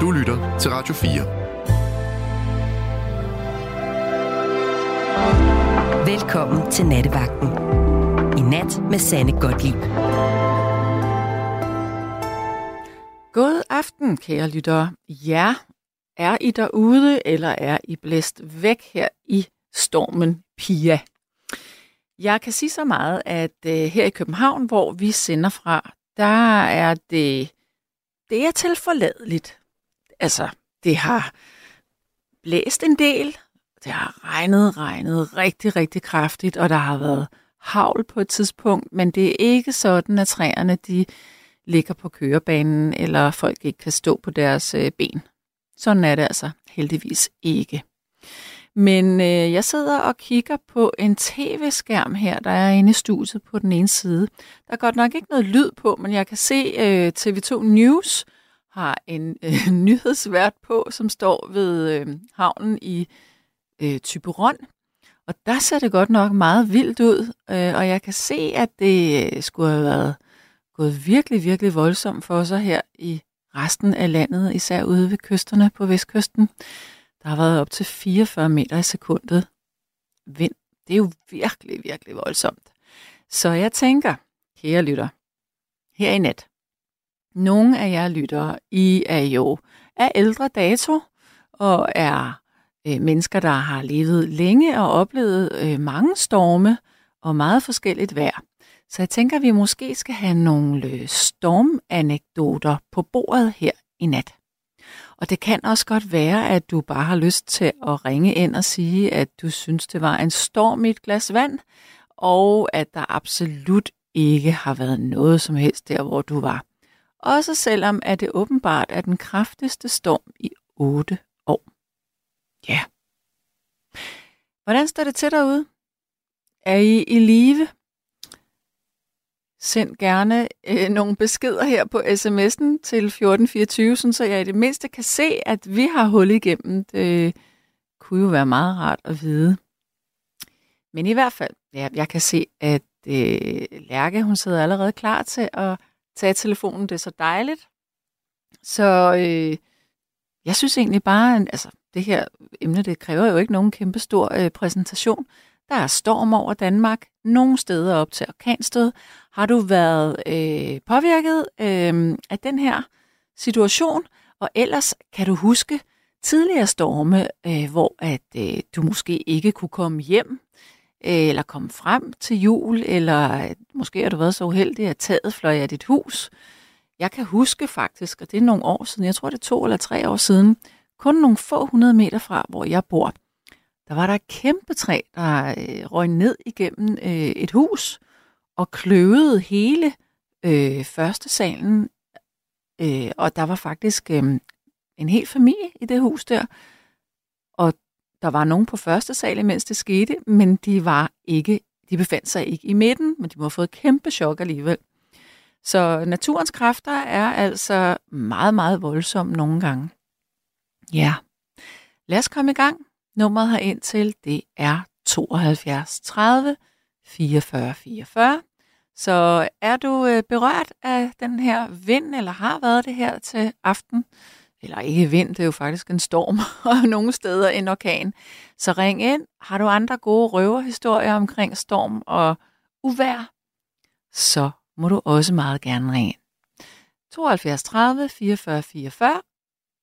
Du lytter til Radio 4. Velkommen til Nattevagten. I nat med Sanne Godtlip. God aften, kære lyttere. Ja, er I derude, eller er I blæst væk her i stormen Pia? Jeg kan sige så meget, at uh, her i København, hvor vi sender fra, der er det, det er tilforladeligt. Altså, det har blæst en del, det har regnet, regnet rigtig, rigtig kraftigt, og der har været havl på et tidspunkt, men det er ikke sådan, at træerne de ligger på kørebanen, eller folk ikke kan stå på deres øh, ben. Sådan er det altså heldigvis ikke. Men øh, jeg sidder og kigger på en tv-skærm her, der er inde i studiet på den ene side. Der er godt nok ikke noget lyd på, men jeg kan se øh, TV2 News har en øh, nyhedsvært på, som står ved øh, havnen i øh, Typeron. Og der ser det godt nok meget vildt ud, øh, og jeg kan se, at det øh, skulle have været gået virkelig, virkelig voldsomt for sig her i resten af landet, især ude ved kysterne på vestkysten. Der har været op til 44 meter i sekundet vind. Det er jo virkelig, virkelig voldsomt. Så jeg tænker, kære lytter, her i nat, nogle af jer lyttere, I er jo af ældre dato og er øh, mennesker, der har levet længe og oplevet øh, mange storme og meget forskelligt vejr. Så jeg tænker, at vi måske skal have nogle øh, stormanekdoter på bordet her i nat. Og det kan også godt være, at du bare har lyst til at ringe ind og sige, at du synes, det var en storm i et glas vand, og at der absolut ikke har været noget som helst der, hvor du var. Også selvom at det åbenbart er den kraftigste storm i 8 år. Ja. Hvordan står det til derude? Er I i live? Send gerne øh, nogle beskeder her på sms'en til 1424, så jeg i det mindste kan se, at vi har hul igennem. Det kunne jo være meget rart at vide. Men i hvert fald, ja, jeg kan se, at øh, Lærke, hun sidder allerede klar til at tage telefonen. Det er så dejligt. Så øh, jeg synes egentlig bare, altså det her emne, det kræver jo ikke nogen kæmpe stor øh, præsentation. Der er storm over Danmark, nogle steder op til orkanstød. Har du været øh, påvirket øh, af den her situation? Og ellers kan du huske tidligere storme, øh, hvor at øh, du måske ikke kunne komme hjem, Øh, eller komme frem til jul, eller øh, måske har du været så uheldig, at taget fløj af dit hus. Jeg kan huske faktisk, og det er nogle år siden, jeg tror det er to eller tre år siden, kun nogle få hundrede meter fra, hvor jeg bor, der var der et kæmpe træ, der øh, røg ned igennem øh, et hus og kløvede hele øh, første salen. Øh, og der var faktisk øh, en hel familie i det hus der. Og der var nogen på første sal, mens det skete, men de var ikke, de befandt sig ikke i midten, men de må have fået kæmpe chok alligevel. Så naturens kræfter er altså meget, meget voldsomme nogle gange. Ja, lad os komme i gang. Nummeret her ind til, det er 72 30 44 44. Så er du øh, berørt af den her vind, eller har været det her til aften, eller ikke vind, det er jo faktisk en storm, og nogle steder en orkan, så ring ind. Har du andre gode røverhistorier omkring storm og uvær, så må du også meget gerne ringe ind. 72 30 44 44,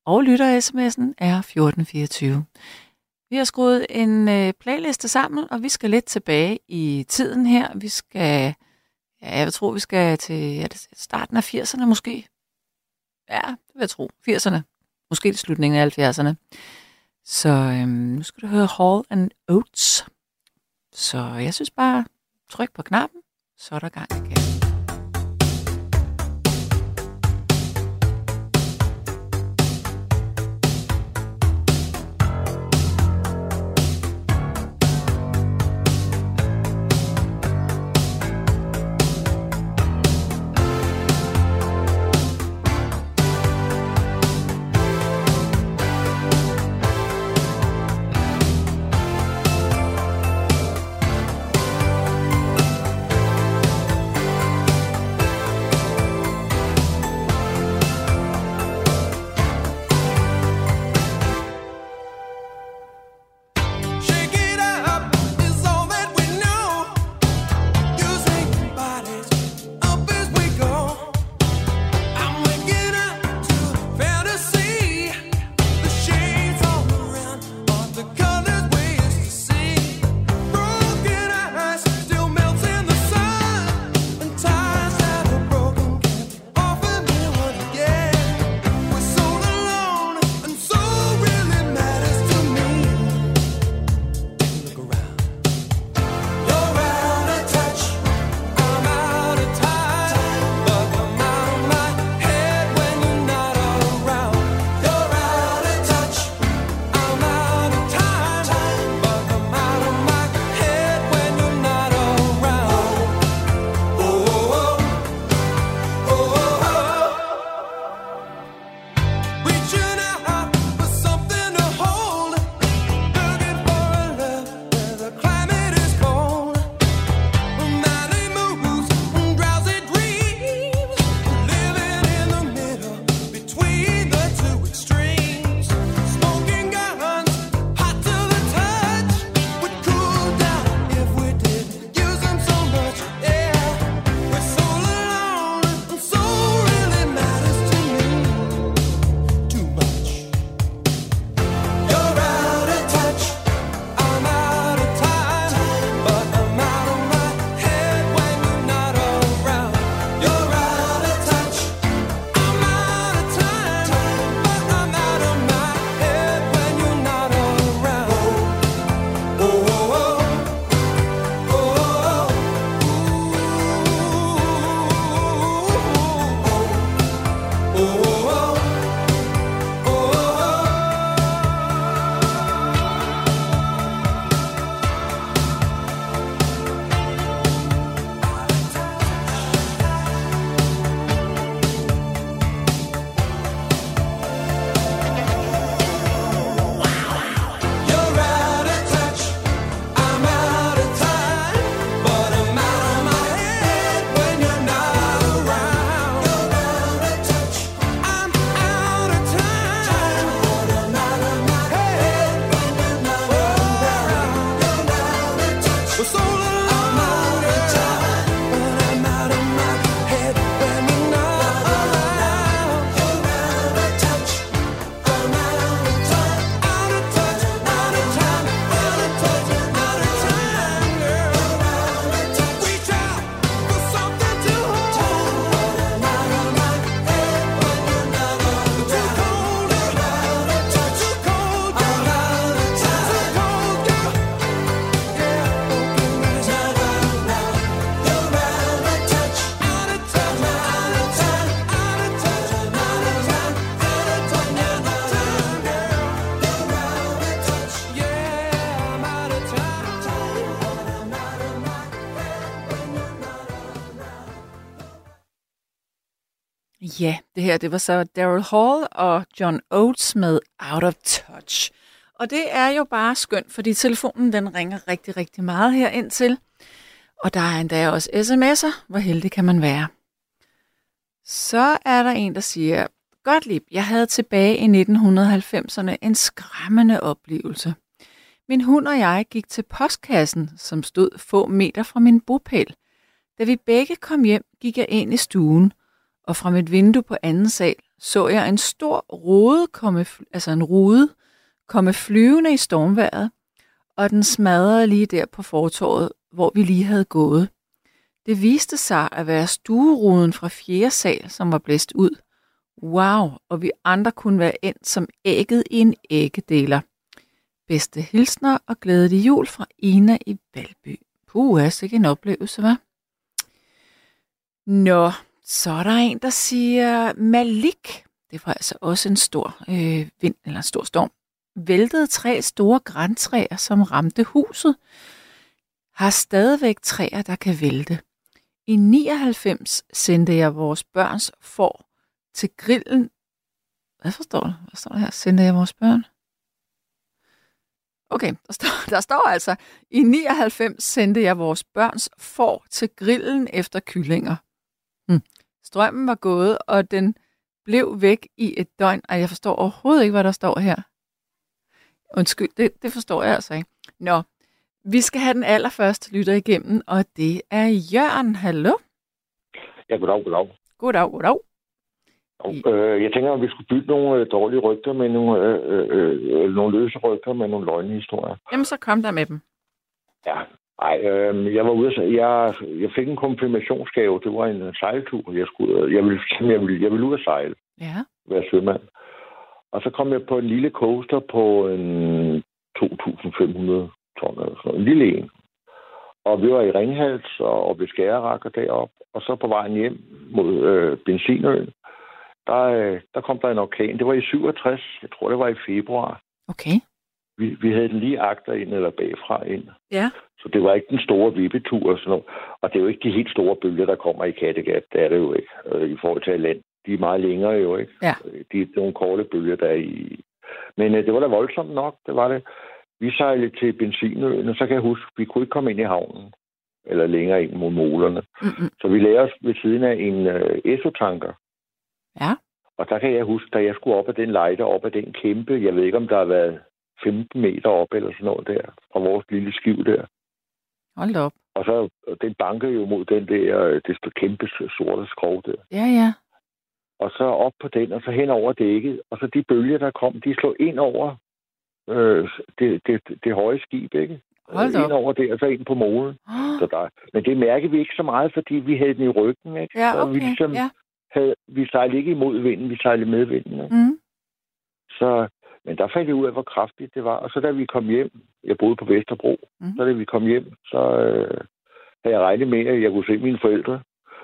og lytter sms'en er 1424. Vi har skruet en øh, playliste sammen, og vi skal lidt tilbage i tiden her. Vi skal, ja, jeg tror, vi skal til ja, starten af 80'erne måske. Ja, det vil jeg tro. 80'erne. Måske til slutningen af 70'erne. Så øhm, nu skal du høre Hall and Oates. Så jeg synes bare, tryk på knappen, så er der gang igen. Det her, det var så Daryl Hall og John Oates med Out of Touch. Og det er jo bare skønt, fordi telefonen den ringer rigtig, rigtig meget her ind til. Og der er endda også sms'er. Hvor heldig kan man være? Så er der en, der siger, Gottlieb, jeg havde tilbage i 1990'erne en skræmmende oplevelse. Min hund og jeg gik til postkassen, som stod få meter fra min bopæl. Da vi begge kom hjem, gik jeg ind i stuen, og fra mit vindue på anden sal så jeg en stor rode komme, altså en rude komme flyvende i stormværet, og den smadrede lige der på fortorvet, hvor vi lige havde gået. Det viste sig at være stueruden fra fjerde sal, som var blæst ud. Wow, og vi andre kunne være endt som ægget i en æggedeler. Bedste hilsner og glædelig jul fra Ina i Valby. Puh, er ikke en oplevelse, hva'? Nå, så er der en, der siger Malik. Det var altså også en stor øh, vind, eller en stor storm. Væltede tre store græntræer, som ramte huset. Har stadigvæk træer, der kan vælte. I 99 sendte jeg vores børns får til grillen. Hvad forstår du? Hvad står der her? Sendte jeg vores børn? Okay, der står, der står altså, i 99 sendte jeg vores børns får til grillen efter kyllinger. Strømmen var gået, og den blev væk i et døgn. Ej, jeg forstår overhovedet ikke, hvad der står her. Undskyld, det, det forstår jeg altså ikke. Nå, vi skal have den allerførste lytter igennem, og det er Jørgen. Hallo? Ja, goddag, goddag. Goddag, goddag. Og, øh, jeg tænker, at vi skulle bytte nogle øh, dårlige rygter med nogle, øh, øh, øh, nogle løse rygter med nogle løgnehistorier. Jamen, så kom der med dem. Ja, ej, øh, jeg var ude jeg, jeg fik en konfirmationsgave. Det var en sejltur. Jeg, skulle, jeg, ville, jeg, ville, jeg ville ud og sejle. Ja. Være sømand. Og så kom jeg på en lille coaster på en 2.500 ton eller sådan En lille en. Og vi var i Ringhals og, og ved Skærerakker derop. Og så på vejen hjem mod øh, Benzinøen, der, øh, der kom der en orkan. Det var i 67. Jeg tror, det var i februar. Okay. Vi, vi havde den lige agter ind eller bagfra ind. Ja. Så det var ikke den store vippetur og sådan noget. Og det er jo ikke de helt store bølger, der kommer i Kattegat. Det er det jo ikke øh, i forhold til land. De er meget længere jo, ikke? Ja. De er nogle korte bølger, der er i... Men øh, det var da voldsomt nok, det var det. Vi sejlede til benzinøen, og så kan jeg huske, vi kunne ikke komme ind i havnen. Eller længere ind mod molerne. Mm-mm. Så vi lagde os ved siden af en øh, esotanker. Ja. Og der kan jeg huske, da jeg skulle op ad den lejde, op ad den kæmpe, jeg ved ikke, om der har været 15 meter op eller sådan noget der, fra vores lille skiv der. Hold da op. Og så, den banker jo mod den der, øh, det står kæmpe sorte skrov der. Ja, ja. Og så op på den, og så hen over dækket. Og så de bølger, der kom, de slog ind over øh, det, det, det, høje skib, ikke? Hold da ind over det, og så ind på molen. Så der, men det mærkede vi ikke så meget, fordi vi havde den i ryggen, ikke? Ja, Så vi okay. ligesom Ja. havde, vi sejlede ikke imod vinden, vi sejlede med vinden. Ikke? Mm. Så, men der fandt jeg ud af, hvor kraftigt det var. Og så da vi kom hjem, jeg boede på Vesterbro, Mhm. så da vi kom hjem, så øh, havde jeg regnet med, at jeg kunne se mine forældre.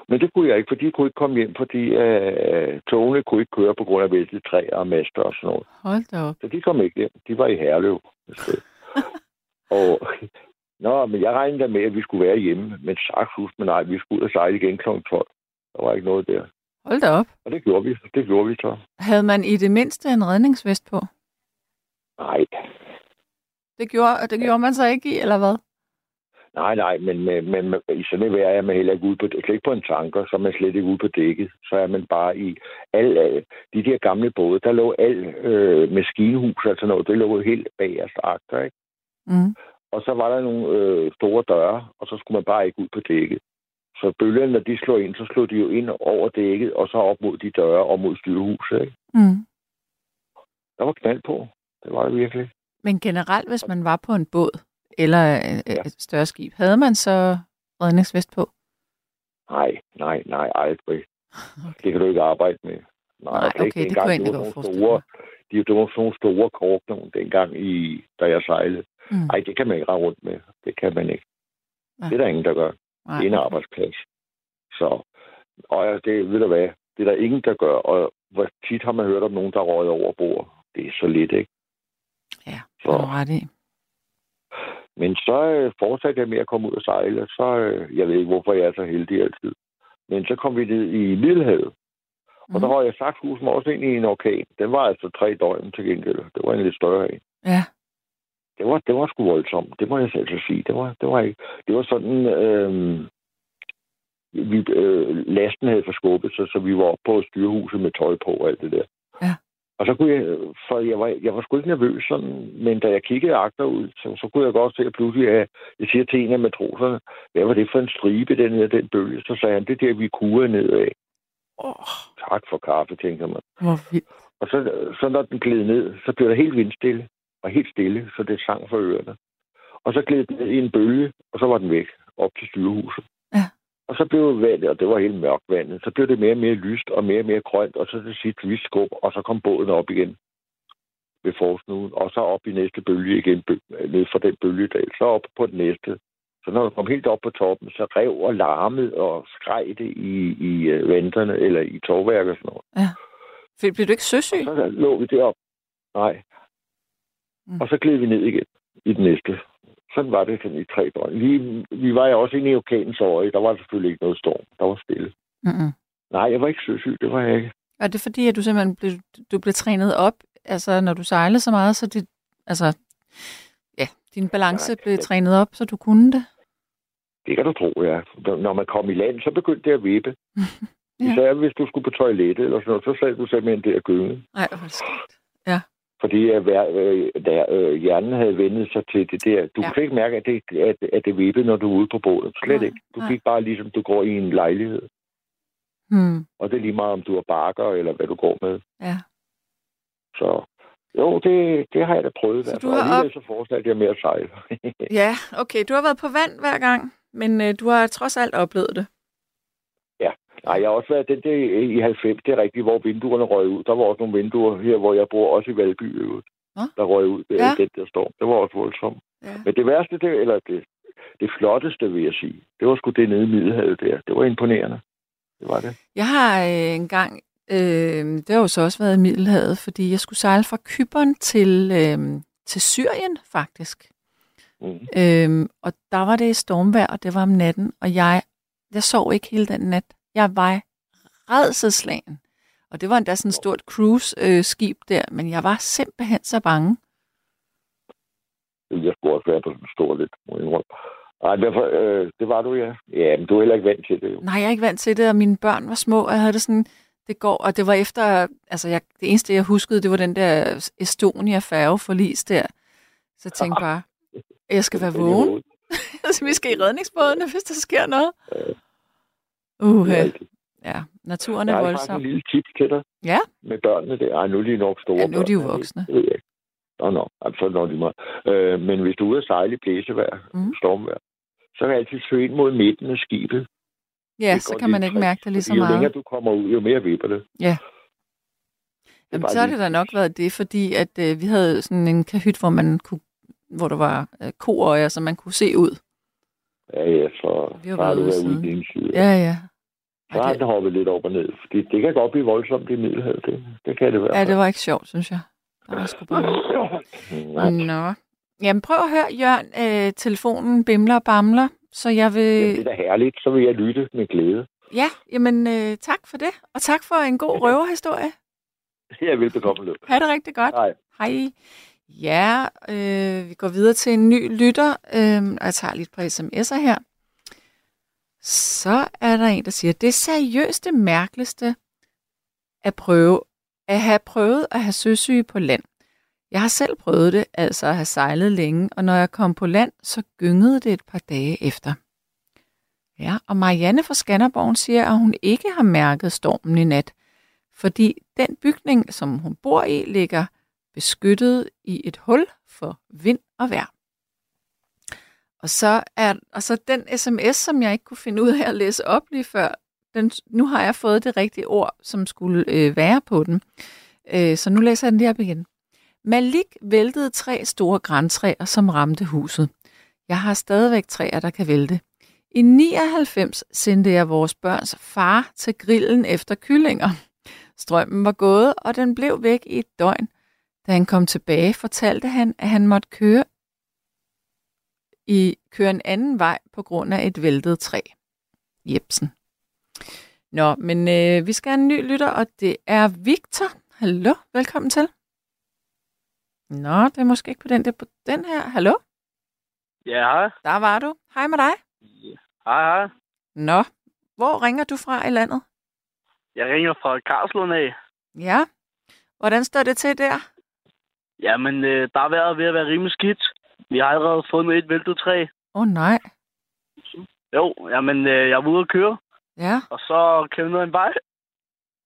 Men det kunne jeg ikke, for de kunne ikke komme hjem, fordi øh, togene kunne ikke køre på grund af væltede træer og master og sådan noget. Hold da op. Så de kom ikke hjem. De var i Herlev. og, nå, men jeg regnede da med, at vi skulle være hjemme. Men sagsfus, men nej, vi skulle ud og sejle igen kl. 12. Der var ikke noget der. Hold da op. Og det gjorde vi. Det gjorde vi så. Havde man i det mindste en redningsvest på? Nej, Det gjorde, det gjorde man så ikke i, eller hvad? Nej, nej, men, men, men i sådan et vejr er man heller ikke ude på, slet ikke på en tanker, så er man slet ikke ude på dækket. Så er man bare i al, al de der gamle både, der lå al øh, maskinhus og sådan noget, det lå helt bagerst agter, ikke? Mm. Og så var der nogle øh, store døre, og så skulle man bare ikke ud på dækket. Så bølgerne, når de slog ind, så slog de jo ind over dækket, og så op mod de døre og mod styrehuset, ikke? Mm. Der var knald på. Det var det virkelig. Men generelt, hvis man var på en båd eller øh, Ja. et større skib, havde man så redningsvest på? Nej, nej, nej, aldrig. Det kan du ikke arbejde med. Nej, ikke. okay, det Dengang, kunne jeg egentlig godt forestille store, de, det var sådan nogle store kort nogle dengang, i, da jeg sejlede. Mm. Nej, det kan man ikke rende rundt med. Det kan man ikke. Nej. Det er der ingen, der gør. Nej. Det er en arbejdsplads. Så, og ja, det ved du hvad, det er der ingen, der gør. Og hvor tit har man hørt om nogen, der røget over bord. Det er så lidt, ikke? Så, det du ret i. men så øh, fortsatte jeg med at komme ud og sejle. Så, øh, jeg ved ikke, hvorfor jeg er så heldig altid. Men så kom vi ned i Middelhavet. Og der var jeg sagt husen også ind i en orkan. Den var altså tre døgn til gengæld. Det var en lidt større en. Ja. Det var, det var sgu voldsomt. Det må jeg selv sige. Det var, det var, ikke, det var sådan... Øh, vi, øh, lasten havde forskubbet sig, så vi var oppe på styrehuset med tøj på og alt det der. Og så kunne jeg, for jeg var, jeg var sgu ikke nervøs, sådan, men da jeg kiggede agter ud, så, så kunne jeg godt se, at pludselig, at jeg siger til en af matroserne, hvad var det for en stribe, den her, den bølge? Så sagde han, det er der, vi kurer nedad. Oh, Tak for kaffe, tænker man. hvor vildt. Og så, så når den gled ned, så blev der helt vindstille, og helt stille, så det sang for ørerne. Og så gled den ned i en bølge, og så var den væk, op til styrehuset. Ja. Og så blev vandet, og det var helt mørkt vandet, så blev det mere og mere lyst og mere og mere grønt, og så til sidst lyst skub, og så kom båden op igen ved forsnuden, og så op i næste bølge igen, ned fra den bølgedal, så op på den næste. Så når den kom helt op på toppen, så rev og larmede og skreg det i, i øh, venterne, eller i togværket og sådan noget. Fordi blev du ikke søsyg? Så lå vi deroppe. Nej. Mm. Og så gled vi ned igen i den næste. Sådan var det sådan i tre døgn. Vi, vi var jo også inde i orkanens øje. Der var selvfølgelig ikke noget storm. Der var stille. Mm-mm. Nej, jeg var ikke søsyg. Det var jeg ikke. Er det fordi, at du simpelthen blev, du blev trænet op, altså når du sejlede så meget, så det, altså, ja, din balance Nej, blev trænet op, så du kunne det? Det kan du tro, ja. Når man kom i land, så begyndte det at vippe. Ja. Især hvis du skulle på toilettet eller sådan noget, så sad du simpelthen der og gyngede. Nej, hvor skægt. Fordi at hver, øh, der, øh, hjernen havde vendt sig til det der. Du Ja. kunne ikke mærke, at det, at, at det vippede, når du var ude på båden. Slet Nej, ikke. Du nej. gik bare ligesom, du går i en lejlighed. Hmm. Og det er lige meget, om du er bakker, eller hvad du går med. Ja. Så jo, det, det har jeg da prøvet. Så hvert du har alligevel så fortsatte jeg med at sejle. ja, okay, du har været på vand hver gang, men øh, du har trods alt oplevet det. Nej, jeg har også været den der i 90, det er rigtigt, hvor vinduerne røg ud. Der var også nogle vinduer her, hvor jeg bor, også i Valby, i Nå. der røg ud, Ja. ja. den der storm. Det var også voldsomt. Ja. Men det værste, det, eller det, det flotteste, vil jeg sige, det var sgu det nede i Middelhavet der. Det var imponerende. Det var det. Jeg har øh, en gang, øh, det har jo så også været i Middelhavet, fordi jeg skulle sejle fra Kypern til, øh, til Syrien, faktisk. Mm. Øhm, og der var det stormvejr, og det var om natten, og jeg, jeg sov ikke hele den nat. Jeg var redselslagen. Og det var endda sådan et stort cruise-skib der, men jeg var simpelthen så bange. Jeg skulle også være på sådan stor lidt, må jeg indrømme. Ej, derfor, øh, det var du, ja. Ja, men du er heller ikke vant til det, jo. Nej, jeg er ikke vant til det, og mine børn var små, og jeg havde det sådan, det går, og det var efter, altså jeg, det eneste, jeg huskede, det var den der Estonia færge forlis der. Så jeg tænkte bare, jeg skal være vågen. altså, vi skal i redningsbådene, hvis der sker noget. Uh, Ja, ja, naturen jeg er har faktisk voldsom. en lille tip til dig. Ja. Med børnene der. Ej, nu er de nok store Ja, nu er de jo voksne. Jeg ikke. Nå, nå. Altså, så når de må. Øh, men hvis du er ude at sejle i blæsevejr, Mm. stormvejr, så kan jeg altid søge ind mod midten af skibet. Ja, så kan man ikke mærke det lige så fordi Jo længere meget. du kommer ud, jo mere vipper det. Ja. Jamen, så har det da nok været det, fordi at øh, vi havde sådan en kahyt, hvor man kunne, hvor der var øh, koøjer, så man kunne se ud. Ja, ja, så, Vi har du været ude i din side. Ja, ja. Har det, hoppet lidt op og ned. Fordi det kan godt blive voldsomt i Middelhavet. Det, det kan det være. ja, det var ikke sjovt, synes jeg. Der var sgu bare... Nå. Jamen, prøv at høre, Jørgen. Øh, telefonen bimler og bamler, så jeg vil... Jamen, det er da herligt. Så vil jeg lytte med glæde. Ja, jamen øh, tak for det. Og tak for en god røverhistorie. Jeg er velbekomme. Ha' det rigtig godt. Nej. Hej. Ja, øh, vi går videre til en ny lytter, øh, og jeg tager lidt på sms'er her. Så er der en, der siger, det seriøst det mærkeligste at prøve at have prøvet at have søsyge på land. Jeg har selv prøvet det, altså at have sejlet længe, og når jeg kom på land, så gyngede det et par dage efter. Ja, og Marianne fra Skanderborg siger, at hun ikke har mærket stormen i nat, fordi den bygning, som hun bor i, ligger beskyttet i et hul for vind og vejr. Og så, er, og så den sms, som jeg ikke kunne finde ud af at læse op lige før, den, nu har jeg fået det rigtige ord, som skulle øh, være på den. Øh, så nu læser jeg den lige op igen. Malik væltede tre store græntræer, som ramte huset. Jeg har stadigvæk træer, der kan vælte. I 99 sendte jeg vores børns far til grillen efter kyllinger. Strømmen var gået, og den blev væk i et døgn. Da han kom tilbage, fortalte han, at han måtte køre i køre en anden vej på grund af et væltet træ. Jebsen. Nå, men øh, vi skal have en ny lytter, og det er Victor. Hallo, velkommen til. Nå, det er måske ikke på den, det er på den her. Hallo? Ja, hej. Der var du. Hej med dig. Hej, hej. Nå, hvor ringer du fra i landet? Jeg ringer fra Karlslund af. Ja. Hvordan står det til der? Jamen, øh, der er været ved at være rimelig skidt. Vi har allerede fundet et væltet træ. Åh oh, nej. Jo, jamen, øh, jeg var ude at køre, Ja, og så kørte vi ned en vej.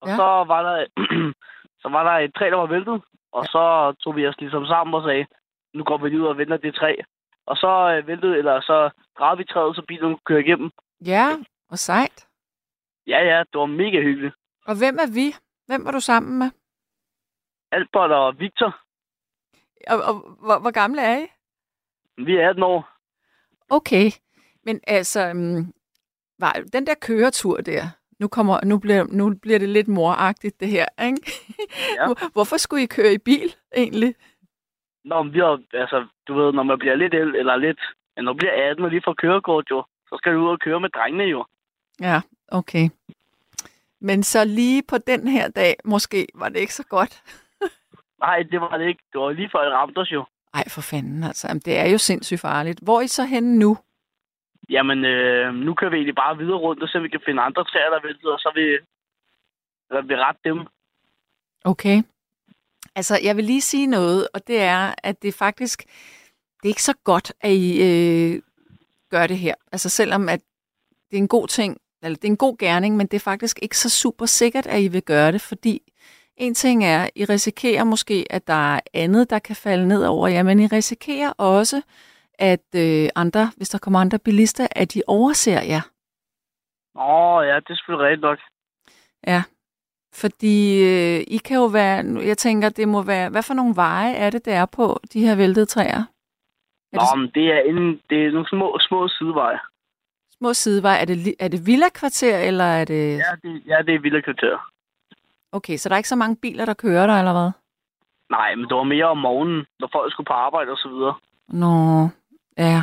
Og Ja. ja. så var der så var der et træ, der var væltet. Og så tog vi os ligesom sammen og sagde, nu går vi lige ud og venter det træ. Og så øh, væltede, eller så drejede vi træet, så bilen kunne køre igennem. ja, og sejt. Ja, ja, det var mega hyggeligt. Og hvem er vi? Hvem var du sammen med? Albert og Victor, Og, og hvor, hvor gamle er I? vi er 18 år. Okay, men altså, um, var, den der køretur der, nu, kommer, nu, bliver, nu bliver det lidt moragtigt det her, ikke? Ja. Hvor- Hvorfor skulle I køre i bil egentlig? Nå, men vi har, altså, du ved, når man bliver lidt ældre, eller lidt, når man bliver 18 og lige får kørekort jo, så skal du ud og køre med drengene jo. Ja, okay. Men så lige på den her dag, måske var det ikke så godt. Nej, det var det ikke. Det var lige før, det ramte os jo. Ej, for fanden altså. Jamen, Det er jo sindssygt farligt. Hvor er I så henne nu? Jamen, øh, nu kører vi egentlig bare videre rundt, og så vi kan finde andre træer, der er væltet, og så vil vi, så vil vi rette dem. Okay. Altså, jeg vil lige sige noget, og det er, at det faktisk, det er ikke så godt, at I øh, gør det her. Altså, selvom at det er en god ting, eller det er en god gerning, men det er faktisk ikke så super sikkert, at I vil gøre det, fordi en ting er, I risikerer måske, at der er andet, der kan falde ned over jer, men I risikerer også, at øh, andre, hvis der kommer andre bilister, at de overser jer. Åh, ja, det er selvfølgelig rigtigt nok. Ja, fordi øh, I kan jo være, jeg tænker, det må være, hvad for nogle veje er det, der er på de her væltede træer? Er Nå, det men det er, en, det er nogle små, små sideveje. små sideveje? Er det, er det villa-kvarter, eller er det... Ja, det, ja, det er vilde kvarter. Okay, så der er ikke så mange biler, der kører der, eller hvad? Nej, men det var mere om morgenen, når folk skulle på arbejde og så videre. Nå, ja.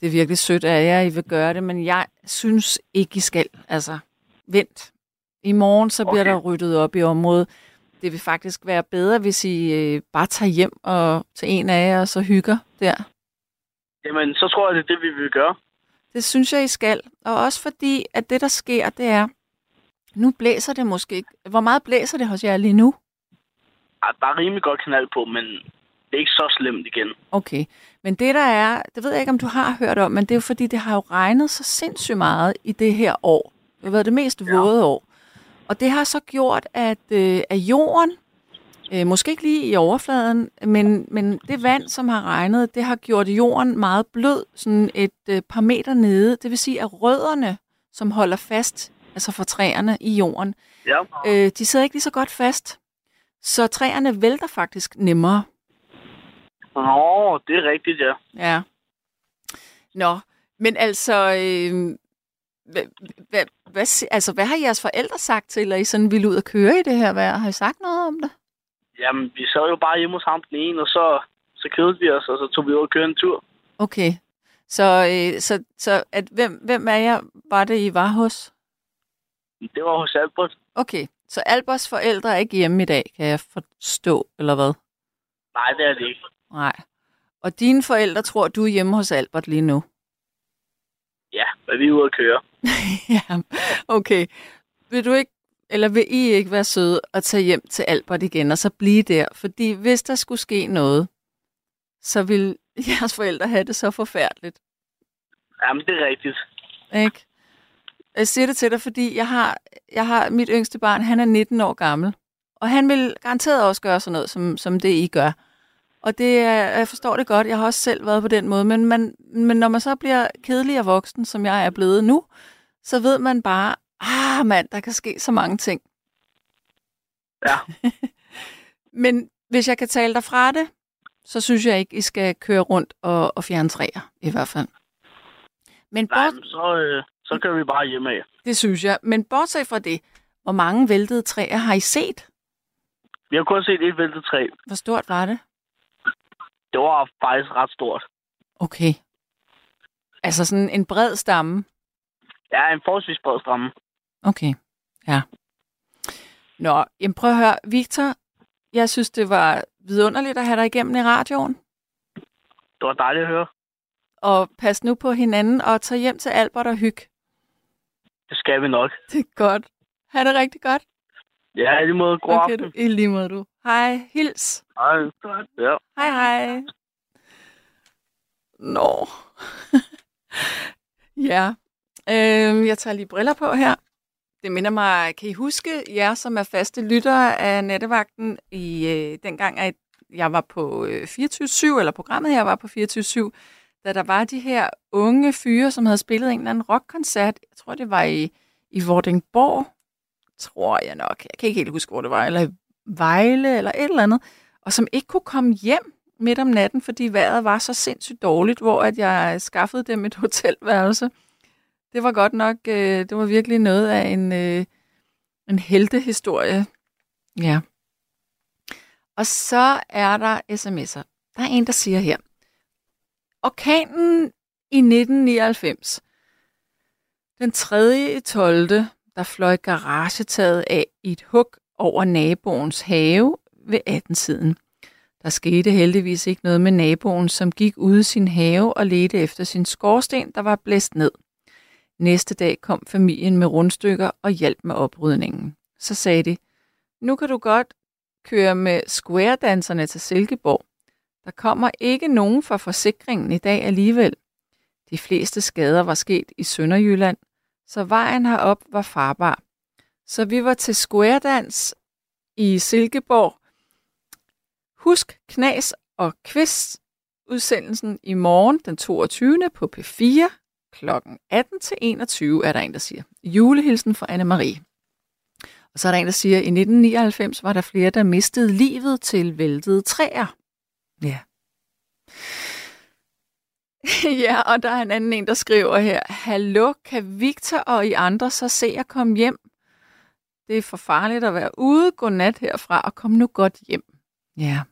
Det er virkelig sødt af jer, I vil gøre det, men jeg synes ikke, I skal. Altså, vent. I morgen, så bliver Okay. der ryddet op i området. Det vil faktisk være bedre, hvis I øh, bare tager hjem og til en af jer, og så hygger der. Jamen, så tror jeg, det er det, vi vil gøre. Det synes jeg, I skal. Og også fordi, at det, der sker, det er, nu blæser det måske ikke. Hvor meget blæser det hos jer lige nu? Ej, der er rimelig godt knald på, men det er ikke så slemt igen. Okay. Men det, der er, det ved jeg ikke, om du har hørt om, men det er jo fordi, det har jo regnet så sindssygt meget i det her år. Det har været det mest Ja. våde år. Og det har så gjort, at, øh, at jorden, øh, måske ikke lige i overfladen, men, men det vand, som har regnet, det har gjort jorden meget blød, sådan et øh, par meter nede. Det vil sige, at rødderne, som holder fast, altså for træerne i jorden, Ja. øh, de sidder ikke lige så godt fast. Så træerne vælter faktisk nemmere. Nå, det er rigtigt, ja. Ja. Nå, men altså, øh, hvad, hvad, hvad, altså, hvad har jeres forældre sagt til, at I sådan ville ud og køre i det her vejr? Har I sagt noget om det? Jamen, vi sad jo bare hjemme hos ham den ene, og så, så kedede vi os, og så tog vi ud og kørte en tur. Okay. Så, øh, så, så at, hvem, hvem af jer var det, I var hos? Det var hos Albert. Okay, så Alberts forældre er ikke hjemme i dag, kan jeg forstå, eller hvad? Nej, det er det ikke. Nej. Og dine forældre tror, du er hjemme hos Albert lige nu? Ja, men vi er ude at køre. ja, okay. Vil du ikke, eller vil I ikke være søde og tage hjem til Albert igen, og så blive der? Fordi hvis der skulle ske noget, så vil jeres forældre have det så forfærdeligt, Jamen, det er rigtigt. ikke? Jeg siger det til dig, fordi jeg har, jeg har mit yngste barn, han er 19 år gammel, og han vil garanteret også gøre sådan noget, som, som det I gør. Og det er, jeg forstår det godt, jeg har også selv været på den måde, men, man, men når man så bliver kedelig og voksen, som jeg er blevet nu, så ved man bare, ah mand, der kan ske så mange ting. Ja. Men hvis jeg kan tale dig fra det, så synes jeg ikke, I skal køre rundt og, og fjerne træer, i hvert fald. Men Nej, bort, men så, øh, så kører vi bare hjem af. det synes jeg. Men bortset fra det, hvor mange væltede træer har I set? Vi har kun set et væltet træ. Hvor stort var det? Det var faktisk ret stort. Okay. Altså sådan en bred stamme. Ja, en forholdsvis bred stramme. Okay. Ja. Nå, jamen prøv at høre. Victor, jeg synes, det var vidunderligt at have dig igennem i radioen. Det var dejligt at høre. Og pas nu på hinanden og tag hjem til Albert og hygge. Det skal vi nok. Det er godt. Ha' det rigtig godt. Ja, i lige måde. God okay, aften. du, I lige måde, du. Hej, hils. Hej. Ja. Hej, hej. Nå. ja. Øhm, jeg tager lige briller på her. Det minder mig, kan I huske jer, som er faste lyttere af Nettevagten, i øh, dengang, at jeg var på øh, 24-7, eller programmet her var på 24-7, da der var de her unge fyre, som havde spillet en eller anden rockkoncert. Jeg tror, det var i, i Vordingborg, tror jeg nok. Jeg kan ikke helt huske, hvor det var. Eller i Vejle, eller et eller andet. Og som ikke kunne komme hjem midt om natten, fordi vejret var så sindssygt dårligt, hvor at jeg skaffede dem et hotelværelse. Det var godt nok, øh, det var virkelig noget af en, øh, en heltehistorie. Ja. Og så er der sms'er. Der er en, der siger her. Orkanen i 1999. Den 3. i 12. der fløj garagetaget af i et hug over naboens have ved 18-tiden. Der skete heldigvis ikke noget med naboen, som gik ud i sin have og ledte efter sin skorsten, der var blæst ned. Næste dag kom familien med rundstykker og hjalp med oprydningen. Så sagde de, nu kan du godt køre med square-danserne til Silkeborg. Der kommer ikke nogen fra forsikringen i dag alligevel. De fleste skader var sket i Sønderjylland, så vejen herop var farbar. Så vi var til squaredans i Silkeborg. Husk Knas og Kvist udsendelsen i morgen den 22. på P4 klokken 18 til 21, er der en, der siger. Julehilsen fra Anne-Marie. Og så er der en, der siger, at i 1999 var der flere, der mistede livet til væltede træer. Ja. ja, og der er en anden en, der skriver her, Hallo, kan Victor og I andre så se at komme hjem? Det er for farligt at være ude. Godnat herfra, og kom nu godt hjem. Ja.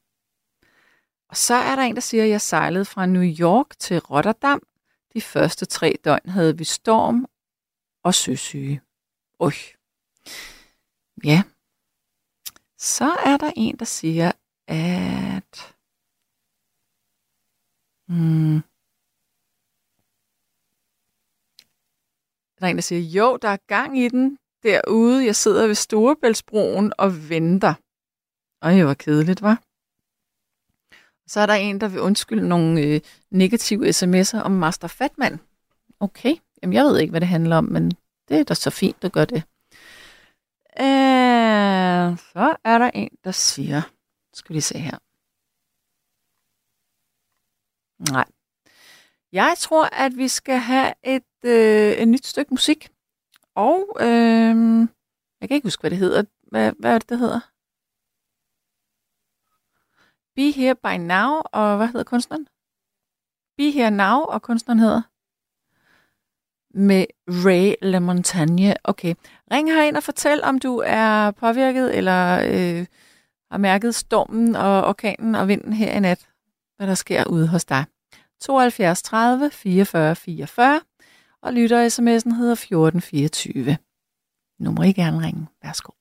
Og så er der en, der siger, at jeg sejlede fra New York til Rotterdam. De første tre døgn havde vi storm og søsyge. Øj. Ja. Så er der en, der siger, at... Mm. Der er en, der siger, jo, der er gang i den derude. Jeg sidder ved Storebæltsbroen og venter. Og det var kedeligt, var. Så er der en, der vil undskylde nogle øh, negative sms'er om Master Fatman. Okay, jamen jeg ved ikke, hvad det handler om, men det er da så fint, at gøre det. Øh, så er der en, der siger, skal vi se her. Nej. Jeg tror, at vi skal have et, øh, et nyt stykke musik. Og øh, jeg kan ikke huske, hvad det hedder. Hvad, hvad er det, det hedder? Be Here By Now, og hvad hedder kunstneren? Be Here Now, og kunstneren hedder? Med Ray LaMontagne. Okay. Ring herind og fortæl, om du er påvirket, eller øh, har mærket stormen og orkanen og vinden her i nat. Hvad der sker ude hos dig. 72 30 44 44, og lytter sms'en hedder 1424. Nu må I gerne ringe. Værsgo.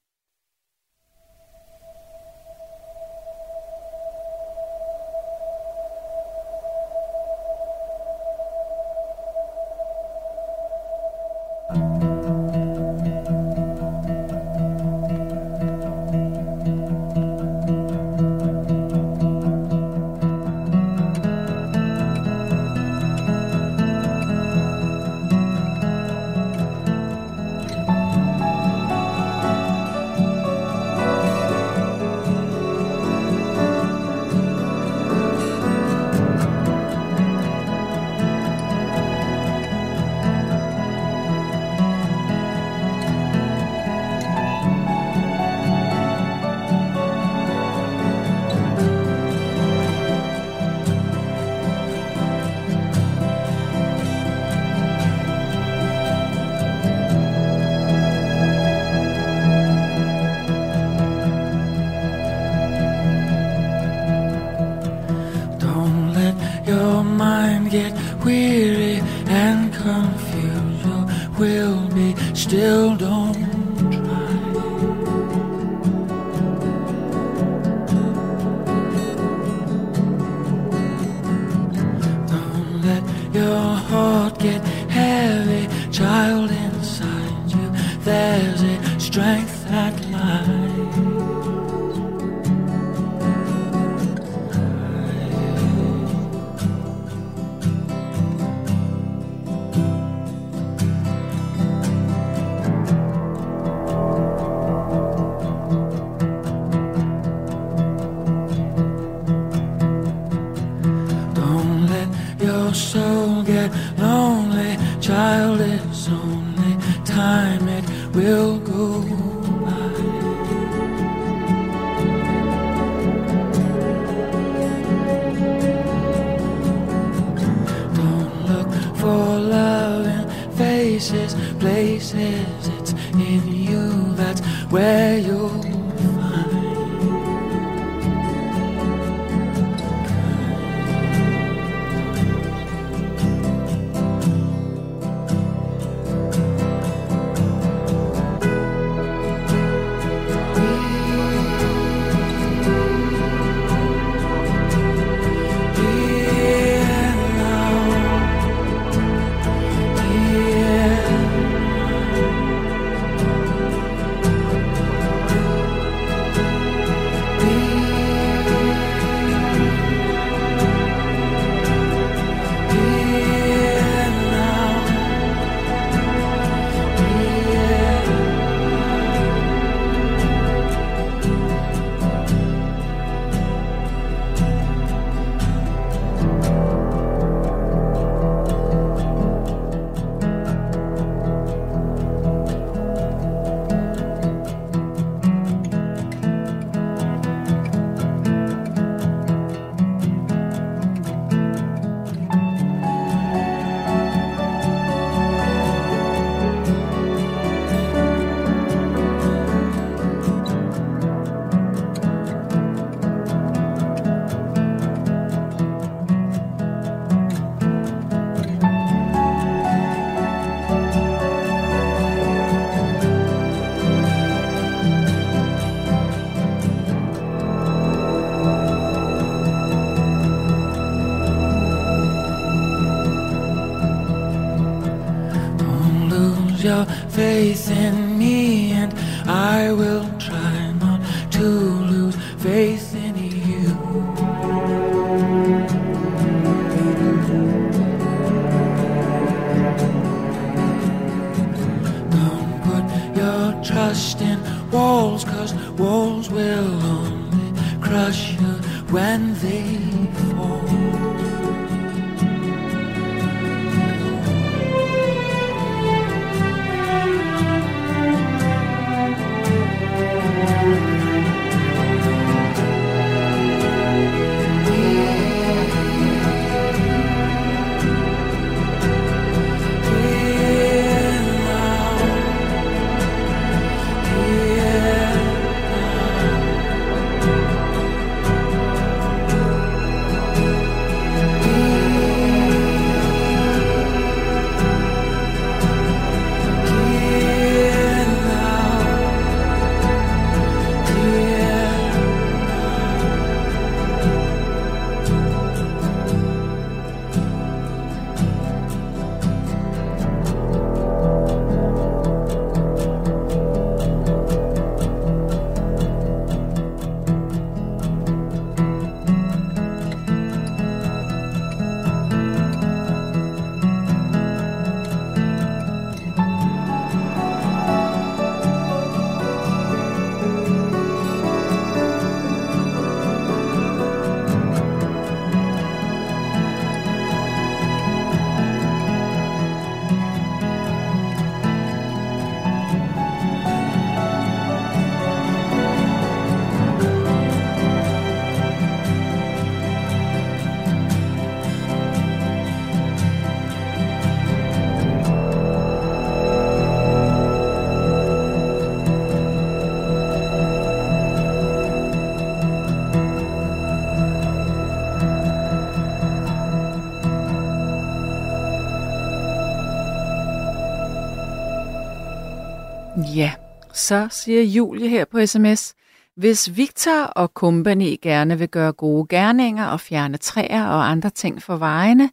Så siger Julie her på sms. Hvis Victor og company gerne vil gøre gode gerninger og fjerne træer og andre ting for vejene,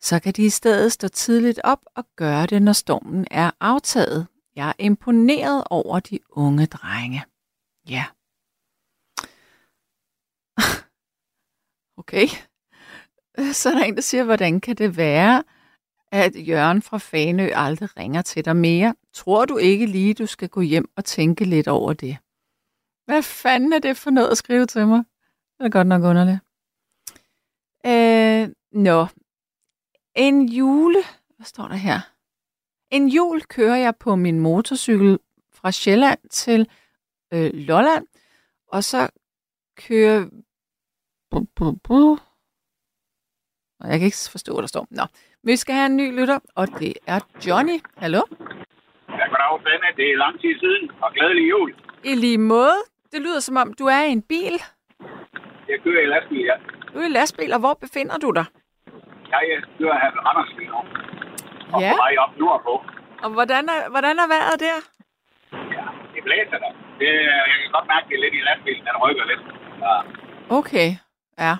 så kan de i stedet stå tidligt op og gøre det, når stormen er aftaget. Jeg er imponeret over de unge drenge. Ja. Okay. Så er der en, der siger, hvordan kan det være, at Jørgen fra Fanø aldrig ringer til dig mere? Tror du ikke lige, du skal gå hjem og tænke lidt over det? Hvad fanden er det for noget at skrive til mig? Det er godt nok underligt. Øh, nå. En jule... Hvad står der her? En jul kører jeg på min motorcykel fra Sjælland til øh, Lolland, og så kører... Bu, bu, bu. Jeg kan ikke forstå, hvad der står. Nå, vi skal have en ny lytter, og det er Johnny. Hallo? Ja, goddag, Svende. Det er lang tid siden, og glædelig jul. I lige måde. Det lyder som om, du er i en bil. Jeg kører i lastbil, ja. Du er i lastbil, og hvor befinder du dig? Jeg kører her ved Randers lige nu. Og Ja. på vej op nordpå. Og hvordan er, hvordan er vejret der? Ja, det blæser der. Det, jeg kan godt mærke, det er lidt i lastbilen, den rykker lidt. Ja. Okay, ja.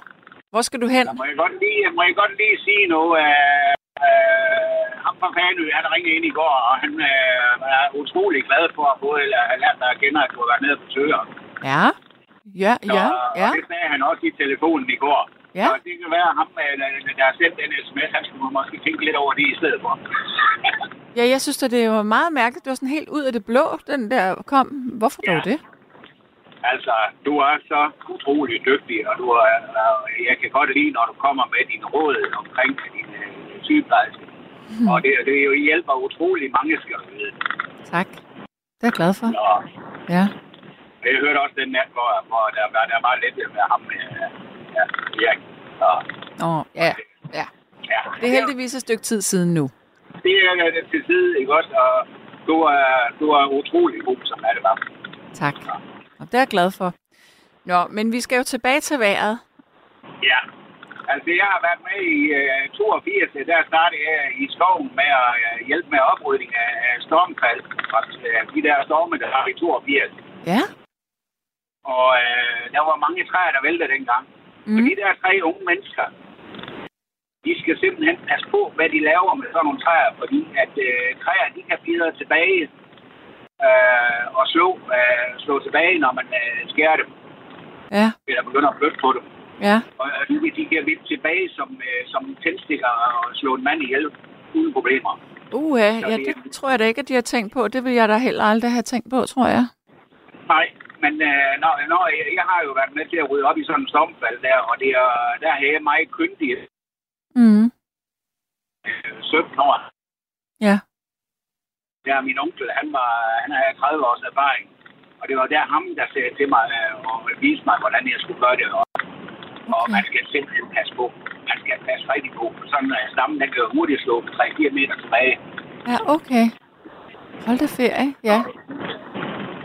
Hvor skal du hen? Så må jeg godt lige, må jeg godt lige sige noget. Øh, øh, ham fra Fanø, han ringede ind i går, og han øh, er utrolig glad for at både lært dig at kende, at du har været nede på besøger. Ja. Ja, ja, ja. Og det sagde han også i telefonen i går. Ja. Og det kan være ham, øh, der har sendt den sms, han skulle måske tænke lidt over det i stedet for. Ja, jeg synes, at det var meget mærkeligt. Det var sådan helt ud af det blå, den der kom. Hvorfor Ja. dog det? Altså, du er så utrolig dygtig, og du er, øh, jeg kan godt lide, når du kommer med dine råd omkring din øh, sygeplejerske. Hmm. Og det, det er jo hjælper utrolig mange, skal du vide. Tak. Det er jeg glad for. Og Ja. jeg hørte også den nat, hvor, hvor der, var, der var lidt med ham. Øh, ja, Erik. Og, ja. ja. ja, Det er heldigvis et stykke tid siden nu. Det er det til side, ikke også? Og du er, du er utrolig god, som er det var. Tak. Og det er jeg glad for. Nå, men vi skal jo tilbage til vejret. Ja. Altså, jeg har været med i uh, 82, der startede jeg i skoven med at uh, hjælpe med oprydning af, af stormfald. Og uh, de der storme, der var i 82. Ja. Og uh, der var mange træer, der væltede dengang. Mm. Og de der tre unge mennesker, de skal simpelthen passe på, hvad de laver med sådan nogle træer, fordi at uh, træer, de kan blive tilbage uh, og slå, uh, slå tilbage, når man uh, skærer dem, Ja. eller begynder at flytte på dem. Ja. Og de, de kan vippe tilbage som, øh, som tændstikker og slå en mand ihjel uden problemer. Uha, Så ja, det- det tror jeg da ikke, at de har tænkt på. Det vil jeg da heller aldrig have tænkt på, tror jeg. Nej, men øh, når, når jeg, jeg har jo været med til at rydde op i sådan en stormfald der, og det er, der jeg meget kyndig Mm. øh, 17 år. Ja. Der min onkel, han, var, han havde 30 års erfaring. Og det var der ham, der sagde til mig øh, og viste mig, hvordan jeg skulle gøre det. Og, og Okay. man skal simpelthen passe på. Man skal passe rigtig på. Sådan at stammen, den kan hurtigt slå 3-4 meter tilbage. Ja, okay. Hold da ferie, ja.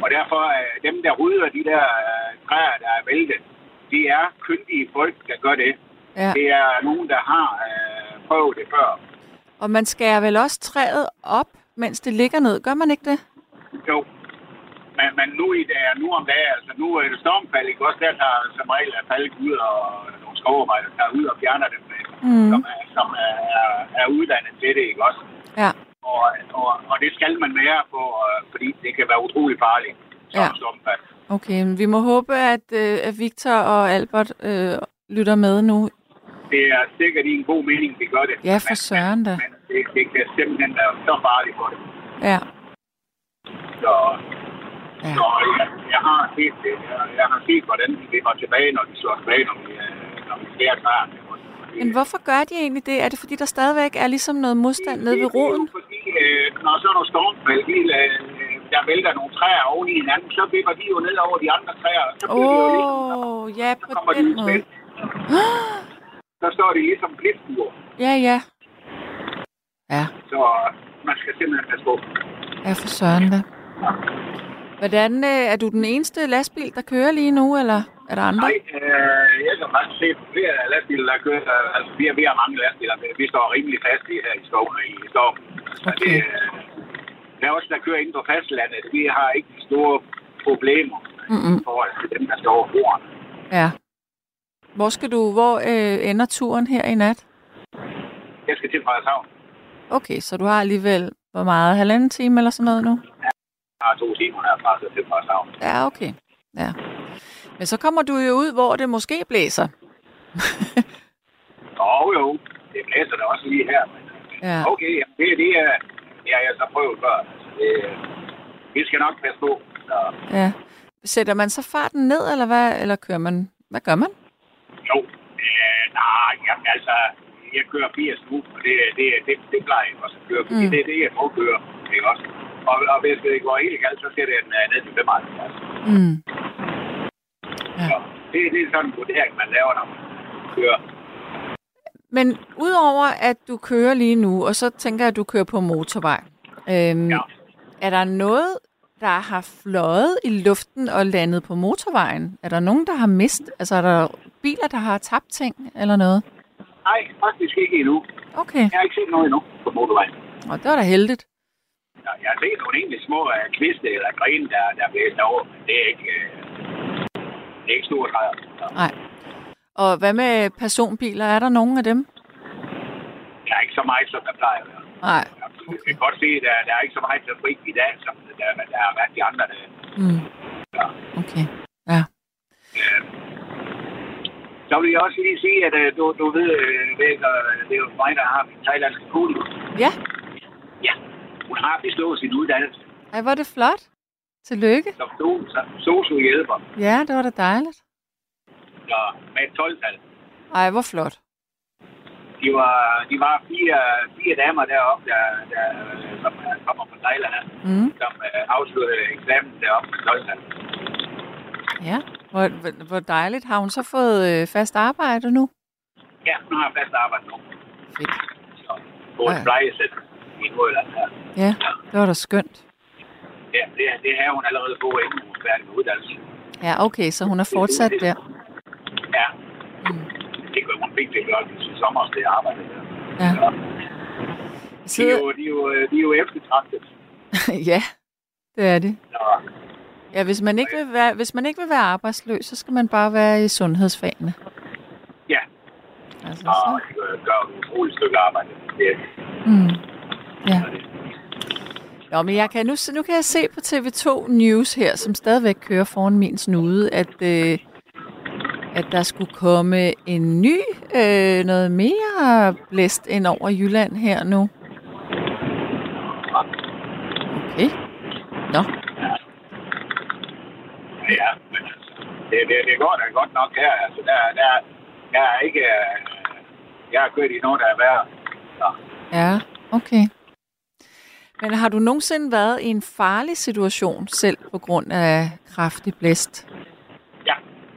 Og derfor, øh, dem der rydder de der øh, træer, der er væltet, det er kyndige folk, der gør det. ja. Det er nogen, der har øh, prøvet det før. Og man skærer vel også træet op, mens det ligger ned. Gør man ikke det? Jo. Men, men nu, i dag, nu om dagen, altså nu er det stormfald, ikke også? Der tager som regel er faldet ud, og nogle skovarbejder tager ud og fjerner dem, mm. Som, er, som er, er uddannet til det, ikke også? Ja. Og, og, og det skal man være på, øh, fordi det kan være utrolig farligt, som Ja. stormfald. Okay, vi må håbe, at, øh, at Victor og Albert øh, lytter med nu. Det er sikkert i en god mening, vi gør det. Ja, for søren da. Men det, det kan simpelthen være så farligt for det. Ja. Så, Ja. så jeg, jeg, har set det. Jeg, jeg har set, hvordan de vipper tilbage, når de slår tilbage, når vi, øh, når vi skærer træerne. Men hvorfor gør de egentlig det? Er det fordi, der stadigvæk er ligesom noget modstand nede ved roden? Det er jo fordi, øh, når så er nogle stormfald, de, øh, der vælter nogle træer oven i hinanden, så vipper de jo ned over de andre træer. Så bliver de jo ligesom, Åh, oh, ja, på kommer de den måde. Så står de ligesom klitbuer. Ja, ja. Ja, Så man skal simpelthen passe på. ja for søren da. Hvordan, øh, er du den eneste lastbil, der kører lige nu, eller er der andre? Nej, øh, jeg kan faktisk se flere lastbiler, der kører. Altså, vi har, vi har mange lastbiler. Vi står rimelig fast i her i skoven. I skoven. Okay. det, øh, der er også, der kører inden på fastlandet. Vi har ikke store problemer Mm-mm. i forhold til dem, der står over. Ja. Hvor skal du, hvor øh, ender turen her i nat? Jeg skal til Frederikshavn. Okay, så du har alligevel, hvor meget, halvanden time eller sådan noget nu? Jeg har to timer herfra, så til Frederikshavn. Ja, okay. Ja. Men så kommer du jo ud, hvor det måske blæser. Jo, jo. Det blæser der også lige her. Men, øh, Ja. okay, jamen, det, det, er, det har jeg så prøvet før. Altså, det, vi skal nok passe på. Så, Ja. Sætter man så farten ned, eller hvad? Eller kører man? Hvad gør man? Jo, øh, nej, jamen, altså, jeg kører 80 nu, og det, det, det, det plejer jeg også at køre, fordi Mm. det er det, jeg må køre. Ikke også? Og, og hvis det går helt galt, så den øh, ned til 75. Mm. Så det, det er sådan en vurdering, man laver, når man kører. Men udover at du kører lige nu, og så tænker jeg, at du kører på motorvej. Øhm, Ja. er der noget, der har fløjet i luften og landet på motorvejen? Er der nogen, der har mistet? Altså er der biler, der har tabt ting eller noget? Nej, faktisk ikke endnu. Okay, Jeg har ikke set noget endnu på motorvejen. og det var da heldigt. Ja, Jeg har set nogle egentlig små uh, kviste eller grene, der, der er blæst over, men det er ikke, uh, det er ikke store træer. Så Nej. Og hvad med personbiler? Er der nogen af dem? Der er ikke så meget, som der plejer at være. Nej. Jeg kan godt se, at der, der er ikke så meget trafik i dag, som der, der har været de andre dage. Mm. Ja. Okay. Ja. Øh, Så vil jeg også lige sige, at øh, du, du ved, ved øh, det er jo mig, der har min thailandske kone. Ja. Ja, hun har bestået sin uddannelse Ej, hvor er det flot. Tillykke. som so- som sosu-hjælper Ja, det var da dejligt. så med et 12-tal. Ej, hvor flot. De var, de var fire, fire damer deroppe, der, der, som øh, kommer fra Thailand, Mm. som øh, afsluttede eksamen deroppe med 12-tal. Ja. Hvor, hvor- dejligt. Har hun så fået øh, fast arbejde nu? Ja, hun har fast arbejde nu. Fedt. Så på et plejesæt i Nordjylland her. Ja, det var da skønt. Ja, det, det har hun allerede på, inden hun er færdig med uddannelse. Ja, okay, så hun er fortsat der. Ja. Det gør hun fik det godt i sommer, arbejde der. Ja. Ja. De, er jo, de, er jo, de er jo eftertragtet. ja, det er det. Så, Ja, hvis man, ikke vil være, hvis man ikke vil være arbejdsløs, så skal man bare være i sundhedsfagene. ja, Altså, og så. de gør- gør et utroligt stykke arbejde. Det, Mm. Ja. Nå, men jeg kan, nu, nu kan jeg se på TV2 News her, som stadigvæk kører foran min snude, at, øh, at der skulle komme en ny, øh, noget mere blæst ind over Jylland her nu. Okay. Nå, Ja, men altså, det, det, det går da godt nok her. Altså, der, der, jeg er ikke... øh, Jeg har kørt i noget, der er værre. Så, ja, okay. Men har du nogensinde været i en farlig situation selv på grund af kraftig blæst?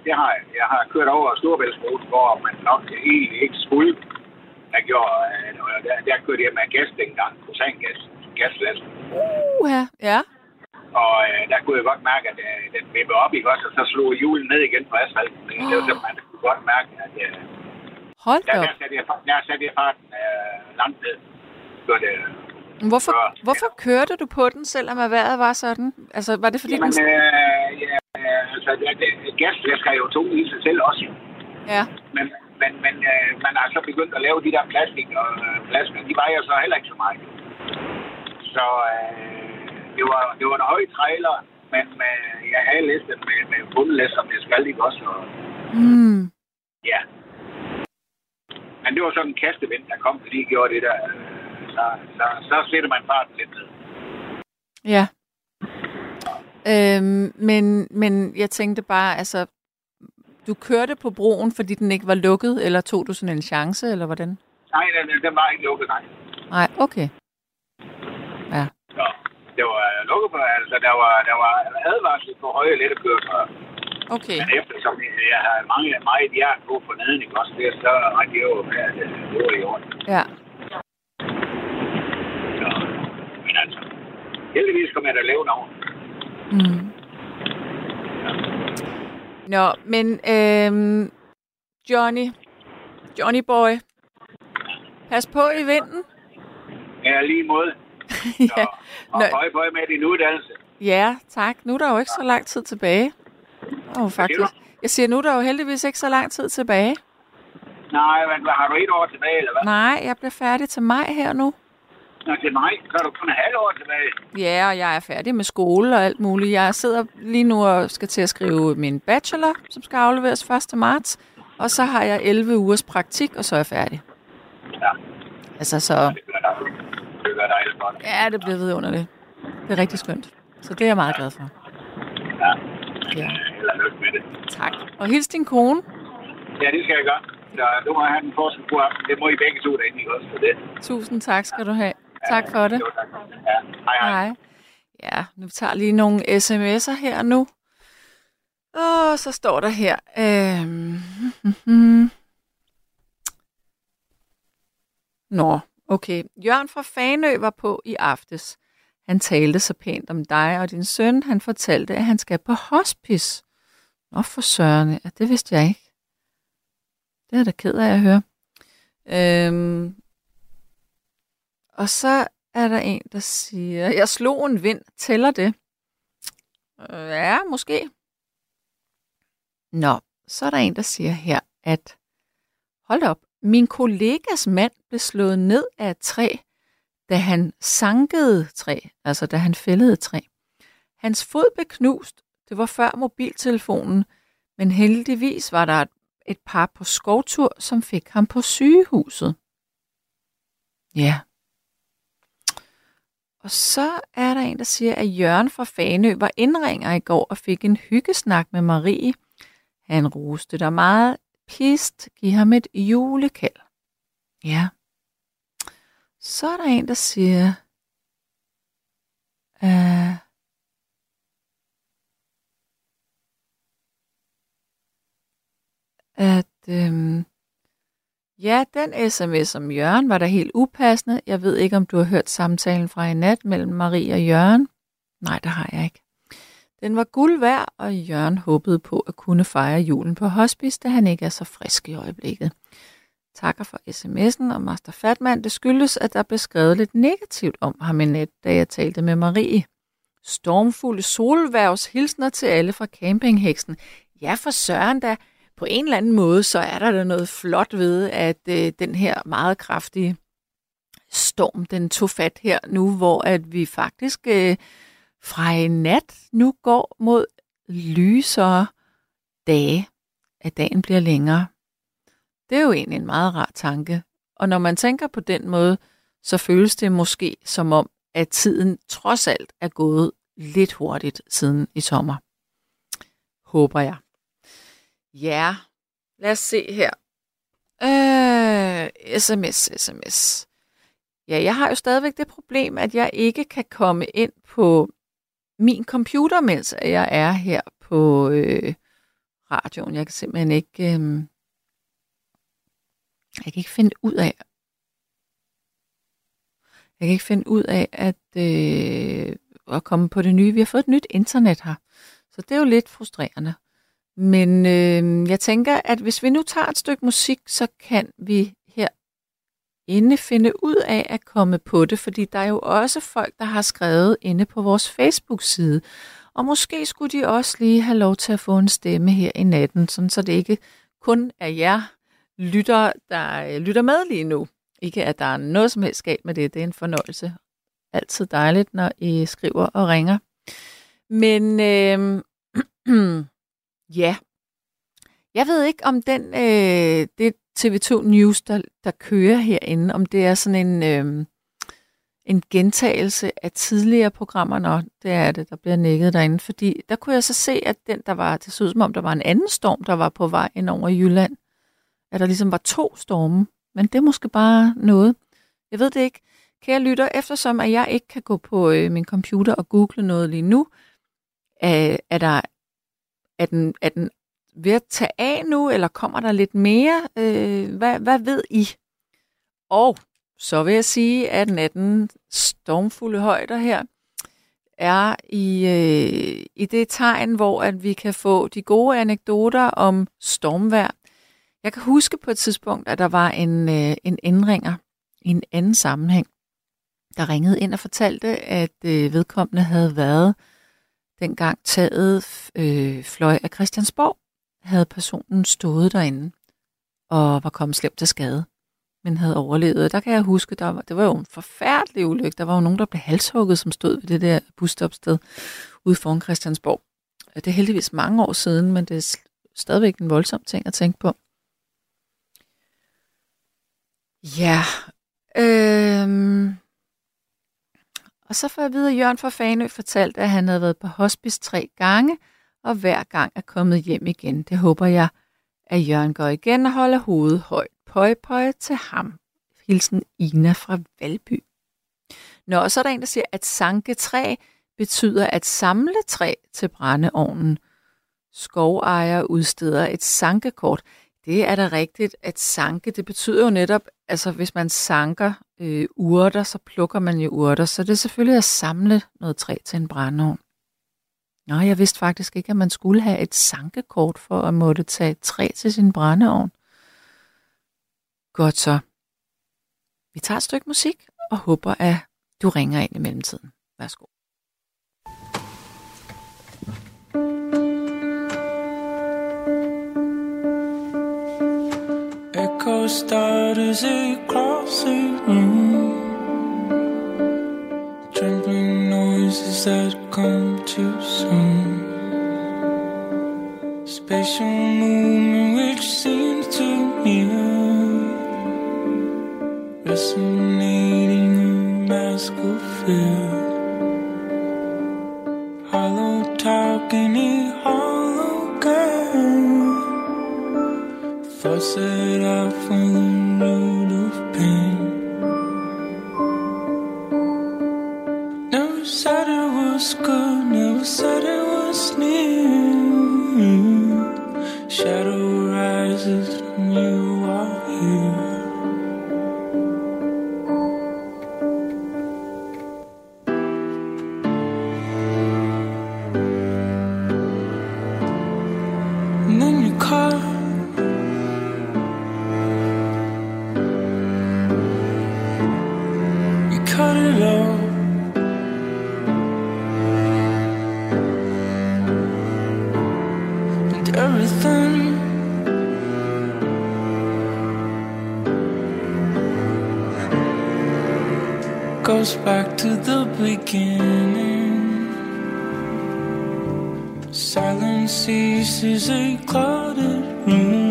Ja, det har jeg. Jeg har kørt over Storbæltsbroen, hvor man nok egentlig ikke skulle have gjort. øh, Der, der kørte jeg med gas dengang, prosangas, gaslast. Uha, ja. Og øh, der kunne jeg godt mærke, at øh, den vippede op, ikke også? Og så slog hjulen ned igen på asfalten. Det var simpelthen, man kunne godt mærke, at øh, Hold der, der, satte jeg, der satte jeg farten øh, langt ned. Så det, Hvorfor, Ja. hvorfor kørte du på den, selvom vejret var sådan? Altså, var det fordi Jamen, den... øh, ja, øh, altså, det, det, gasflasker er jo to i sig selv også. Ja, Men, men, men øh, man har så begyndt at lave de der plastik og øh, flasker. De vejer så heller ikke så meget. Så øh, det, var, det var en høj trailer, men med, jeg havde læst den med, med bundelæs, som jeg skal ikke også. Og, mm, ja. Men det var sådan en kastevind, der kom, fordi gjorde det der. øh, Så, så, så sætter man farten lidt ned. ja. Øhm, men, men jeg tænkte bare, altså, du kørte på broen, fordi den ikke var lukket, eller tog du sådan en chance, eller hvordan? Nej, den, den var ikke lukket, nej. Nej, okay. Ja, Så det var øh, lukket for, altså der var, der var advarsel på høje lette køretøjer. okay. Men eftersom jeg har mange, meget jern på for neden, ikke også, det så har det jo været, øh, det i orden. Ja, Så, men altså, heldigvis kom jeg da lave over. Mm. Nå, men øhm, Johnny, Johnny boy, pas på i vinden. Jeg er lige mod. ja. Og Nå. høj bøj med din uddannelse. ja, tak. Nu er der jo ikke så lang tid tilbage. Åh, oh, faktisk. Jeg siger, nu er der jo heldigvis ikke så lang tid tilbage. Nej, men har du et år tilbage, eller hvad? Nej, jeg bliver færdig til maj her nu. Nå, til mig, har du kun et halvt år tilbage. Ja, og jeg er færdig med skole og alt muligt. Jeg sidder lige nu og skal til at skrive min bachelor, som skal afleveres 1. marts. Og så har jeg 11 ugers praktik, og så er jeg færdig. Ja, Altså, så det gør dejligt. Det gør dig. ja, det bliver vidunderligt. Det er rigtig skønt. Så det er jeg meget glad for. Ja, Ja, og lykke med det. tak. Og hils din kone. Ja, det skal jeg gøre. Så du må have den forskel på aften. Det må I begge to derinde, ikke også? For det. Tusind tak skal du have. Tak for det. Jo, tak. Ja, hej hej. Hej. Ja, nu tager lige nogle sms'er her nu. Og så står der her. Øhm, Nå, okay. Jørgen fra Fanø var på i aftes. Han talte så pænt om dig og din søn. Han fortalte, at han skal på hospice. Nå for søren, ja, det vidste jeg ikke. Det er da ked af at høre. Øhm, og så er der en, der siger, jeg slog en vind, tæller det? Øh, ja, måske. Nå, så er der en, der siger her, at hold op, min kollegas mand blev slået ned af et træ, da han sankede træ, altså da han fældede træ. Hans fod blev knust. Det var før mobiltelefonen, men heldigvis var der et, et par på skovtur, som fik ham på sygehuset. Ja. Og så er der en, der siger, at Jørgen fra Fanø var indringer i går og fik en hyggesnak med Marie. Han roste dig meget. Pist, giv ham et julekald. Ja. Så er der en, der siger, øh, at øh, ja, den sms om Jørgen var da helt upassende. Jeg ved ikke, om du har hørt samtalen fra i nat mellem Marie og Jørgen. Nej, det har jeg ikke. Den var guld værd, og Jørgen håbede på at kunne fejre julen på hospice, da han ikke er så frisk i øjeblikket. Takker for sms'en og Master Fatman. Det skyldes, at der blev skrevet lidt negativt om ham i net, da jeg talte med Marie. Stormfulde solværvs hilsner til alle fra campingheksen. Ja, for søren da. På en eller anden måde, så er der da noget flot ved, at øh, den her meget kraftige storm, den tog fat her nu, hvor at vi faktisk øh, fra en nat nu går mod lysere dage, at dagen bliver længere. Det er jo egentlig en meget rar tanke. Og når man tænker på den måde, så føles det måske som om, at tiden trods alt er gået lidt hurtigt siden i sommer. Håber jeg. Ja, lad os se her. Øh, sms, sms. Ja, jeg har jo stadigvæk det problem, at jeg ikke kan komme ind på min computer, mens jeg er her på øh, radioen. Jeg kan simpelthen ikke... Øh, jeg kan ikke finde ud af... Jeg kan ikke finde ud af at, øh, at komme på det nye. Vi har fået et nyt internet her, så det er jo lidt frustrerende. Men øh, jeg tænker, at hvis vi nu tager et stykke musik, så kan vi her inde finde ud af at komme på det, fordi der er jo også folk, der har skrevet inde på vores Facebook-side. Og måske skulle de også lige have lov til at få en stemme her i natten, sådan så det ikke kun er jer lytter, der øh, lytter med lige nu. Ikke at der er noget som helst galt med det, det er en fornøjelse. Altid dejligt, når I skriver og ringer. Men øh, Ja. Jeg ved ikke, om den, øh, det TV2 News, der, der kører herinde, om det er sådan en, øh, en gentagelse af tidligere programmer. Nå, det er det, der bliver nækket derinde. Fordi der kunne jeg så se, at den, der var, det så ud som om, der var en anden storm, der var på vej ind over Jylland. At der ligesom var to storme. Men det er måske bare noget. Jeg ved det ikke. Kære lytter, eftersom at jeg ikke kan gå på øh, min computer og google noget lige nu, er, er der er den, er den ved at tage af nu, eller kommer der lidt mere? Øh, hvad, hvad ved I? Og så vil jeg sige, at natten stormfulde højder her er i, øh, i det tegn, hvor at vi kan få de gode anekdoter om stormvær. Jeg kan huske på et tidspunkt, at der var en, øh, en indringer i en anden sammenhæng, der ringede ind og fortalte, at øh, vedkommende havde været dengang taget øh, fløj af Christiansborg, havde personen stået derinde og var kommet slemt til skade, men havde overlevet. Der kan jeg huske, der var, det var jo en forfærdelig ulykke. Der var jo nogen, der blev halshugget, som stod ved det der busstopsted ude foran Christiansborg. Det er heldigvis mange år siden, men det er stadigvæk en voldsom ting at tænke på. Ja, øh, og så får jeg videre, at Jørgen fra Fanø fortalte, at han havde været på hospice tre gange, og hver gang er kommet hjem igen. Det håber jeg, at Jørgen går igen og holder hovedet højt. Pøj, pøj til ham. Hilsen Ina fra Valby. Nå, og så er der en, der siger, at sanke træ betyder at samle træ til brændeovnen. Skovejer udsteder et sankekort. Det er da rigtigt, at sanke, det betyder jo netop, altså hvis man sanker øh, urter, så plukker man jo urter, så det er selvfølgelig at samle noget træ til en brændeovn. Nå, jeg vidste faktisk ikke, at man skulle have et sankekort for at måtte tage træ til sin brændeovn. Godt så. Vi tager et stykke musik og håber, at du ringer ind i mellemtiden. Værsgo. Echo starters across the room. Trembling noises that come too soon. Spatial movement which seems too near. Resonating a mask of fear. Hollow talking Set out for the road of pain. Never said it was good, never said it was near. Shadow rises Back to the beginning. Silence ceases a clouded room.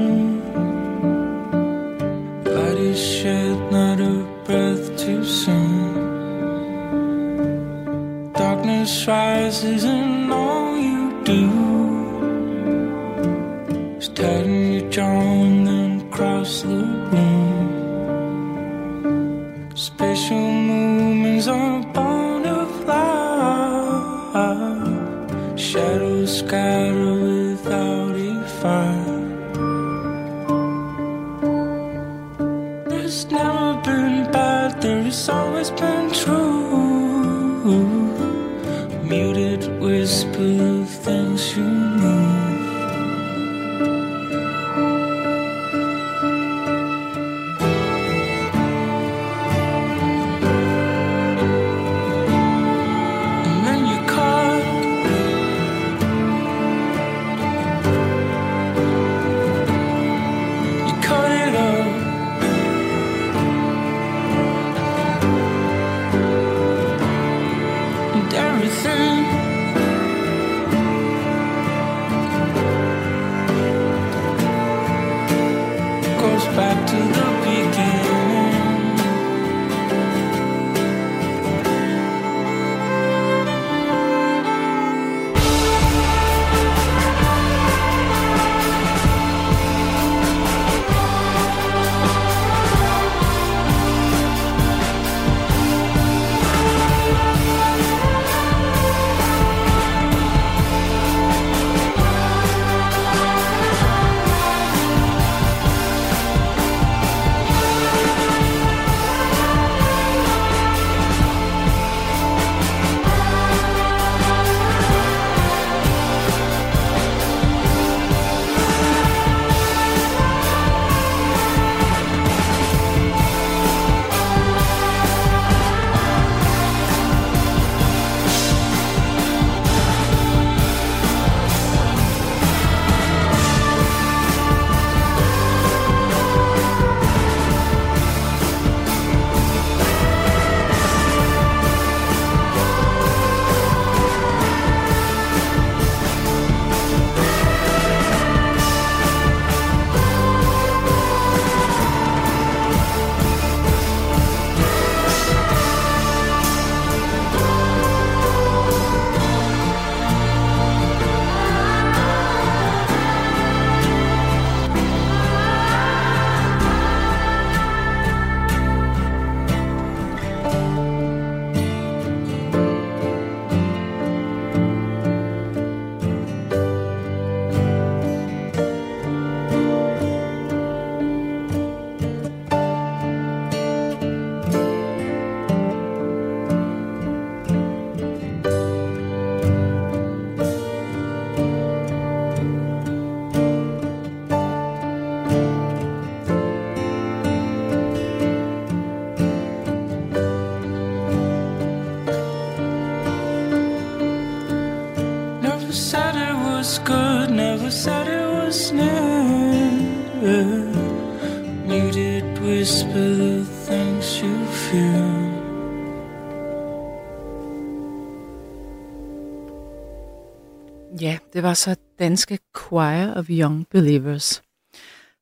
Det var så danske Choir of Young Believers.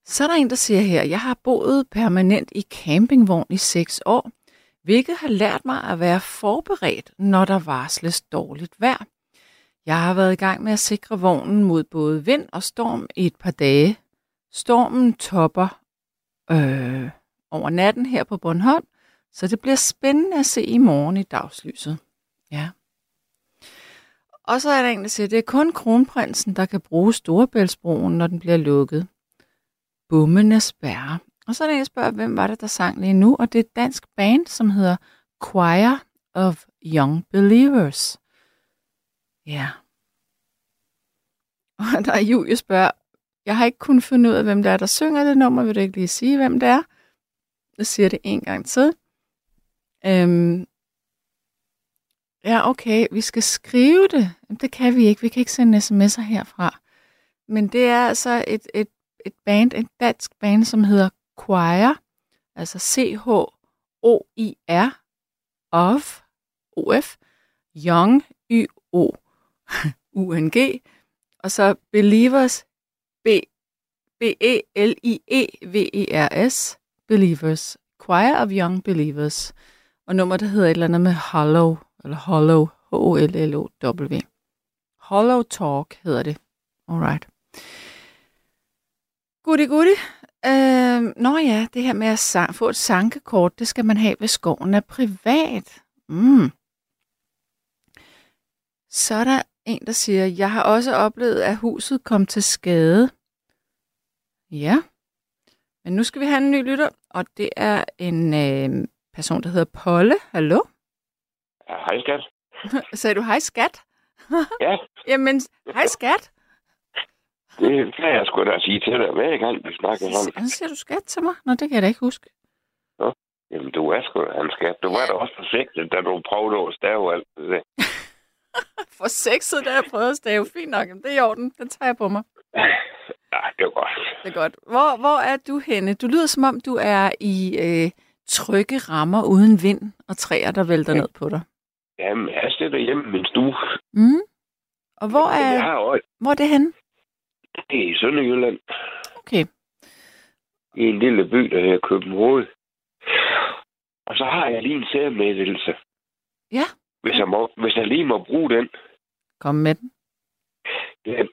Så er der en, der siger her, jeg har boet permanent i campingvogn i seks år, hvilket har lært mig at være forberedt, når der varsles dårligt vejr. Jeg har været i gang med at sikre vognen mod både vind og storm i et par dage. Stormen topper øh, over natten her på Bornholm, så det bliver spændende at se i morgen i dagslyset. Ja. Og så er der en, der siger, at det er kun kronprinsen, der kan bruge Storebæltsbroen, når den bliver lukket. Bummene spærre. Og så er der en, der spørger, hvem var det, der sang lige nu? Og det er et dansk band, som hedder Choir of Young Believers. Ja. Og der er Julie spørger, jeg har ikke kunnet finde ud af, hvem der er, der synger det nummer. Vil du ikke lige sige, hvem det er? Jeg siger det en gang til. Øhm, ja, okay, vi skal skrive det. Jamen, det kan vi ikke. Vi kan ikke sende sms'er herfra. Men det er altså et, et, et band, et dansk band, som hedder Choir, altså C-H-O-I-R, of, O-F, Young, Y-O, U-N-G, og så Believers, B, B-E-L-I-E-V-E-R-S, Believers, Choir of Young Believers, og nummer, der hedder et eller andet med Hollow, eller Hollow, H-O-L-L-O-W. Hollow Talk hedder det. Alright. Goody, goody. Øh, nå ja, det her med at sang, få et sankekort, det skal man have, hvis skoven er privat. Mm. Så er der en, der siger, jeg har også oplevet, at huset kom til skade. Ja, men nu skal vi have en ny lytter, og det er en øh, person, der hedder Polle. Hallo? Ja, hej skat. Sagde du hej skat? Ja, Jamen, hej skat. det kan jeg sgu da sige til dig hver gang, vi snakker sammen. Så siger du skat til mig? Nå, det kan jeg da ikke huske. Jamen, du er sgu da en skat. Du var da også forsigtig, da du prøvede at stave alt det der. For sexet, der jeg prøvet at stave. Fint nok, Jamen, det er i orden. Den tager jeg på mig. Ja, det var godt. Det er godt. Hvor, hvor er du henne? Du lyder som om, du er i øh, trygge rammer uden vind og træer, der vælter Ja. ned på dig. Jamen, jeg sidder hjemme i min stue. Mm. Og hvor Men Jeg er, har også hvor er det henne? det er i Sønderjylland. Okay. I en lille by, der hedder København. Og så har jeg lige en særmeddelelse. Ja. Hvis jeg, må, hvis jeg lige må bruge den. Kom med den. Er,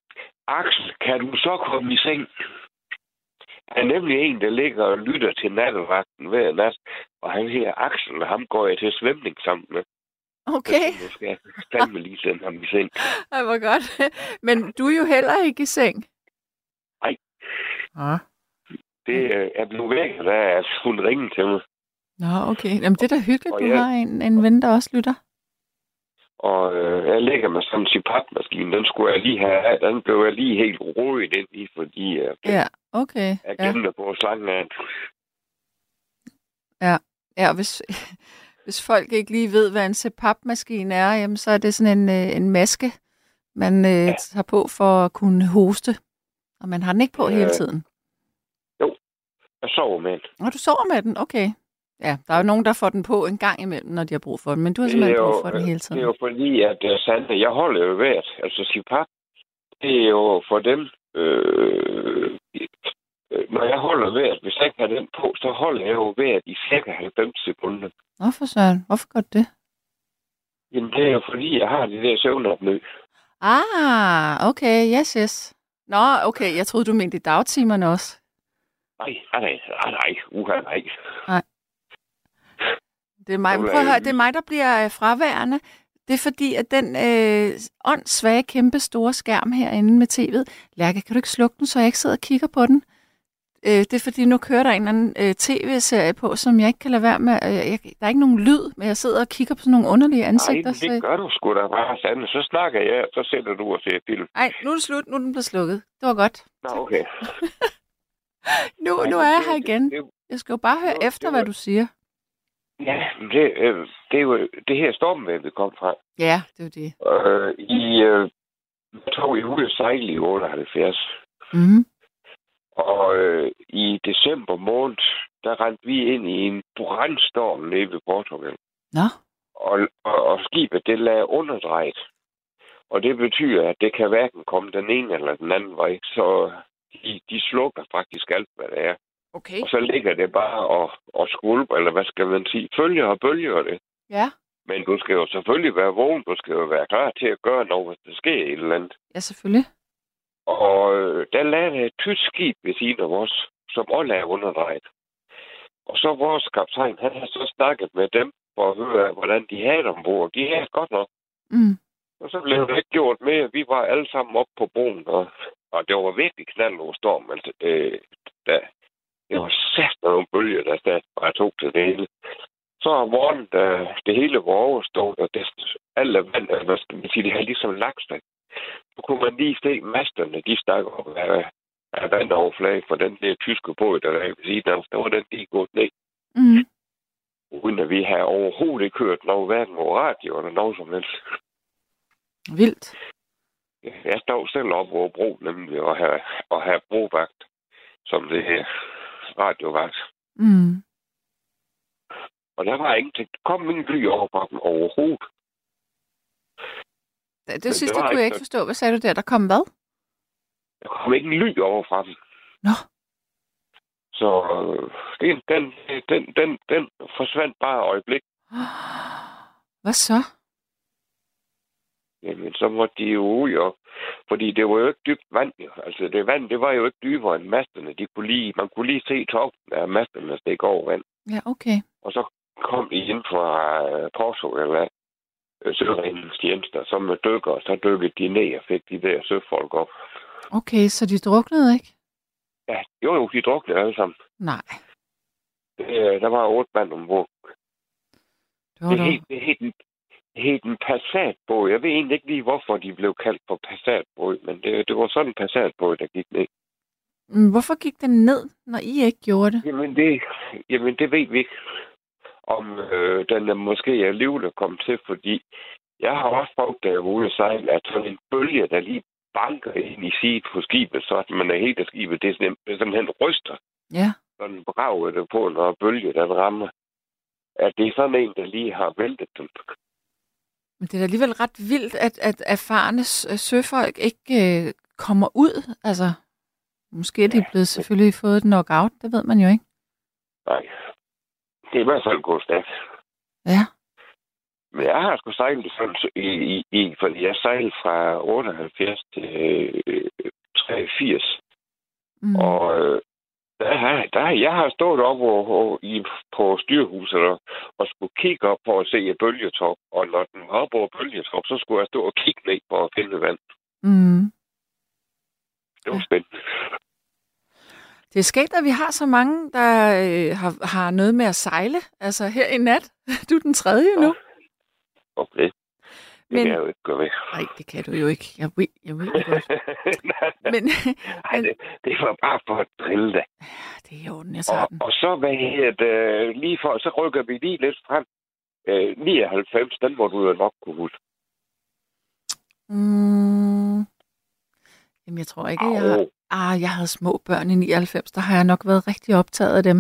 Axel, kan du så komme i seng? Han er nemlig en, der ligger og lytter til nattevagten hver nat. Og han her Axel, og ham går jeg til svømning sammen med. Okay. Nu skal jeg fandme lige sende ham i seng. Ej, hvor godt. Men du er jo heller ikke i seng. Nej. Ah. Det øh, er blevet væk, der er hun ringet til mig. Nå, okay. Jamen, det er da hyggeligt, Og du jeg- har en, en ven, der også lytter. Og øh, jeg ligger med sådan en cipatmaskine. Den skulle jeg lige have. Den blev jeg lige helt rodet ind i, fordi øh, Ja, okay. jeg Ja, gemte på slangen af. ja hvis, hvis folk ikke lige ved, hvad en CPAP-maskine er, jamen, så er det sådan en, øh, en maske, man øh, ja. tager på for at kunne hoste. Og man har den ikke på hele Øh, tiden. Jeg sover med den. Og du sover med den, okay. Ja, der er jo nogen, der får den på en gang imellem, når de har brug for den, men du har Det er simpelthen jo, brug for den hele Det tiden. er jo fordi, at uh, Sande, jeg holder jo hvert. Altså CPAP, det er jo for dem, øh, øh, når jeg holder hvert, hvis jeg ikke har den på, så holder jeg jo hvert i cirka 90 sekunder. Hvorfor, Søren? Hvorfor gør du det? Jamen, det er jo fordi, jeg har det der søvnopnø. Ah, okay, yes, yes. Nå, okay, jeg troede, du mente i dagtimerne også. Nej, nej, nej, nej, nej, uha, nej. Det er mig, prøv at høre, det er mig, der bliver øh, fraværende. Det er fordi, at den øh, åndssvage, kæmpe store skærm herinde med tv'et, Lærke, kan du ikke slukke den, så jeg ikke sidder og kigger på den? Øh, det er fordi, nu kører der en eller anden øh, tv-serie på, som jeg ikke kan lade være med. Øh, jeg, der er ikke nogen lyd, men jeg sidder og kigger på sådan nogle underlige Nej, ansigter. så... det gør du sgu da bare, Sande. Så snakker jeg, så sætter du og ser film. Ej, nu er det slut. Nu er den blevet slukket. Det var godt. Nå, okay. Nu, Nej, nu er jeg her igen. Jeg skal jo bare høre det efter, det hvad du siger. Ja, det, øh, det er jo det her stormvejr, vi kom fra. Ja, det er det. Øh, I øh, tog i ud at sejle i 78. Mm. Og øh, i december måned, der rendte vi ind i en brandstorm nede ved Portugal. Nå, Og, og, og skibet, det lagde underdrejet. Og det betyder, at det kan hverken komme den ene eller den anden vej. Så de, de slukker faktisk alt, hvad det er. okay. Og så ligger det bare og, og skulper, eller hvad skal man sige, følger og bølger det. Ja, Men du skal jo selvfølgelig være vågen. Du skal jo være klar til at gøre noget, hvis der sker et eller andet. ja selvfølgelig. Og øh, der lagde et tysk skib ved siden af os, som også lagde underdrejet. Og så vores kaptajn, han har så snakket med dem for at høre, hvordan de havde ombord. De havde godt nok. Mm. Og så blev det ikke gjort mere. Vi var alle sammen op på broen, og, og det var virkelig knald over storm. Altså, øh, der, det var sat nogle bølger, der, der bare tog til det hele. Så om morgenen, da det hele var overstået, og det, alle vand, hvad skal man sige, det havde ligesom lagt sig. Så kunne man lige se masterne, de stak op af, af vandoverflaget for den der tyske båd, der var ved siden af. Der var den lige gået ned, Mm. uden at vi havde overhovedet ikke hørt noget, hverken over radio eller noget som helst. Vildt. Jeg stod selv op over bro, nemlig, og have, og have brovagt, som det her radiovagt. Mm. Og der var ingenting. Der kom ingen ly over fra dem overhovedet. Det, det det sidste var kunne jeg ikke forstå. Hvad sagde du der? Der kom hvad? Der kom ikke en ly over fra dem. Nå. Så øh, den, den, den, den, den forsvandt bare et øjeblik. Hvad så? Jamen, så måtte de jo ud, og, fordi det var jo ikke dybt vand. Jo. Altså, det vand, det var jo ikke dybere end masterne. De kunne lige, man kunne lige se toppen af masterne, der steg over vand. Ja, okay. Og så kom de ind fra uh, Porto, eller uh, søredningstjenester, som med dykker, og så dykkede de ned og fik de der søfolk op. Okay, så de druknede ikke? Ja, jo jo, de druknede alle sammen. Nej. Det, øh, der var otte mand ombord. Det var Det er helt, det er helt, en, helt en Passat-båd. Jeg ved egentlig ikke lige, hvorfor de blev kaldt for Passat-båd, men det, det var sådan en Passat-båd, der gik ned. Hvorfor gik den ned, når I ikke gjorde det? Jamen det, jamen, det ved vi ikke, om øh, den er måske er der kom til, fordi jeg har også prøvet, da jeg var ude at sejle, at sådan en bølge, der lige banker ind i sidet på skibet, så at man er helt af skibet, det er simpelthen, ryster, Ja. sådan brager det på, når bølge den rammer. At det er sådan en, der lige har væltet den. Men det er da alligevel ret vildt, at, at erfarne øh, søfolk ikke øh, kommer ud. Altså, måske er de blevet selvfølgelig fået et knockout, det ved man jo ikke. Nej. Det er i hvert fald gået stærkt. Ja. Men jeg har sgu sejlet sådan, så- i, i, i, fordi jeg sejlede fra 78 til øh, 83. Mm. Og øh, der, har- der, jeg har stået op og, og, i, på styrhuset og, og skulle kigge op for at se et bølgetop. Og når den var op over bølgetop, så skulle jeg stå og kigge ned for at finde vand. Mm. Det var Ja. spændende. Det er skægt, at vi har så mange, der øh, har, har noget med at sejle. Altså her i nat. Du er den tredje nu. Okay. Det Men- kan jeg jo ikke gøre ved. Nej, det kan du jo ikke. Jeg ved, jeg ved det godt. Men Nej, det, det var bare for at drille det. det er i orden, jeg tager Og, den. og så, hvad hedder det, lige for, så rykker vi lige lidt frem. Øh, 99, den må du jo nok kunne huske. Mm. Jamen, jeg tror ikke, jeg har... Au. Ah, jeg havde små børn i 99, der har jeg nok været rigtig optaget af dem.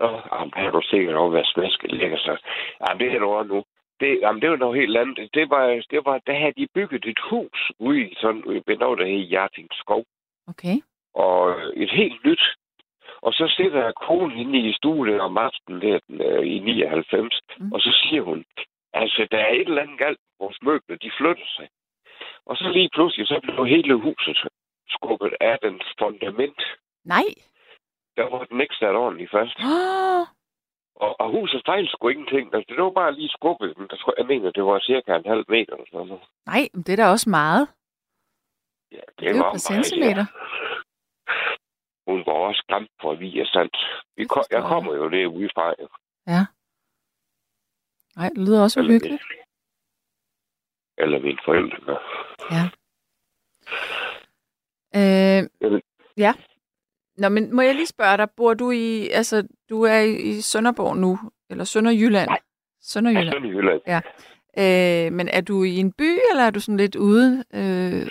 Nå, jamen, har du sikkert også været smasket lækker, så. Jamen, det er du også nu. Det, jamen, det var noget helt andet. Det var, det var, der havde de bygget et hus ude i sådan, noget, der hed Hjerting Skov. Okay. Og øh, et helt nyt. Og så sidder jeg konen inde i stuen om aftenen der, den, øh, i 99, Mm. mm. og så siger hun, altså, der er et eller andet galt. Vores møbler, de flytter sig. Og så lige pludselig, så blev hele huset skubbet af den fundament. Nej. Der var den ikke sat ordentligt fast. Oh, Og, og huset fejl sgu ingenting. Altså, det var bare lige skubbet. Men der, tror- jeg mener, det var cirka en halv meter eller sådan noget. nej, men det er da også meget. Ja, det, Det er jo et par centimeter. Hun var også skræmt for at vide sandt. Vi kom, jeg kommer jo derude fra. Ja. Nej, det lyder også uhyggeligt. Eller mine forældre. gør. Ja. Øh, Jamen. ja. Nå, men må jeg lige spørge dig, bor du i, altså, du er i, Sønderborg nu, eller Sønderjylland? Nej. Ja, Sønderjylland. sådan i Jylland. Øh, men er du i en by, eller er du sådan lidt ude? Øh,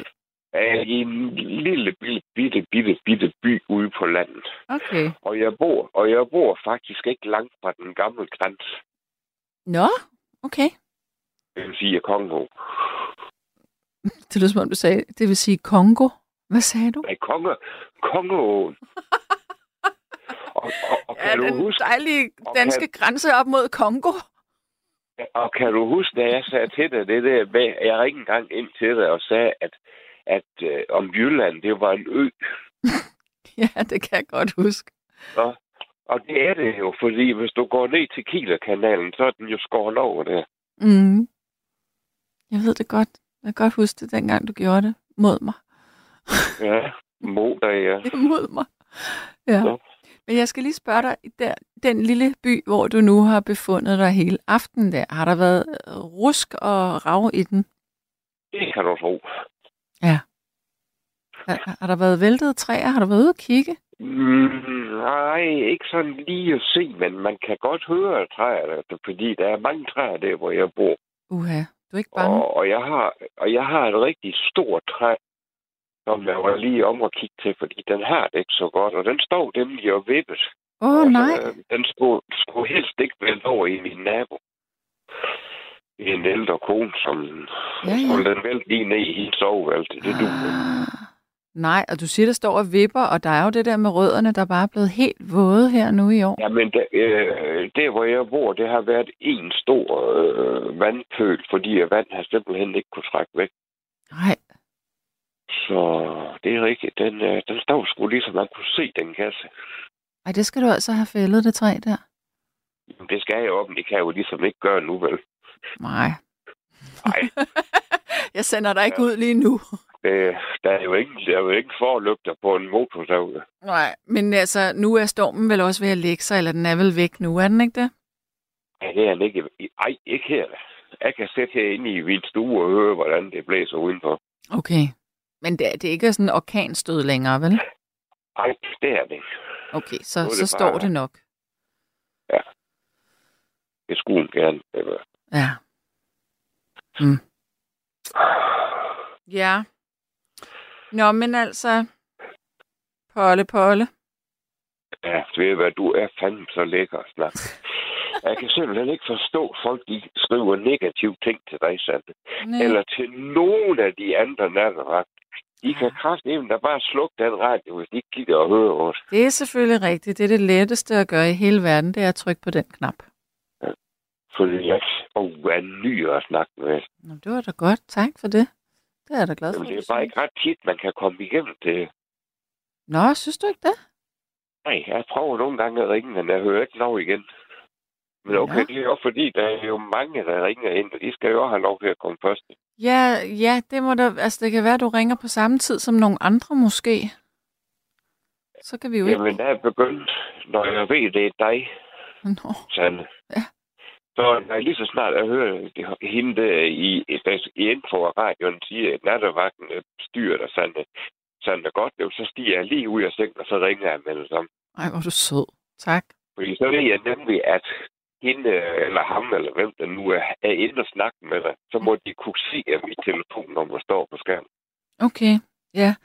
er i en lille, bitte, bitte, bitte, bitte by ude på landet. Okay. Og jeg bor, og jeg bor faktisk ikke langt fra den gamle grænse. Nå, okay. Det vil sige Kongo. Det lyder som om, du sagde, det vil sige Kongo. Hvad sagde du? Nej, Kongo. Kongoåen. og, og, og, kan Ja, du den huske, dejlige danske grænse op mod Kongo. og kan du huske, da jeg sagde til dig det der med, jeg ringede engang ind til dig og sagde, at, at øh, om Jylland, det var en ø. Ja, det kan jeg godt huske. Og, og det er det jo, fordi hvis du går ned til Kielerkanalen, så er den jo skåret over der. Mm. Jeg ved det godt. Jeg kan godt huske det, dengang du gjorde det mod mig. Ja, moder, ja. Imod mig. Ja. Men jeg skal lige spørge dig, der, den lille by, hvor du nu har befundet dig hele aftenen der, har der været øh, rusk og rav i den? Det kan du tro. Har, har der været væltede træer? Har du været ude at kigge? Mm, nej, ikke sådan lige at se, men man kan godt høre træerne, fordi der er mange træer der, hvor jeg bor. Uha, du er ikke bange? Og, og, jeg har, og jeg har et rigtig stort træ, som jeg var lige om at kigge til, fordi den har det ikke så godt, og den står nemlig og vippet. Åh, oh, nej. øh, Den skulle, skulle helst ikke vælte over i min nabo. En ældre kone, som Ja, ja. den vælte lige ned i hendes soveværelse. Det. Ah. Nej, og du siger, der står og vipper, og der er jo det der med rødderne, der bare er blevet helt våde her nu i år. Ja, men der, øh, der, hvor jeg bor, det har været en stor øh, vandpøl, fordi vand har simpelthen ikke kunne trække væk. Nej, Så det er rigtigt. Den, øh, den står sgu ligesom, man kunne se den kasse. Ej, det skal du altså have fældet, det træ der. Jamen, Det skal jeg op, men det kan jeg jo ligesom ikke gøre nu, vel? Nej. Nej, jeg sender dig ikke ud lige nu. Det, der er jo ikke, der er jo ikke forlygter på en motorsav. Nej, men altså, nu er stormen vel også ved at lægge sig, eller den er vel væk nu, er den ikke det? Ja, det er den ikke. Ej, ikke her. Jeg kan sætte herinde i min stue og høre, hvordan det blæser udenfor. Okay. Men det er, det er ikke sådan en orkanstød længere, vel? Ej, det er det ikke. Okay, så, det så bare- står det nok. Det skulle hun gerne. Var. Ja. Mm. Ja. Nå, men altså... Polle, Polle. Ja, ved hvad, du er fandme så lækker at snakke. Jeg kan simpelthen ikke forstå, at folk de skriver negative ting til dig, Sande. Nej. Eller til nogen af de andre nattevagt. De kan kraftedeme da bare slukke den radio, hvis de ikke gider at høre os. Det er selvfølgelig rigtigt. Det er det letteste at gøre i hele verden, det er at trykke på den knap. Fordi jeg er ny at snakke med. Nå, det var da godt. Tak for det. Det er jeg da glad for. Jamen, det er bare ikke ret tit, man kan komme igennem det. Nå, synes du ikke det? Nej, jeg prøver nogle gange at ringe, men jeg hører ikke noget igen. Men okay, Ja. det er jo fordi, der er jo mange, der ringer ind, og de skal jo have lov til at komme først. Ja, ja, det må da, altså det kan være, at du ringer på samme tid som nogle andre måske. Så kan vi jo Jamen, ikke... der er begyndt, når jeg ved, det er dig, Nå, Sande. Ja. Så når jeg lige så snart jeg hører hende der i, i, af radioen siger, at nattevagten øh, styrer dig, Sande, Sande godt, så stiger jeg lige ud af sengen, og så ringer jeg med det samme. ej, hvor er du sød. Tak. Fordi så ved jeg nemlig, at hende, øh, eller ham, eller hvem der nu er, er inde og snakke med dig, så må de kunne se, at mit telefonnummer står på skærmen. Okay, ja.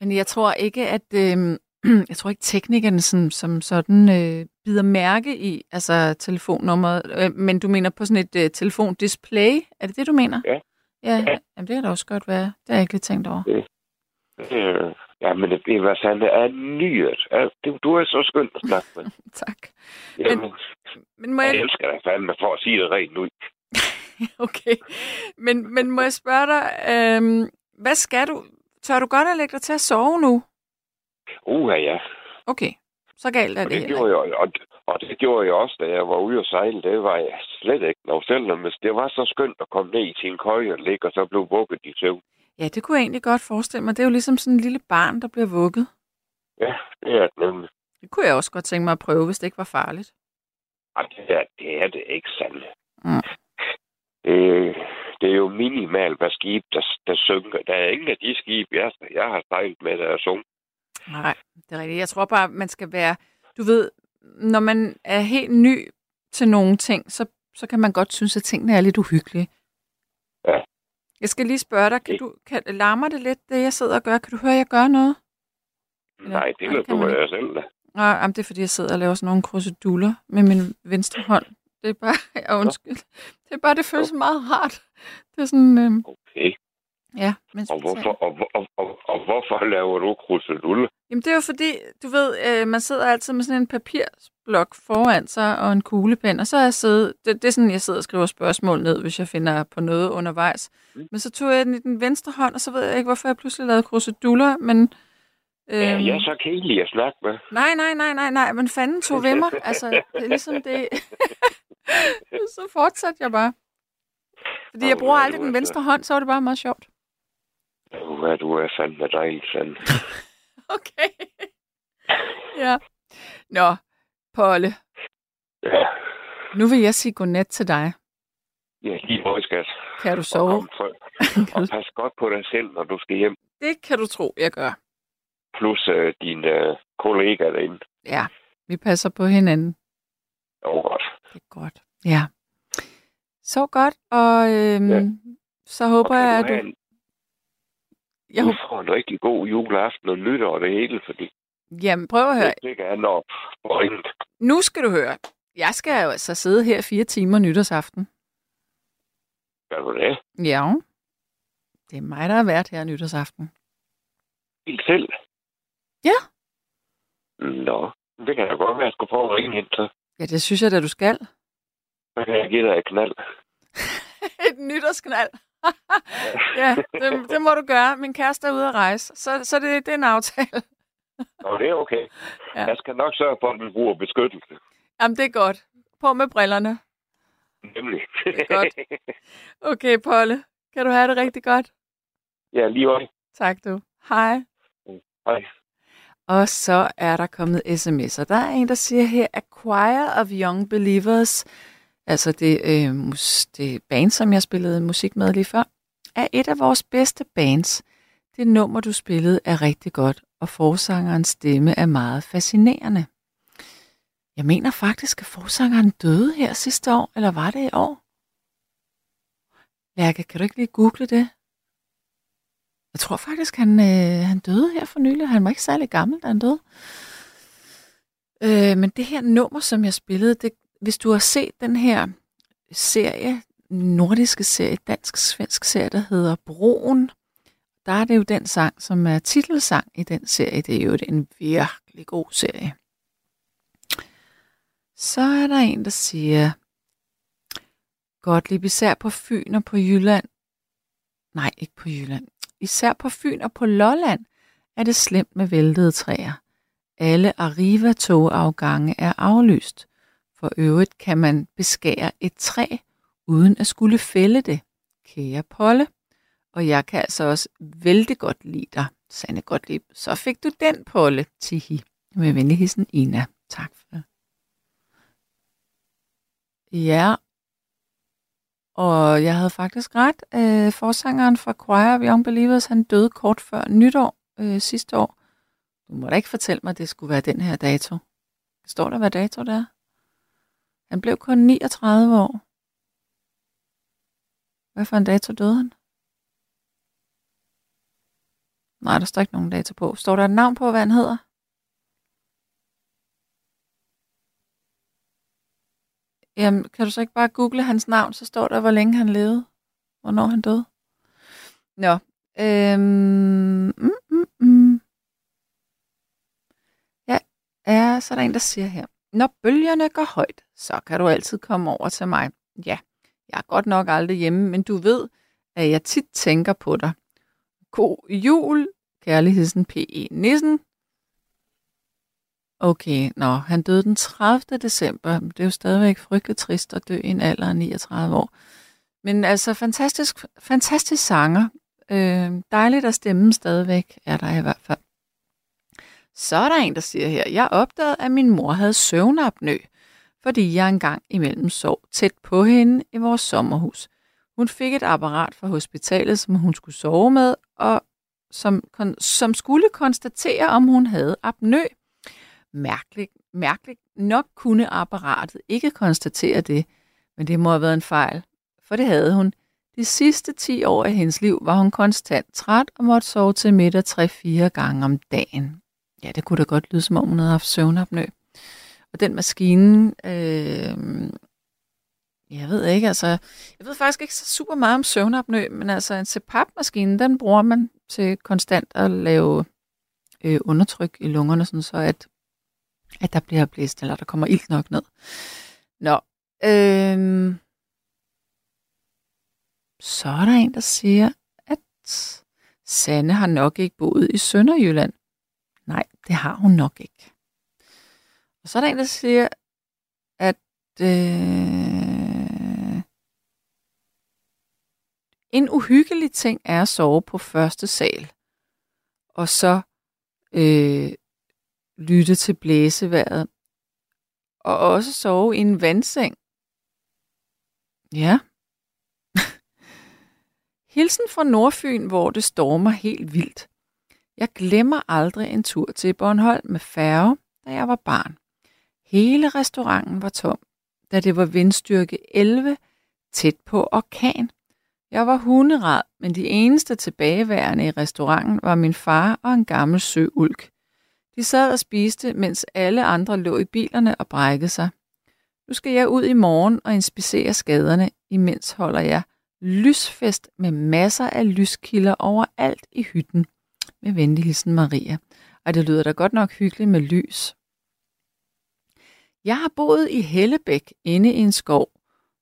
Men jeg tror ikke, at... Øh, jeg tror ikke, teknikerne som, som sådan øh, bider mærke i altså telefonnummeret. Øh, men du mener på sådan et øh, telefondisplay? Er det det, du mener? Ja. Ja, Ja. Jamen, det kan da også godt være. Det har jeg ikke lige tænkt over. Øh, ja, men det, det var sandt, det er nyet. Ja, du, du er så skøn at snakke med. tak. Jamen, Men må jeg jeg... elsker dig fandme for at sige det rent ud. Okay. Men, men må jeg spørge dig, øh, hvad skal du... Tør du godt at lægge dig til at sove nu? Uha, ja. Okay, så galt er Og det det, gjorde jeg, og, og det gjorde jeg også, da jeg var ude at sejle. Det var jeg slet ikke. Når selvom det var så skønt at komme ned i sin køje og ligge, og så blev vugget i søvn. Ja, det kunne jeg egentlig godt forestille mig. Det er jo ligesom sådan en lille barn, der bliver vugget. Ja, det er det nemlig. Det kunne jeg også godt tænke mig at prøve, hvis det ikke var farligt. Ej, det er det, er det ikke sandt. Mm. Det, det er jo minimalt, hvad skib, der, der synker. Der er ingen af de skib, jeg, jeg har sejlet med, der er sunket. Nej, det er rigtigt. Jeg tror bare, man skal være... Du ved, når man er helt ny til nogle ting, så, så kan man godt synes, at tingene er lidt uhyggelige. Ja. Jeg skal lige spørge dig, kan du, kan, larmer det lidt, det jeg sidder og gør? Kan du høre, at jeg gør noget? Eller- Nej, det kan du man selv da. Nej, jamen, det er fordi, jeg sidder og laver sådan nogle kruseduller med min venstre hånd. Det er bare, jeg undskyld. Det er bare, det føles meget rart. Det er sådan, øhm, Okay. Ja. Mens Og hvorfor, og, og, og, og, hvorfor laver du krusedulle? Jamen, det er jo fordi, du ved, øh, man sidder altid med sådan en papirsblok foran sig og en kuglepen, og så er jeg siddet, det, det er sådan, jeg sidder og skriver spørgsmål ned, hvis jeg finder på noget undervejs. Mm. Men så tog jeg den i den venstre hånd, og så ved jeg ikke, hvorfor jeg pludselig lavede kruseduller, men... Øh. Ja, øhm, jeg er så kedelig at snakke med. Nej, nej, nej, nej, nej, men fanden tog ved mig. Altså, det er ligesom det... så fortsatte jeg bare. Fordi jeg bruger er aldrig den venstre hånd, så var det bare meget sjovt. Hvad du er fandme dejlig, Sand. Okay. ja. Nå, Polle, Ja, nu vil jeg sige godnat til dig. ja lige måde, skat. Kan du Og, sove? kom for, og pas godt på dig selv, når du skal hjem. Det kan du tro, jeg gør. Plus øh, dine øh, kollegaer derinde. Ja, vi passer på hinanden. Oh, godt. Det er godt. Ja. Så godt, og øhm, Ja. så håber Og jeg, at du... en, Jeg du håber... får en rigtig god juleaften og nytår og det hele, fordi Jamen, prøv at høre. det kan på ringen. Nu skal du høre. Jeg skal jo altså sidde her fire timer nytårsaften. Gør du det? Ja. Det er mig, der har været her nytårsaften. Helt selv? Ja. Nå, det kan da godt være, at jeg skulle prøve at ringe ind til. Ja, det synes jeg da, du skal. Så kan jeg give dig et knald. Et nytårsknald. Ja, det, det må du gøre. Min kæreste er ude at rejse, så, så det, det er en aftale. Og det er okay. Ja. Jeg skal nok sørge for, at den bruger beskyttelse. Jamen, det er godt. På med brillerne. Nemlig. er godt. Okay, Polle. Kan du have det rigtig godt? ja, lige øje. Tak du. Hej. Hej. Og så er der kommet sms'er. Der er en, der siger her, A Choir of Young Believers, altså det, øh, mus, det band, som jeg spillede musik med lige før, er et af vores bedste bands. Det nummer, du spillede, er rigtig godt, og forsangerens stemme er meget fascinerende. Jeg mener faktisk, at forsangeren døde her sidste år, eller var det i år? Lærke, kan du ikke lige google det? Jeg tror faktisk, han, øh, han døde her for nylig. Han var ikke særlig gammel, da han døde. Øh, men det her nummer, som jeg spillede, det, hvis du har set den her serie, nordiske serie, dansk-svensk serie, der hedder Broen, der er det jo den sang, som er titelsang i den serie. Det er jo en virkelig god serie. Så er der en, der siger, godt lige især på Fyn og på Jylland. Nej, ikke på Jylland. Især på Fyn og på Lolland er det slemt med væltede træer. Alle Arriva-togafgange er aflyst. For øvrigt kan man beskære et træ, uden at skulle fælde det. Kære Polle. Og jeg kan altså også vældig godt lide dig, Sanne Gottlieb. Så fik du den, Polle, Tihi. Med venlig hilsen, Ina. Tak for det. Ja, og jeg havde faktisk ret. Øh, forsangeren fra Choir of Young Believers, han døde kort før nytår øh, sidste år. Du må da ikke fortælle mig, at det skulle være den her dato. Står der, hvad dato det er? Han blev kun 39 år. Hvad for en dato døde han? Nej, der står ikke nogen dato på. Står der et navn på, hvad han hedder? Jamen, kan du så ikke bare google hans navn, så står der, hvor længe han levede, hvornår han døde. Nå, øhm, mm, mm, mm. Ja, ja, så er der en, der siger her. Når bølgerne går højt, så kan du altid komme over til mig. Ja, jeg er godt nok aldrig hjemme, men du ved, at jeg tit tænker på dig. God jul, kærligheden P.E. Nissen. Okay, nå, han døde den 30. december. Det er jo stadigvæk frygteligt trist at dø i en alder af 39 år. Men altså, fantastisk, fantastisk sanger. Øh, dejligt at stemme stadigvæk, er der i hvert fald. Så er der en, der siger her, jeg opdagede, at min mor havde søvnapnø, fordi jeg engang imellem sov tæt på hende i vores sommerhus. Hun fik et apparat fra hospitalet, som hun skulle sove med, og som, som skulle konstatere, om hun havde apnø. Mærkeligt, mærkeligt nok kunne apparatet ikke konstatere det, men det må have været en fejl, for det havde hun. De sidste 10 år af hendes liv var hun konstant træt og måtte sove til middag 3-4 gange om dagen. Ja, det kunne da godt lyde, som om hun havde haft søvnapnø. Og den maskine, øh, jeg ved ikke, altså, jeg ved faktisk ikke så super meget om søvnapnø, men altså en CPAP-maskine, den bruger man til konstant at lave øh, undertryk i lungerne, sådan så at, at der bliver blæst, eller der kommer ilt nok ned. Nå, øh, så er der en, der siger, at Sanne har nok ikke boet i Sønderjylland. Nej, det har hun nok ikke. Og så er der en, der siger, at øh, en uhyggelig ting er at sove på første sal, og så øh, lytte til blæseværet, og også sove i en vandseng. Ja. Hilsen fra Nordfyn, hvor det stormer helt vildt. Jeg glemmer aldrig en tur til Bornholm med færge, da jeg var barn. Hele restauranten var tom, da det var vindstyrke 11, tæt på orkan. Jeg var hunderad, men de eneste tilbageværende i restauranten var min far og en gammel søulk. De sad og spiste, mens alle andre lå i bilerne og brækkede sig. Nu skal jeg ud i morgen og inspicere skaderne, imens holder jeg lysfest med masser af lyskilder overalt i hytten. Med venlig hilsen Maria. Og det lyder da godt nok hyggeligt med lys. Jeg har boet i Hellebæk inde i en skov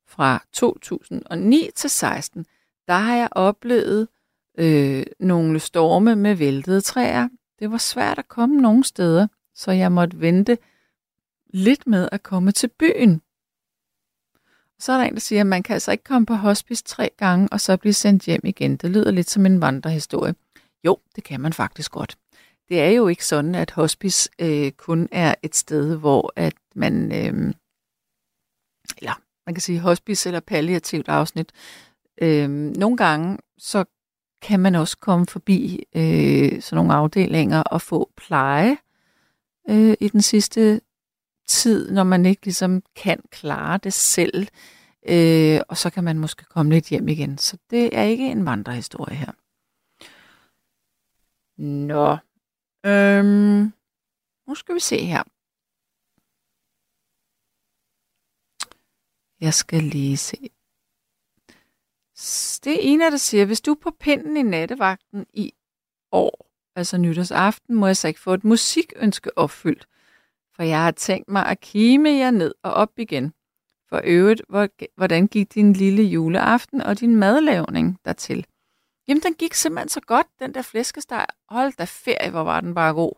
fra 2009 til 16. Der har jeg oplevet øh, nogle storme med væltede træer. Det var svært at komme nogen steder, så jeg måtte vente lidt med at komme til byen. Så er der en, der siger, at man kan altså ikke komme på hospice tre gange, og så blive sendt hjem igen. Det lyder lidt som en vandrehistorie. Jo, det kan man faktisk godt. Det er jo ikke sådan, at hospice øh, kun er et sted, hvor at man, øh, eller man kan sige hospice eller palliativt afsnit. Øh, nogle gange, så kan man også komme forbi øh, sådan nogle afdelinger og få pleje øh, i den sidste tid, når man ikke ligesom kan klare det selv. Øh, og så kan man måske komme lidt hjem igen. Så det er ikke en vandrehistorie her. Nå. Øhm, nu skal vi se her. Jeg skal lige se. Det er en af der siger, hvis du er på pinden i nattevagten i år, altså nytårsaften, må jeg så ikke få et musikønske opfyldt. For jeg har tænkt mig at kime jer ned og op igen. For øvrigt, hvordan gik din lille juleaften og din madlavning dertil? Jamen, den gik simpelthen så godt, den der flæskesteg. Hold da ferie, hvor var den bare god.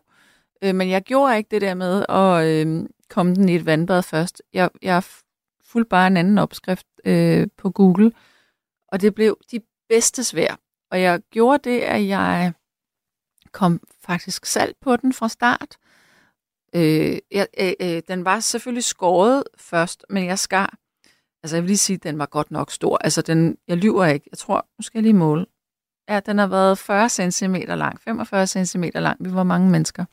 Øh, men jeg gjorde ikke det der med at øh, komme den i et vandbad først. Jeg, jeg fulgte bare en anden opskrift øh, på Google, og det blev de bedste svær. Og jeg gjorde det, at jeg kom faktisk salt på den fra start. Øh, jeg, øh, øh, den var selvfølgelig skåret først, men jeg skar. Altså jeg vil lige sige, at den var godt nok stor. Altså den, jeg lyver ikke. Jeg tror, nu skal jeg lige måle. Ja, den har været 40 cm lang, 45 cm lang. Vi var mange mennesker.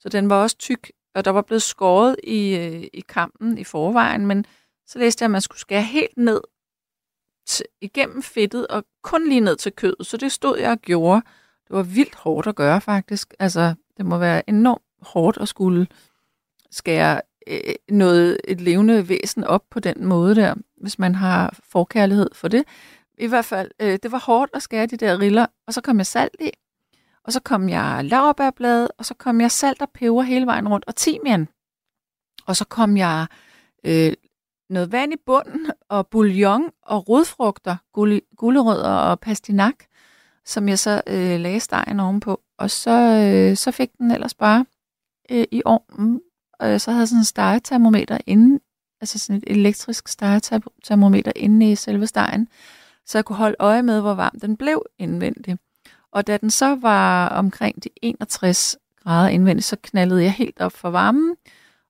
Så den var også tyk, og der var blevet skåret i, øh, i kampen i forvejen, men så læste jeg, at man skulle skære helt ned t- igennem fedtet og kun lige ned til kødet. Så det stod jeg og gjorde. Det var vildt hårdt at gøre, faktisk. Altså, det må være enormt hårdt at skulle skære øh, noget, et levende væsen op på den måde der, hvis man har forkærlighed for det. I hvert fald, øh, det var hårdt at skære de der riller, og så kom jeg salt i, og så kom jeg laurbærblad, og så kom jeg salt og peber hele vejen rundt, og timian. Og så kom jeg øh, noget vand i bunden, og bouillon og rodfrugter, gulerødder og pastinak, som jeg så øh, lagde stegen ovenpå. Og så, øh, så fik den ellers bare øh, i ovnen. Og så havde jeg sådan en stegetermometer inde, altså sådan et elektrisk stegetermometer inde i selve stegen, så jeg kunne holde øje med, hvor varm den blev indvendigt. Og da den så var omkring de 61 grader indvendigt, så knaldede jeg helt op for varmen,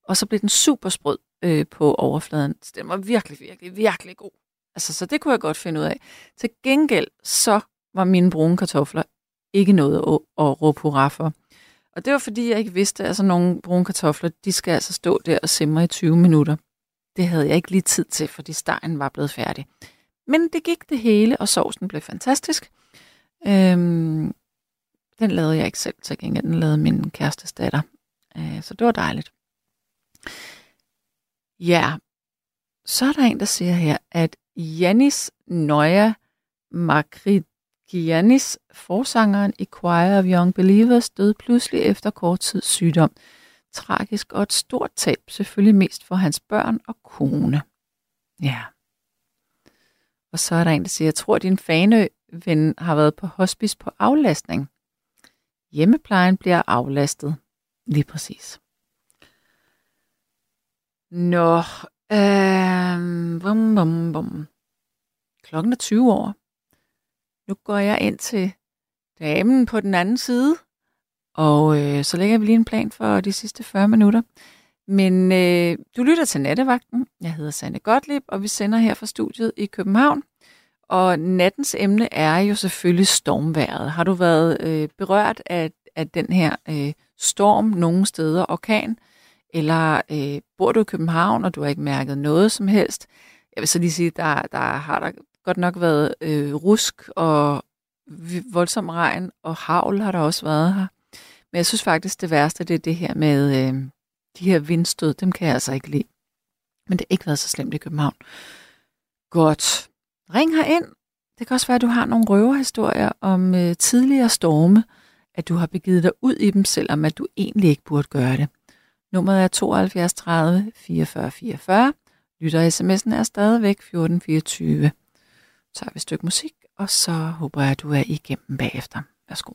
og så blev den super sprød øh, på overfladen. Så den var virkelig, virkelig, virkelig god. Altså, så det kunne jeg godt finde ud af. Til gengæld, så var mine brune kartofler ikke noget at, at råbe hurra for. Og det var fordi, jeg ikke vidste, at altså, nogle brune kartofler, de skal altså stå der og simre i 20 minutter. Det havde jeg ikke lige tid til, fordi stegen var blevet færdig. Men det gik det hele, og sovsen blev fantastisk. Øhm, den lavede jeg ikke selv til gengæld. Den lavede min kærestes datter. Øh, så det var dejligt. Ja, så er der en, der siger her, at Janis Nøja Makrigianis, forsangeren i Choir of Young Believers, døde pludselig efter kort tid sygdom. Tragisk og et stort tab, selvfølgelig mest for hans børn og kone. Ja. Og så er der en, der siger, jeg tror, din faneven har været på hospice på aflastning. Hjemmeplejen bliver aflastet. Lige præcis. Nå, øh, bum, bum, bum. Klokken er 20 år. Nu går jeg ind til damen på den anden side, og øh, så lægger vi lige en plan for de sidste 40 minutter. Men øh, du lytter til Nattevagten. Jeg hedder Sanne Gottlieb, og vi sender her fra studiet i København. Og nattens emne er jo selvfølgelig stormværet. Har du været øh, berørt af, af den her øh, storm nogle steder, orkan, eller øh, bor du i København, og du har ikke mærket noget som helst? Jeg vil så lige sige, der, der har der godt nok været øh, rusk og voldsom regn, og havl har der også været her. Men jeg synes faktisk, det værste, det er det her med øh, de her vindstød. Dem kan jeg altså ikke lide. Men det har ikke været så slemt i København. Godt. Ring her ind. Det kan også være, at du har nogle røverhistorier om øh, tidligere storme, at du har begivet dig ud i dem, selvom at du egentlig ikke burde gøre det. Nummeret er 72 30 44 44. Lytter sms'en er stadigvæk 1424. Så tager vi et stykke musik, og så håber jeg, at du er igennem bagefter. Værsgo.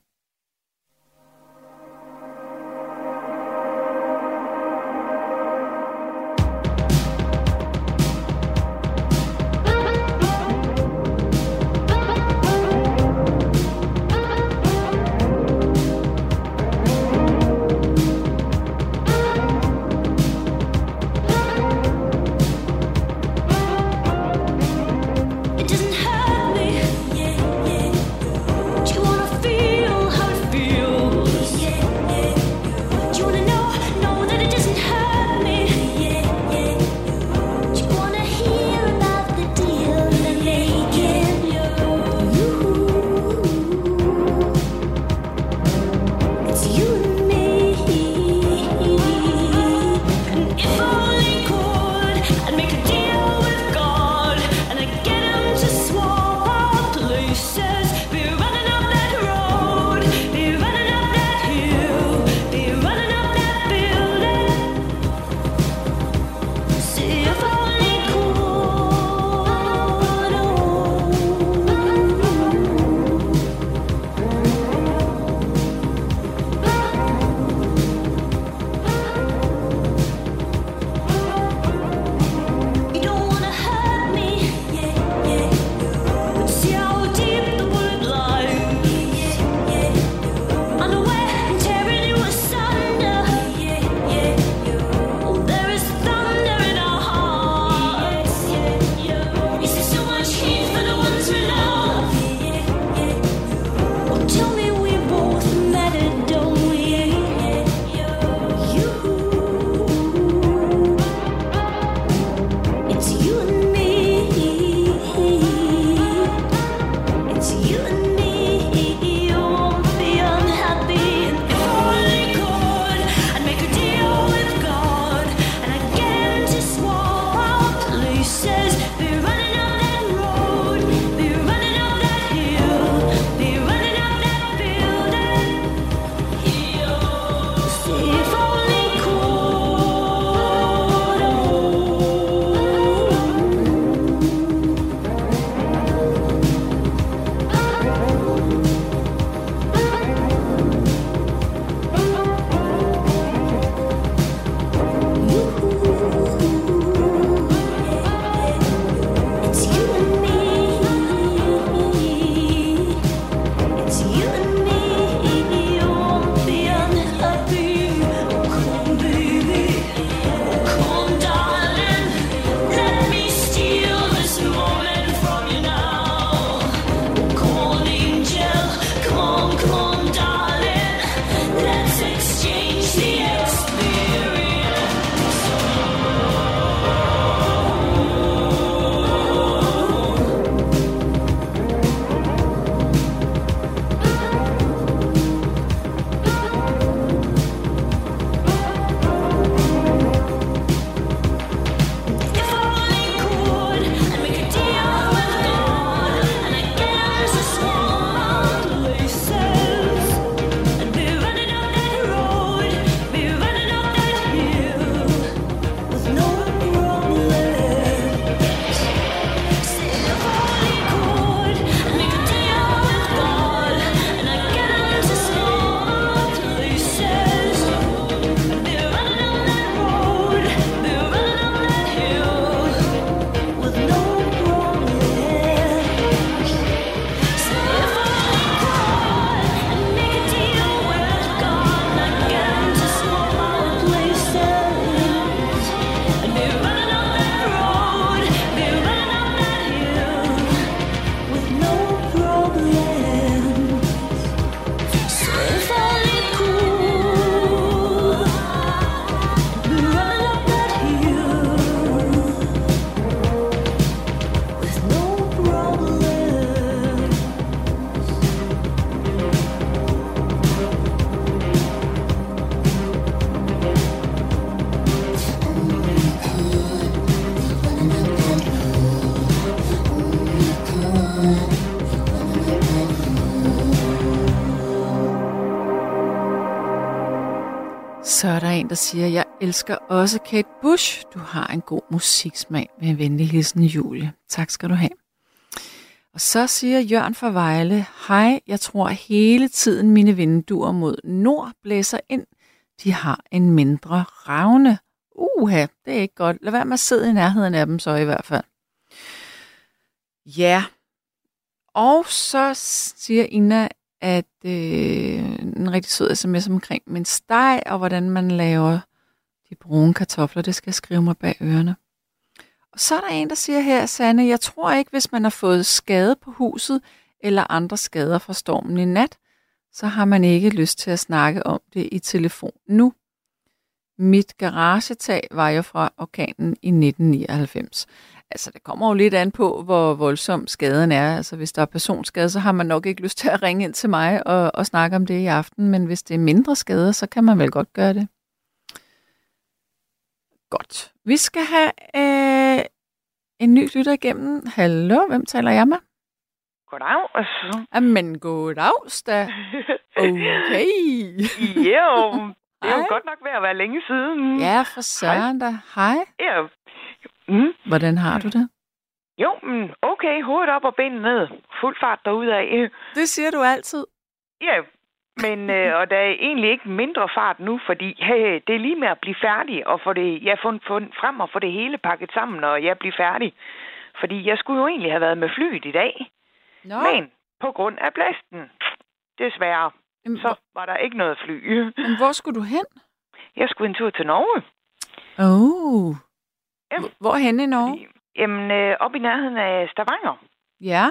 Så er der en, der siger, jeg elsker også Kate Bush. Du har en god musiksmag. Med en venlig hilsen, Julie. Tak skal du have. Og så siger Jørgen fra Vejle, hej, jeg tror hele tiden mine vinduer mod nord blæser ind. De har en mindre ravne. Uha, det er ikke godt. Lad være med at sidde i nærheden af dem så i hvert fald. Ja. Og så siger Ina, at øh, en rigtig sød sms omkring min steg, og hvordan man laver de brune kartofler. Det skal jeg skrive mig bag ørerne. Og så er der en, der siger her, Sanne, jeg tror ikke, hvis man har fået skade på huset eller andre skader fra stormen i nat, så har man ikke lyst til at snakke om det i telefon nu. Mit garagetag var jo fra orkanen i 1999. Altså, det kommer jo lidt an på, hvor voldsom skaden er. Altså, hvis der er personskade, så har man nok ikke lyst til at ringe ind til mig og, og snakke om det i aften. Men hvis det er mindre skader, så kan man vel godt gøre det. Godt. Vi skal have øh, en ny lytter igennem. Hallo, hvem taler jeg med? Goddag. Jamen, goddag, da. Okay. jo, det er jo Hej. godt nok ved at være længe siden. Ja, for søren da. Hej. Ja. Mm. Hvordan har du det? Jo, men okay, hovedet op og benene ned. Fuld fart derudad. Det siger du altid. Ja, men øh, og der er egentlig ikke mindre fart nu, fordi hey, det er lige med at blive færdig og få det, jeg fundet, fundet frem og få det hele pakket sammen, og jeg bliver færdig. Fordi jeg skulle jo egentlig have været med flyet i dag, Nå, men på grund af blæsten, desværre, jamen, så var der ikke noget fly. men hvor skulle du hen? Jeg skulle en tur til Norge. Oh. Ja. Hvor- Hvorhen i Norge? Fordi, jamen, øh, op i nærheden af Stavanger. Ja.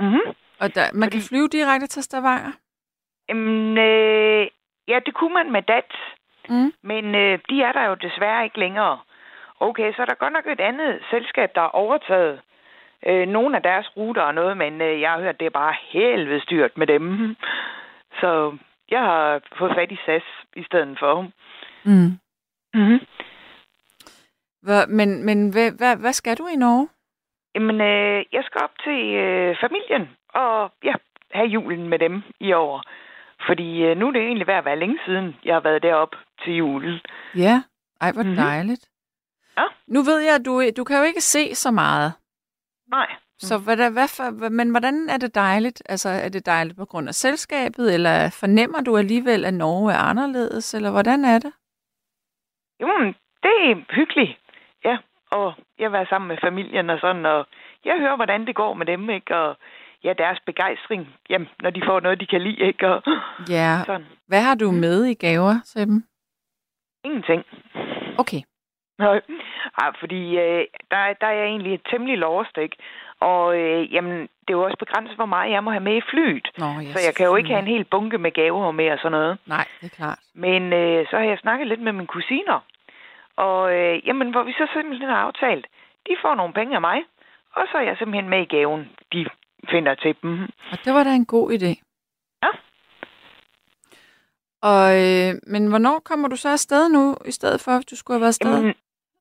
Mm-hmm. Og der, man kan Fordi- flyve direkte til Stavanger? Jamen, øh, ja, det kunne man med DAT, Mm. men øh, de er der jo desværre ikke længere. Okay, så er der godt nok et andet selskab, der har overtaget øh, nogle af deres ruter og noget, men øh, jeg har hørt, det er bare helvede styrt med dem. Så jeg har fået fat i SAS i stedet for. Mm. Mm-hmm. Men men hvad, hvad, hvad skal du i Norge? Jamen, øh, jeg skal op til øh, familien og ja, have julen med dem i år. Fordi øh, nu er det egentlig ved at være længe siden, jeg har været derop til jul. Ja. Ej, hvor Mhm. mm-hmm. dejligt. Ja. Nu ved jeg, at du, du kan jo ikke se så meget. Nej, Så hvad, der- hvad for, men hvordan er det dejligt? Altså, er det dejligt på grund af selskabet, eller fornemmer du alligevel, at Norge er anderledes, eller hvordan er det? Jamen, det er hyggeligt. Ja, og jeg var sammen med familien og sådan, og jeg hører, hvordan det går med dem, ikke? Og ja, deres begejstring, jamen, når de får noget, de kan lide, ikke? Og Ja. sådan. Hvad har du med i gaver til dem? Ingenting. Okay. Nej, Ej, fordi øh, der, der er jeg egentlig temmelig lost, ikke? Og øh, jamen, det er jo også begrænset, hvor meget jeg må have med i flyet. Nå, ja, Så jeg kan jo ikke have en hel bunke med gaver med og sådan noget. Nej, det er klart. Men øh, så har jeg snakket lidt med mine kusiner. Og øh, jamen, hvor vi så simpelthen har aftalt, de får nogle penge af mig, og så er jeg simpelthen med i gaven, de finder til dem. Og det var da en god idé. Ja. Og, øh, men hvornår kommer du så afsted nu, i stedet for, at du skulle have været afsted? Jamen,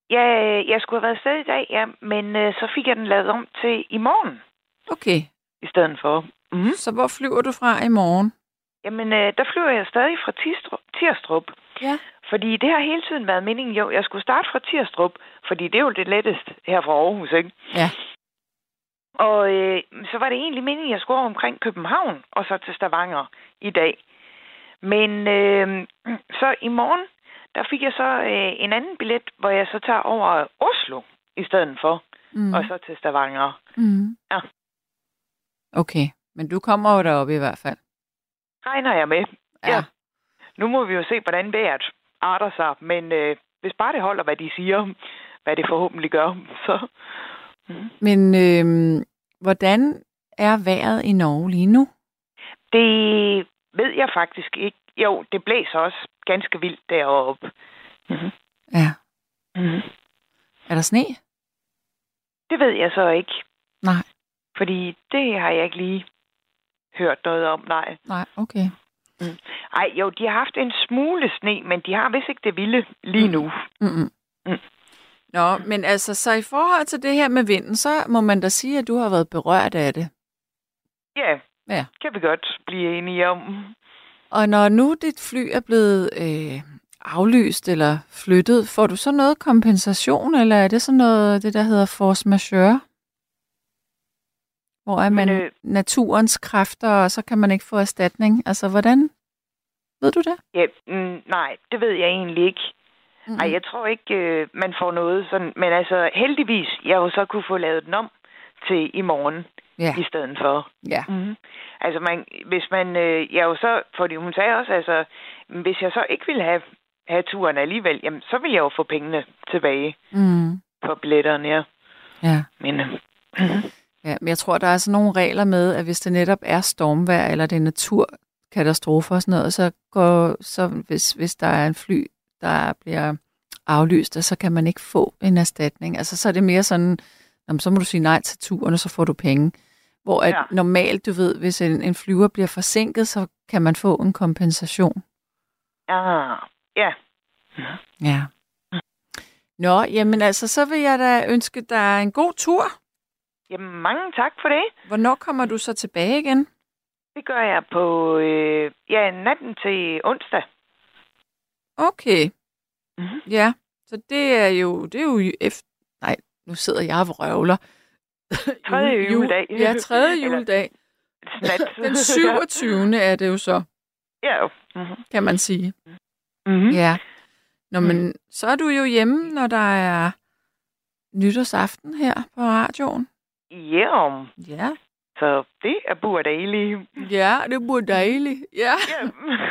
ja, jeg skulle have været afsted i dag, ja, men øh, så fik jeg den lavet om til i morgen Okay. i stedet for. Mm. Så hvor flyver du fra i morgen? Jamen, øh, der flyver jeg stadig fra Tistrup, Tirstrup. Ja. Fordi det har hele tiden været meningen, jo, jeg skulle starte fra Tirstrup, fordi det er jo det letteste her fra Aarhus, ikke? Ja. Og øh, så var det egentlig meningen, at jeg skulle over omkring København og så til Stavanger i dag. Men øh, så i morgen, der fik jeg så øh, en anden billet, hvor jeg så tager over Oslo i stedet for, Mm. og så til Stavanger. Mm. Ja. Okay, men du kommer jo derop i hvert fald. Regner jeg med. Ja. Ja. Nu må vi jo se, hvordan vejret arter sig, men øh, hvis bare det holder, hvad de siger, hvad det forhåbentlig gør, så... Mm. Men øh, hvordan er vejret i Norge lige nu? Det ved jeg faktisk ikke. Jo, det blæser også ganske vildt deroppe. Mm-hmm. Ja. Mm-hmm. Er der sne? Det ved jeg så ikke, Nej. fordi det har jeg ikke lige hørt noget om, nej. Nej, okay. Ej, jo, de har haft en smule sne, men de har vist ikke det vilde lige nu. Mm-mm. Mm. Nå, men altså, så i forhold til det her med vinden, så må man da sige, at du har været berørt af det. Ja, Ja. kan vi godt blive enige om. Og når nu dit fly er blevet øh, aflyst eller flyttet, får du så noget kompensation, eller er det sådan noget, det der hedder force majeure? Hvor er man Men, øh, naturens kræfter, og så kan man ikke få erstatning. Altså, hvordan? Ved du det? Ja, mm, nej, det ved jeg egentlig ikke. Mm. Nej, jeg tror ikke, øh, man får noget sådan. Men altså, heldigvis, jeg jo så kunne få lavet den om til i morgen Ja, i stedet for. ja. Mm-hmm. Altså, man, hvis man, øh, jeg jo så, fordi hun sagde også, altså, hvis jeg så ikke ville have, have turen alligevel, jamen, så ville jeg jo få pengene tilbage Mm. på billetterne, ja. Ja. Men, øh, mhm. Ja, men jeg tror, der er sådan nogle regler med, at hvis det netop er stormvejr, eller det er naturkatastrofer og sådan noget, så, går, så hvis, hvis der er en fly, der bliver aflyst, så kan man ikke få en erstatning. Altså, så er det mere sådan, jamen, så må du sige nej til turen, og så får du penge. Hvor at Ja. normalt, du ved, hvis en, en flyver bliver forsinket, så kan man få en kompensation. ah, ja. Ja. Nå, jamen altså, så vil jeg da ønske dig en god tur. Jamen, mange tak for det. Hvornår kommer du så tilbage igen? Det gør jeg på, øh, ja, natten til onsdag. Okay. Mhm. Ja, så det er jo, det er jo efter... Nej, nu sidder jeg og vrøvler. Tredje Jul- juledag. Ja, tredje juledag. Den 27. er det jo så, ja, jo. Mm-hmm. kan man sige. Mm-hmm. Ja. Nå, men så er du jo hjemme, når der er nytårsaften her på radioen. Ja, Ja. så det er bur dejligt. Ja, det bliver dejligt. Ja, Ja.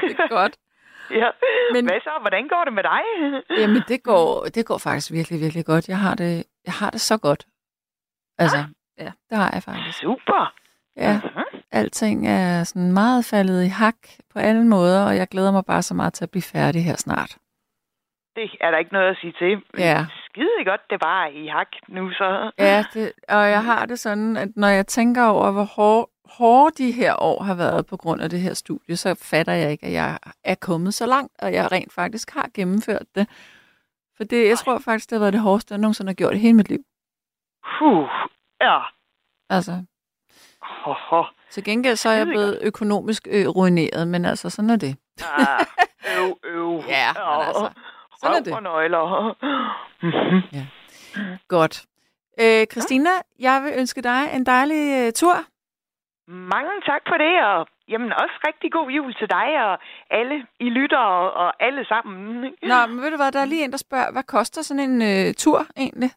det er godt. ja. Men- Hvad så? Hvordan går det med dig? Jamen, det går, det går faktisk virkelig, virkelig godt. Jeg har det, jeg har det så godt. Altså, ja, det har jeg faktisk. Super. Ja, Mhm. alting er sådan meget faldet i hak på alle måder, og jeg glæder mig bare så meget til at blive færdig her snart. Det er der ikke noget at sige til. Ja. Skide godt, det var i hak nu så. Ja, det, og jeg har det sådan, at når jeg tænker over, hvor hårde, hårde de her år har været på grund af det her studie, så fatter jeg ikke, at jeg er kommet så langt, og jeg rent faktisk har gennemført det. For det, jeg tror faktisk, det har været det hårdeste, jeg nogensinde har gjort i hele mit liv. Puh. Ja. Altså, Ho, ho. til gengæld så er jeg blevet økonomisk øh, ruineret, men altså, sådan er det. Ah, øv, øv. Ja, men altså, sådan er det. og nøgler. Mhm. Godt. Øh, Christina, jeg vil ønske dig en dejlig øh, tur. Mange tak for det, og jamen også rigtig god jul til dig og alle I lytter og, og alle sammen. Nå, men ved du hvad, der er lige en, der spørger, hvad koster sådan en øh, tur egentlig?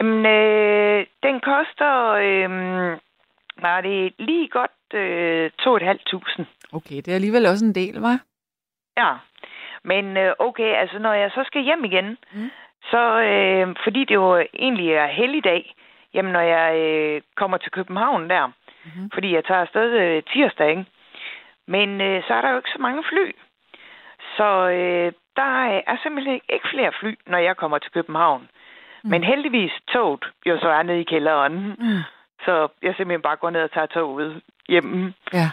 Jamen, øh, den koster, øh, var det lige godt øh, 2.500. Okay, det er alligevel også en del, var? Ja, men øh, okay, altså når jeg så skal hjem igen, Mm. mm. så øh, fordi det jo egentlig er helligdag, jamen når jeg øh, kommer til København der, mm-hmm. fordi jeg tager afsted øh, tirsdag, ikke? Men øh, så er der jo ikke så mange fly. Så øh, der er simpelthen ikke flere fly, når jeg kommer til København. Mm. Men heldigvis toget jo så er nede i kælderen. Mm. Så jeg simpelthen bare går ned og tager toget hjem. Ja,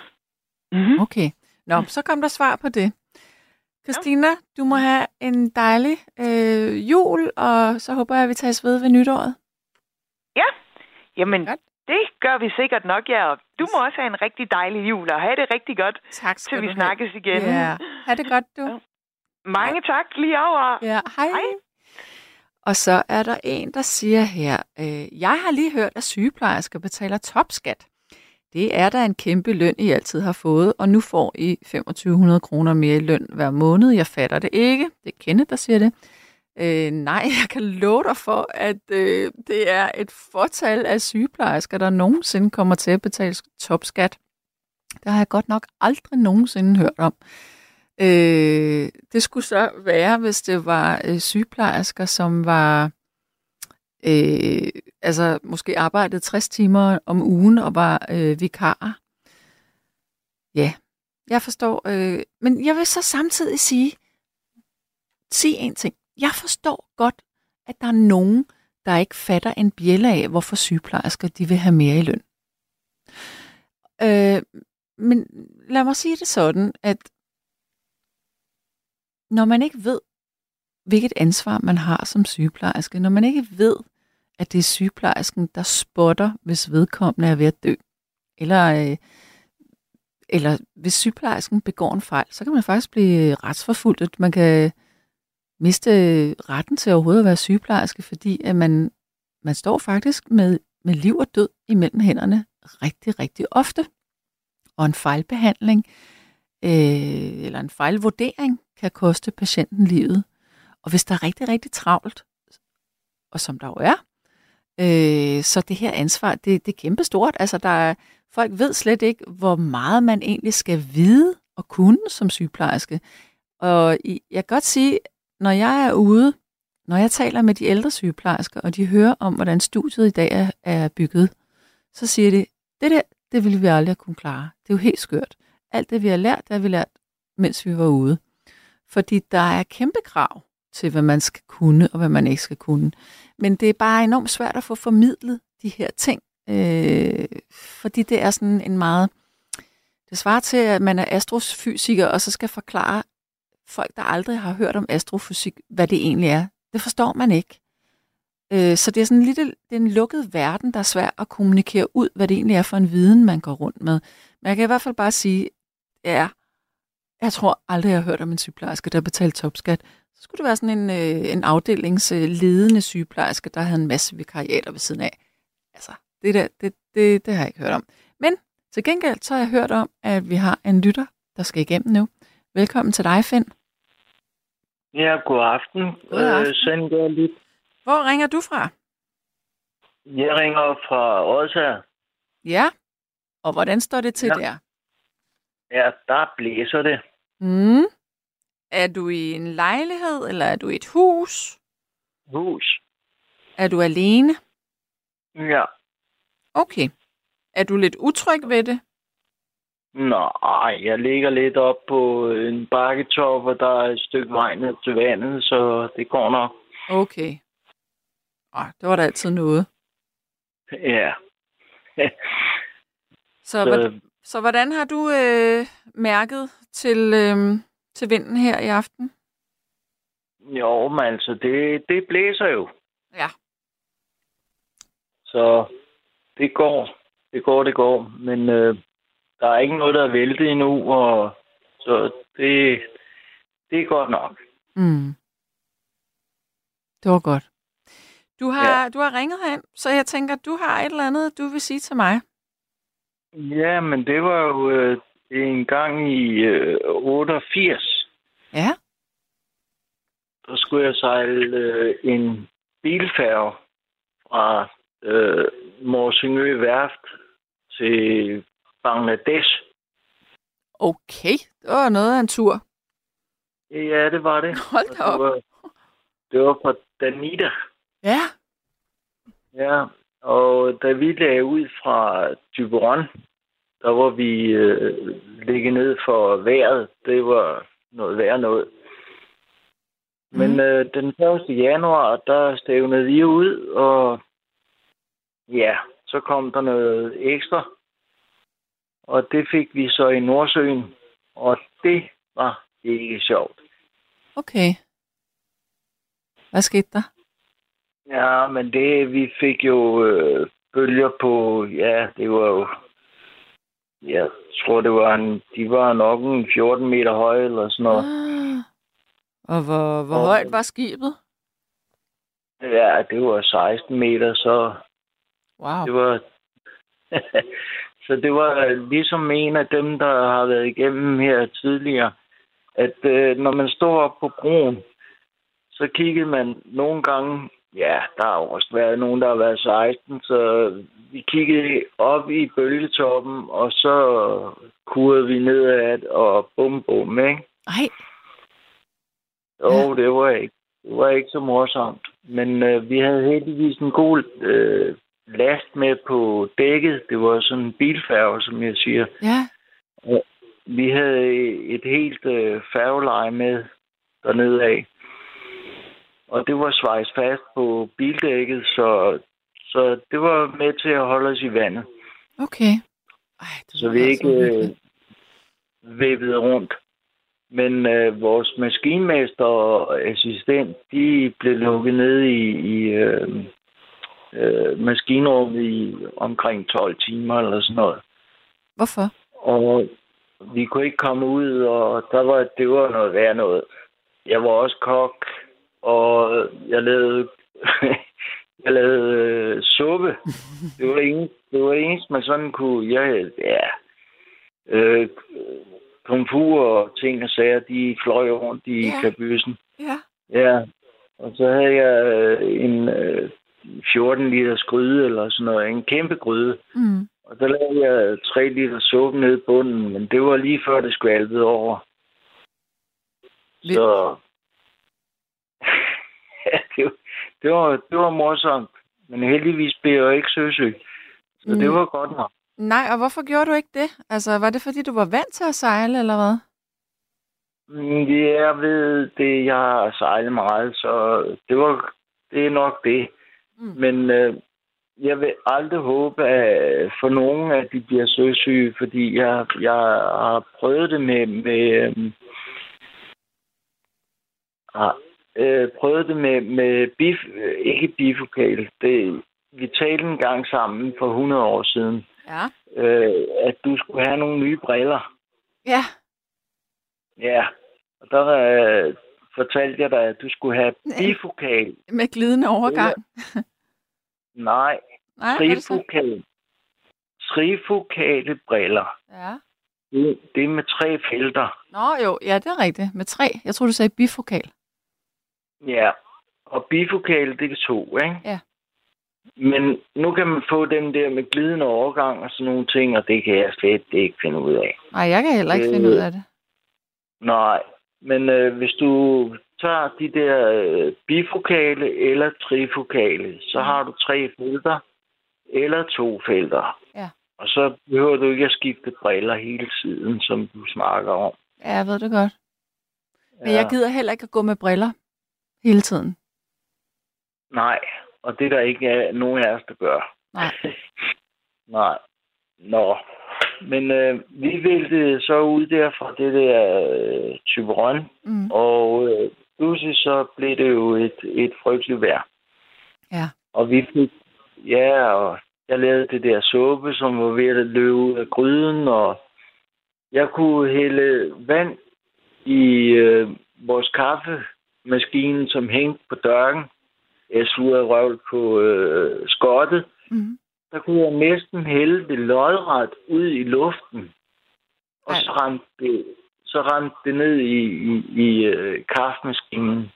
Mm-hmm. okay. Nå, så kom der svar på det. Christina, du må have en dejlig øh, jul, og så håber jeg, at vi tages ved ved nytåret. Ja, jamen Godt. det gør vi sikkert nok, ja. Og Du må også have en rigtig dejlig jul, og have det rigtig godt, Tak til skal vi du snakkes igen. have. Ja, ha' det godt, du. Ja. Mange tak lige over. Ja, hej. Hej. Og så er der en, der siger her, øh, jeg har lige hørt, at sygeplejersker betaler topskat. Det er da en kæmpe løn, I altid har fået, og nu får I 2500 kroner mere i løn hver måned. Jeg fatter det ikke. Det er Kenneth, der siger det. Øh, nej, jeg kan love dig for, at øh, det er et fortal af sygeplejersker, der nogensinde kommer til at betale topskat. Det har jeg godt nok aldrig nogensinde hørt om. Øh, det skulle så være, hvis det var øh, sygeplejersker, som var øh, altså måske arbejdede 60 timer om ugen og var øh, vikar. Ja, jeg forstår. Øh, men jeg vil så samtidig sige, sige en ting. Jeg forstår godt, at der er nogen, der ikke fatter en bjælle af, hvorfor sygeplejersker de vil have mere i løn. Øh, men lad mig sige det sådan, at når man ikke ved, hvilket ansvar man har som sygeplejerske, når man ikke ved, at det er sygeplejersken, der spotter, hvis vedkommende er ved at dø, eller øh, eller hvis sygeplejersken begår en fejl, så kan man faktisk blive retsforfulgt. Man kan miste retten til overhovedet at være sygeplejerske, fordi at man, man står faktisk med, med liv og død imellem hænderne rigtig, rigtig ofte. Og en fejlbehandling øh, eller en fejlvurdering kan koste patienten livet. Og hvis der er rigtig, rigtig travlt, og som der jo er, øh, så det her ansvar, det, det er kæmpestort. Altså, der er, folk ved slet ikke, hvor meget man egentlig skal vide og kunne som sygeplejerske. Og jeg kan godt sige, når jeg er ude, når jeg taler med de ældre sygeplejersker, og de hører om, hvordan studiet i dag er, er bygget, så siger de, det der, det ville vi aldrig kunne klare. Det er jo helt skørt. Alt det, vi har lært, det har vi lært, mens vi var ude. Fordi der er kæmpe krav til, hvad man skal kunne, og hvad man ikke skal kunne. Men det er bare enormt svært at få formidlet de her ting, øh, fordi det er sådan en meget... Det svarer til, at man er astrofysiker, og så skal forklare folk, der aldrig har hørt om astrofysik, hvad det egentlig er. Det forstår man ikke. Øh, så det er sådan en lille, det er en lukket verden, der er svært at kommunikere ud, hvad det egentlig er for en viden, man går rundt med. Men jeg kan i hvert fald bare sige, ja, jeg tror aldrig, jeg har hørt om en sygeplejerske, der betalte topskat. Så skulle det være sådan en, øh, en afdelingsledende sygeplejerske, der havde en masse vikariater ved siden af. Altså, det, der, det, det, det har jeg ikke hørt om. Men til gengæld så har jeg hørt om, at vi har en lytter, der skal igennem nu. Velkommen til dig, Finn. Ja, god aften. God aften. Øh, Send lidt. Hvor ringer du fra? Jeg ringer fra Odsherred. Ja. Og hvordan står det til Ja. der? Ja, der blæser det. Mm. Er du i en lejlighed, eller er du i et hus? Hus. Er du alene? Ja. Okay. Er du lidt utryg ved det? Nej, jeg ligger lidt op på en bakketop, og der er et stykke vej ned til vandet, så det går nok. Okay. Åh, det var da altid noget. Ja. Så, Så- så, så hvordan har du øh, mærket til, øh, til vinden her i aften? jo, men altså, det, det blæser jo. Ja. Så det går. Det går, det går. Men øh, der er ikke noget, der er væltet endnu, og så det, det er godt nok. Mm. Det var godt. Du har, ja. du har ringet herind, så jeg tænker, du har et eller andet, du vil sige til mig. Ja, men det var jo øh, en gang i øh, 88. Ja. Der skulle jeg sejle øh, en bilfærge fra øh, Morsingø Værft til Bangladesh. Okay, det var noget af en tur. Ja, det var det. Hold da op. det var, det var fra Danida. Ja. Ja, og da vi lagde ud fra Tyberon, der var vi øh, ligget ned for vejret. Det var noget værd noget. Men Mhm. øh, den 1. januar, der stævnede vi ud, og ja, så kom der noget ekstra. Og det fik vi så i Nordsøen, og det var ikke sjovt. Okay. Hvad skete der? Ja, men det, vi fik jo øh, bølger på, ja, det var jo, jeg tror, det var en, de var nok en 14 meter høje eller sådan noget. Ah. Og hvor, hvor Og- højt var skibet? Ja, det var 16 meter, så Wow. det var... så det var ligesom en af dem, der har været igennem her tidligere, at øh, når man står op på broen, så kiggede man nogle gange, ja, der har også været nogen, der har været 16, så vi kiggede op i bølgetoppen, og så kurede vi nedad og bum bum, ikke? Ej, Jo, det var ikke, det var ikke så morsomt. Men øh, vi havde heldigvis en god øh, last med på dækket. Det var sådan en bilfærge, som jeg siger. ja. Vi havde et helt øh, færgeleje med dernede af. Og det var svejst fast på bildækket, så, så det var med til at holde os i vandet. Okay. Ej, det Så vi altså ikke øh, vævede rundt. Men øh, vores maskinmester og assistent, de blev lukket ned i, i øh, øh, maskinrummet i omkring 12 timer eller sådan noget. Hvorfor? Og vi kunne ikke komme ud, og der var, det var noget værd noget. Jeg var også kok, og jeg lavede, jeg lavede øh, suppe. Det var det det var det eneste, man sådan kunne... Jeg, ja, øh, komfur og ting og sager, de fløj rundt i Ja. kabysen. Ja. Ja, og så havde jeg øh, en øh, 14 liter gryde eller sådan noget, en kæmpe gryde. Mm. Og der lavede jeg 3 liter suppe nede i bunden, men det var lige før det skvalpede over. Lidt- Så det, var- det, var, det var morsomt. Men heldigvis blev jeg jo ikke søsyg. Så Mm. det var godt nok. Nej, og hvorfor gjorde du ikke det? Altså, var det fordi, du var vant til at sejle, eller hvad? Mm, Jeg ved det, jeg har sejlet meget, så det var det er nok det. Mm. Men øh, jeg vil aldrig håbe at for nogen, at de bliver søsyge, fordi jeg, jeg har prøvet det med, med øh, har, øh, prøvet det med, med bif, øh, ikke bifokal. Det, vi talte en gang sammen for 100 år siden, Ja. øh, at du skulle have nogle nye briller. Ja. Ja, og der øh, fortalte jeg dig, at du skulle have bifokal. Med glidende overgang. Nej, Nej, trifokal. Trifokale briller. Ja. Det, det er med tre felter. Nå jo, ja, det er rigtigt. Med tre. Jeg tror du sagde bifokal. Ja, og bifokale, det er to, ikke? Ja. Men nu kan man få den der med glidende overgang og sådan nogle ting, og det kan jeg slet ikke finde ud af. Nej, jeg kan heller ikke Øh, finde ud af det. Nej, men øh, hvis du tager de der øh, bifokale eller trifokale, så har du tre felter eller to felter. Ja. Og så behøver du ikke at skifte briller hele tiden, som du snakker om. Ja, jeg ved det godt. Men jeg gider heller ikke at gå med briller hele tiden. Nej, og det er der ikke er nogen af os, der gør. Nej. Nej. Nå. Men øh, vi væltede så ud der fra det der øh, Tyberon, Mm. og øh, pludselig så blev det jo et, et frygteligt vejr. Ja. Og vi fik, ja, og jeg lavede det der suppe, som var ved at løbe ud af gryden, og jeg kunne hælde vand i øh, vores kaffemaskine, som hængte på døren. Jeg slugede røvl på øh, skottet. Mm. Der kunne jeg næsten hælde det lodret ud i luften. Og så rendte det, så rendte det ned i, i, i øh, kaffemaskinen.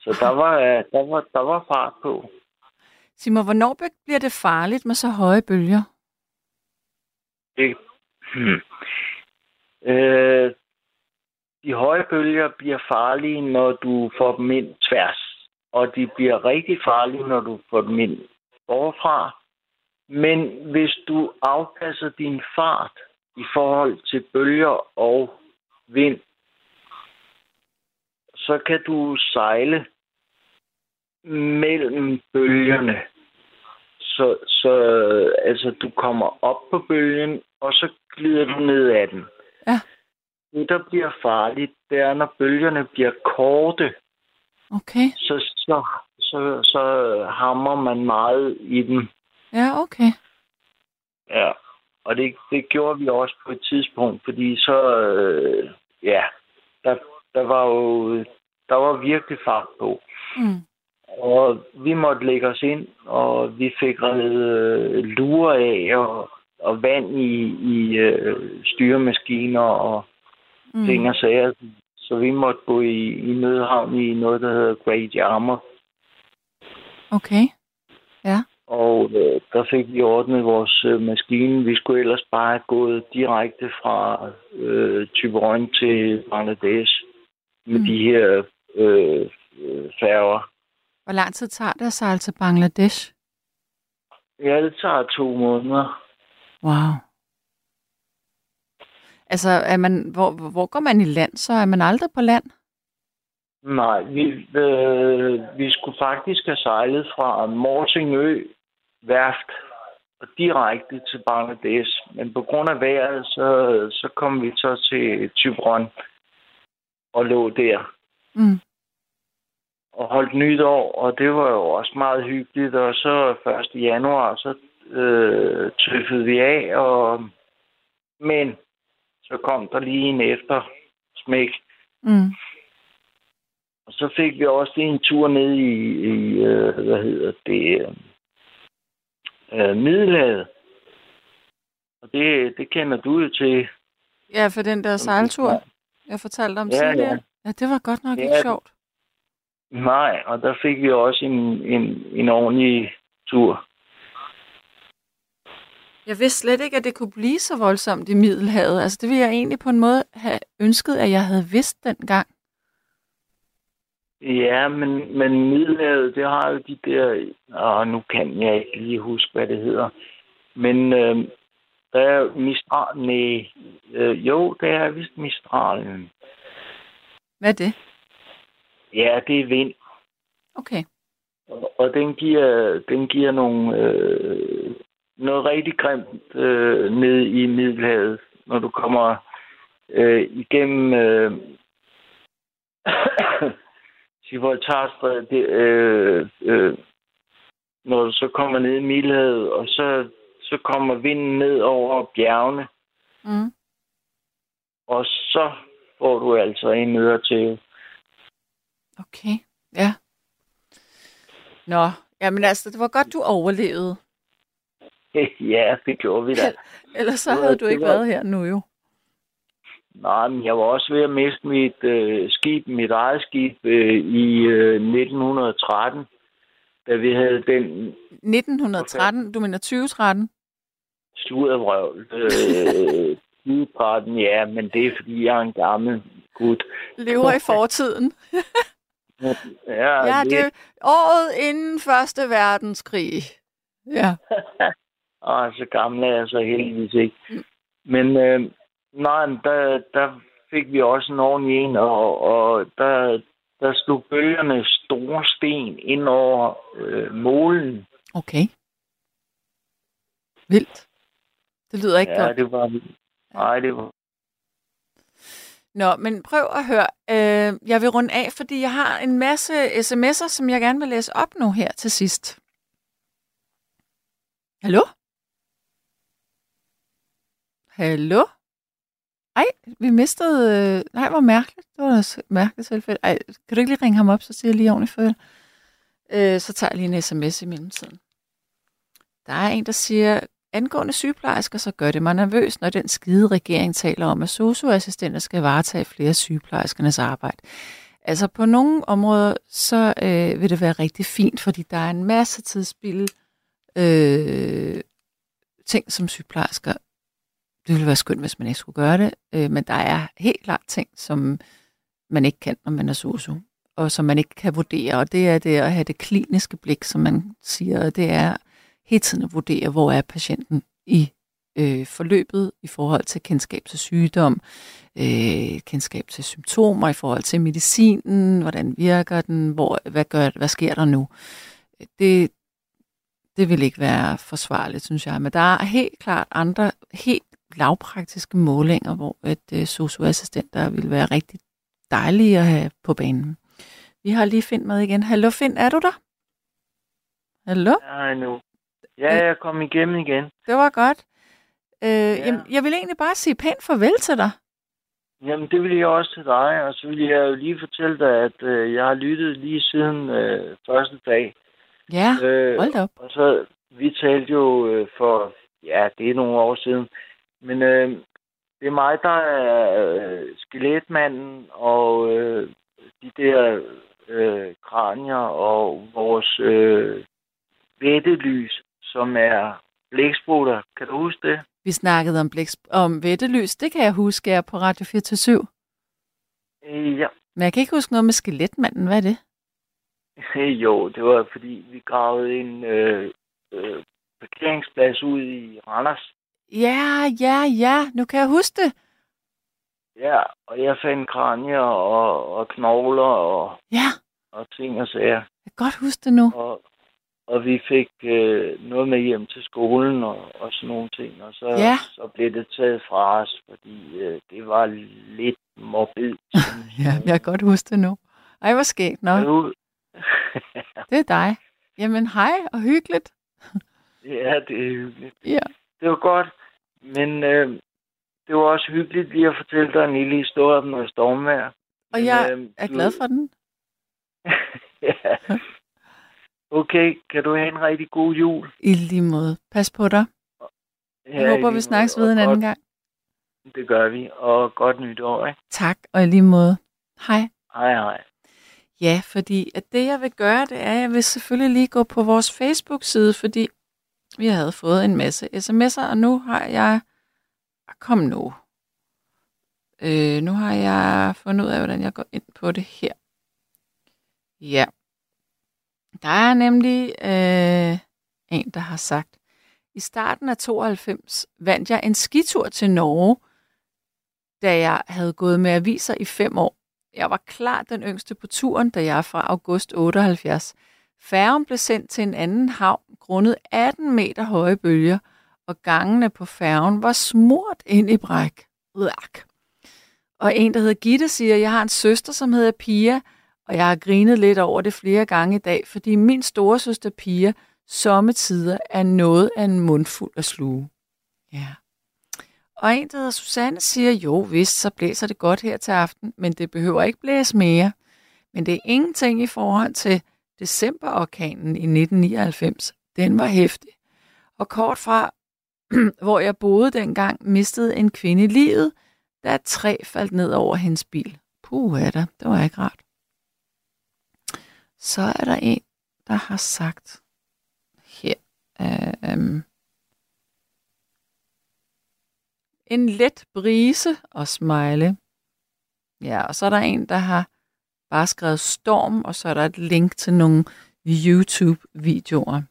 Så der var, øh, der, var, der var fart på. Sig mig, hvornår bliver det farligt med så høje bølger? Det, hmm. øh, de høje bølger bliver farlige, når du får dem ind tværs. Og de bliver rigtig farlige, når du får dem ind overfra. Men hvis du afpasser din fart i forhold til bølger og vind, så kan du sejle mellem bølgerne. Så, så altså, du kommer op på bølgen, og så glider du ned ad den. Ja. Det, der bliver farligt, det er, når bølgerne bliver korte, Okay. så, så, så, så hammer man meget i den. Ja, okay. Ja. Og det, det gjorde vi også på et tidspunkt, fordi så, øh, ja, der, der var jo, der var virkelig fart på. Mm. Og vi måtte lægge os ind, og vi fik reddet øh, lurer af og, og vand i, i øh, styremaskiner og Mm. ting og sager. Så vi måtte gå i, i nødhavn i noget, der hedder Great Yarmouth. Okay. Og øh, der fik vi ordnet vores øh, maskine. Vi skulle ellers bare have gået direkte fra øh, Tyberon til Bangladesh med Mm. de her øh, øh, færger. Hvor lang tid tager det at sejle til Bangladesh? Ja, det tager to måneder. Wow. Altså, er man, hvor, hvor går man i land? Så er man aldrig på land? Nej, vi, øh, vi skulle faktisk have sejlet fra Morsingø værft og direkte til Bangladesh. Men på grund af vejret, så, så kom vi så til Tybron og lå der Mm. og holdt nytår, og det var jo også meget hyggeligt. Og så 1. januar, så øh, tøffede vi af, og men så kom der lige en efter smæk. Mm. Og så fik vi også en tur ned i, i øh, hvad hedder det, øh, Middelhavet. Og det, det kender du jo til. Ja, for den der sejltur, jeg fortalte om Ja, tidligere. ja. Ja, det var godt nok Ja, ikke sjovt. Nej, og der fik vi også en, en, en ordentlig tur. Jeg vidste slet ikke, at det kunne blive så voldsomt i Middelhavet. Altså, det ville jeg egentlig på en måde have ønsket, at jeg havde vidst dengang. Ja, men, men Middelhavet, det har jo de der... Åh, nu kan jeg ikke lige huske, hvad det hedder. Men øh, der er Mistral... Nej, øh, jo, det er vist Mistralen. Hvad er det? Ja, det er vind. Okay. Og, og den giver, den giver nogle, øh, noget rigtig grimt øh, ned i Middelhavet, når du kommer øh, igennem øh, Gibraltarstrædet, det, øh, øh, når du så kommer ned i Middelhavet, og så, så kommer vinden ned over bjergene, Mm. og så får du altså en neder til. Okay, ja. Nå, jamen altså, det var godt, du overlevede. ja, det gjorde vi da. Ellers så havde du ikke var- været her nu jo. Nej, men jeg var også ved at miste mit øh, skib, mit eget skib, øh, i øh, 1913, da vi havde den 1913, du mener 2013? survrøvl. Øh, 2013, ja, men det er fordi, jeg er en gammel gut. Lever i fortiden. Ja, Ja, det er året inden Første Verdenskrig. Ja. Og så gammel er jeg så heldigvis ikke. Men øh, nej, der, der fik vi også en ordentlig en, og, og der, der slog bølgerne store sten ind over øh, målen. Okay. Vildt. Det lyder ikke ja, godt. det var... Nej, det var... Nå, men prøv at høre. Øh, jeg vil runde af, fordi jeg har en masse sms'er, som jeg gerne vil læse op nu her til sidst. Hallo? Hallo? Ej, vi mistede... Øh, nej, hvor mærkeligt. Det var et mærkeligt tilfælde. Ej, kan du ikke lige ringe ham op, så siger jeg lige ordentligt for Øh, så tager jeg lige en sms i mellemtiden. Der er en, der siger, angående sygeplejersker, så gør det mig nervøs, når den skide regering taler om, at socioassistenter skal varetage flere sygeplejerskernes arbejde. Altså på nogle områder, så øh, vil det være rigtig fint, fordi der er en masse tidsspil, øh, ting som sygeplejersker. Det ville være skønt, hvis man ikke skulle gøre det, øh, men der er helt klart ting, som man ikke kan, når man er sosu, og som man ikke kan vurdere, og det er det at have det kliniske blik, som man siger, og det er hele tiden at vurdere, hvor er patienten i øh, forløbet i forhold til kendskab til sygdom, øh, kendskab til symptomer, i forhold til medicinen, hvordan virker den, hvor, hvad, gør, hvad sker der nu. Det, det vil ikke være forsvarligt, synes jeg. Men der er helt klart andre helt lavpraktiske målinger, hvor et øh, socioassistenter vil være rigtig dejlige at have på banen. Vi har lige Finn med igen. Hallo Finn, er du der? Hallo? Ja, nu. Ja, jeg kom igennem igen. Det var godt. Øh, ja. jamen, jeg vil egentlig bare sige pænt farvel til dig. Jamen, det vil jeg også til dig, og så vil jeg jo lige fortælle dig, at øh, jeg har lyttet lige siden øh, første dag. Ja, Øh, hold op. Og så, vi talte jo øh, for, ja, det er nogle år siden, men øh, det er mig, der er øh, skeletmanden, og øh, de der øh, kranier og vores øh, vettelys, som er blæksprutter. Kan du huske det? Vi snakkede om, blæks, om vettelys. Det kan jeg huske, jeg er på Radio 4 Øh, ja. Men jeg kan ikke huske noget med skeletmanden. Hvad er det? Jo, det var fordi, vi gravede en øh, øh, parkeringsplads ud i Randers. Ja, ja, ja. Nu kan jeg huske det. Ja, og jeg fandt kranier og, og knogler og, Ja, og ting og sager. jeg kan godt huske det nu. Og, og vi fik øh, noget med hjem til skolen og, og sådan nogle ting. Og så, Ja. så blev det taget fra os, fordi øh, det var lidt morbid. Ja, jeg kan godt huske det nu. Ej, hvor skægt. Nå, Nu, det er dig. Jamen, hej og hyggeligt. ja, det er hyggeligt. Ja. Det var godt. Men øh, det var også hyggeligt lige at fortælle dig en lille historie om noget stormvejr. Og Men, jeg øhm, er du- glad for den. ja. Okay, kan du have en rigtig god jul? I lige måde. Pas på dig. Jeg Ja, i håber, vi snakkes ved en anden godt, gang. Det gør vi, og godt nytår, ikke? Tak, og i lige måde. Hej. Hej, hej. Ja, fordi at det, jeg vil gøre, det er, at jeg vil selvfølgelig lige gå på vores Facebook-side, fordi vi havde fået en masse sms'er, og nu har jeg... Ah, kom nu. Øh, nu har jeg fundet ud af, hvordan jeg går ind på det her. Ja. Der er nemlig øh, en, der har sagt, i starten af 92 vandt jeg en skitur til Norge, da jeg havde gået med aviser i fem år. Jeg var klart den yngste på turen, da jeg er fra august 78. Færgen blev sendt til en anden havn, grundet 18 meter høje bølger, og gangene på færgen var smurt ind i bræk. Uak. Og en, der hedder Gitte, siger, jeg har en søster, som hedder Pia, og jeg har grinet lidt over det flere gange i dag, fordi min store søster Pia sommetider er noget af en mundfuld af sluge. Ja. Og en, der hedder Susanne, siger, jo vist, så blæser det godt her til aften, men det behøver ikke blæse mere. Men det er ingenting i forhold til decemberorkanen i 1999. Den var hæftig. Og kort fra, hvor jeg boede dengang, mistede en kvinde livet, da et træ faldt ned over hendes bil. Puh, er der. Det var ikke rart. Så er der en, der har sagt her. Øh, en let brise og smile. Ja, og så er der en, der har bare skrevet storm, og så er der et link til nogle YouTube-videoer.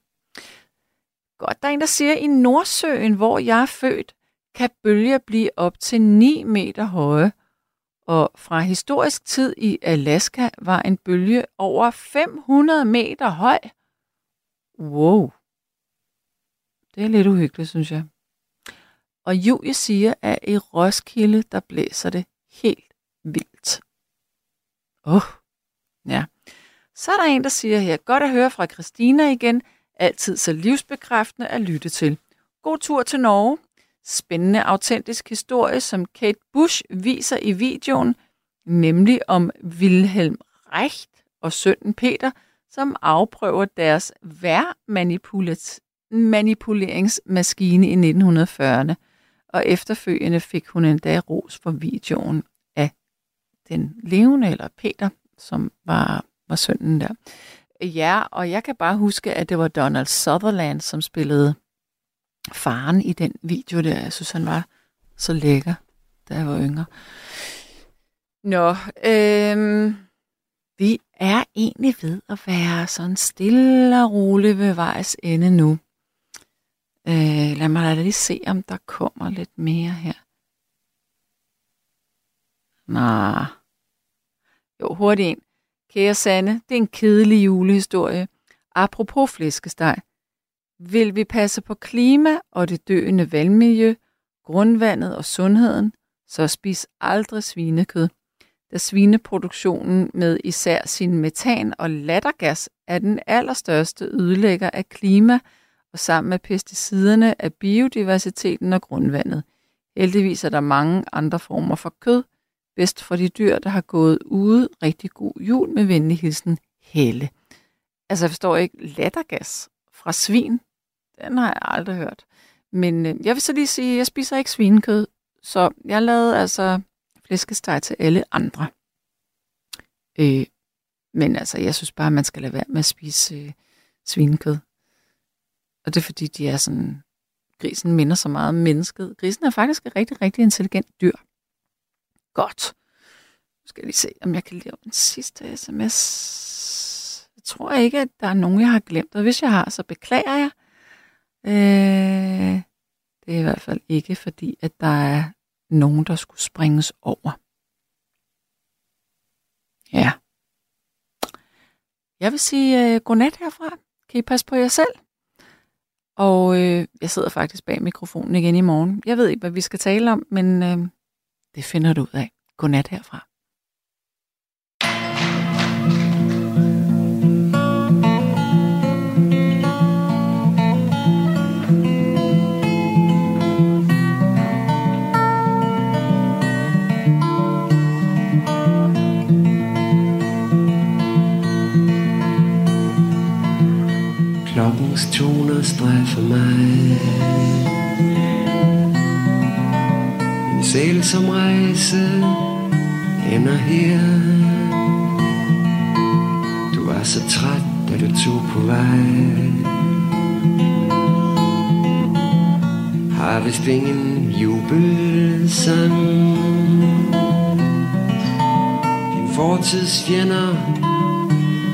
Godt, der er en, der siger, i Nordsøen, hvor jeg er født, kan bølger blive op til 9 meter høje. Og fra historisk tid i Alaska var en bølge over 500 meter høj. Wow. Det er lidt uhyggeligt, synes jeg. Og Julie siger, at i Roskilde, der blæser det helt. Åh, oh. ja. Så er der en, der siger her, godt at høre fra Christina igen. Altid så livsbekræftende at lytte til. God tur til Norge. Spændende, autentisk historie, som Kate Bush viser i videoen, nemlig om Wilhelm Recht og sønnen Peter, som afprøver deres værmanipuleringsmaskine i 1940'erne, og efterfølgende fik hun endda ros for videoen den levende, eller Peter, som var, var sønnen der. Ja, og jeg kan bare huske, at det var Donald Sutherland, som spillede faren i den video der. Jeg synes, han var så lækker, da jeg var yngre. Nå, øhm, vi er egentlig ved at være sådan stille og roligt ved vejs ende nu. Øh, lad mig da lige se, om der kommer lidt mere her. Nå. Jo, hurtigt en. Kære Sanne, det er en kedelig julehistorie. Apropos flæskesteg. Vil vi passe på klima og det døende vandmiljø, grundvandet og sundheden, så spis aldrig svinekød. Da svineproduktionen med især sin metan og lattergas er den allerstørste ødelægger af klima og sammen med pesticiderne af biodiversiteten og grundvandet. Heldigvis er der mange andre former for kød, bedst for de dyr, der har gået ude. Rigtig god jul med venlig hilsen, Helle. Altså, jeg forstår ikke, lattergas fra svin, den har jeg aldrig hørt. Men øh, jeg vil så lige sige, at jeg spiser ikke svinekød, så jeg lavede altså flæskesteg til alle andre. Øh, men altså, jeg synes bare, at man skal lade være med at spise øh, svinekød. Og det er fordi, de er sådan... Grisen minder så meget om mennesket. Grisen er faktisk et rigtig, rigtig intelligent dyr. Godt. Nu skal jeg lige se, om jeg kan lave den sidste sms. Jeg tror ikke, at der er nogen, jeg har glemt. Og hvis jeg har, så beklager jeg. Øh, det er i hvert fald ikke, fordi at der er nogen, der skulle springes over. Ja. Jeg vil sige øh, godnat herfra. Kan I passe på jer selv? Og øh, jeg sidder faktisk bag mikrofonen igen i morgen. Jeg ved ikke, hvad vi skal tale om, men øh, det finder du ud af. Godnat herfra. Klokkens toner strejfer mig en sæl som rejse ender her. Du var så træt, da du tog på vej. Har vist ingen jubelsang Din fortidsfjender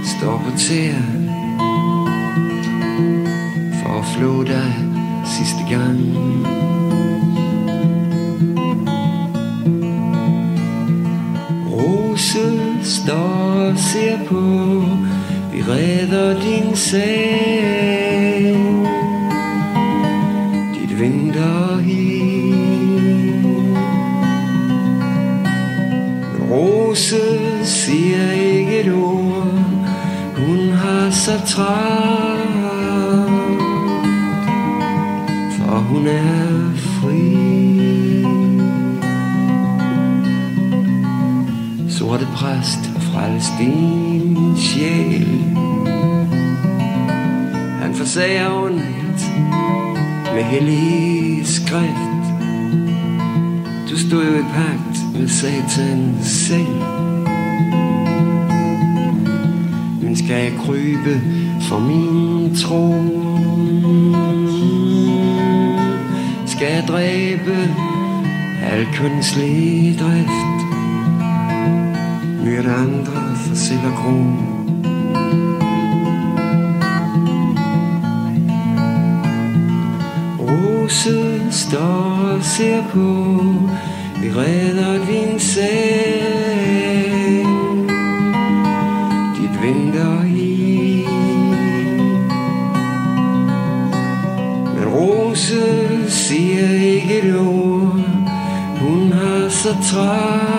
står på tæer. For at flå dig sidste gang. Ser på. Vi redder din sag. Han ondt med hellig skrift. Du stod jo i pagt med satan selv. Men skal jeg krybe for min tro? Skal jeg dræbe al kønslig drift? Myrde andre for selv og gro ser på. Vi redder din sag Dit venter i. Men Rose siger ikke et ord. Hun har så travlt.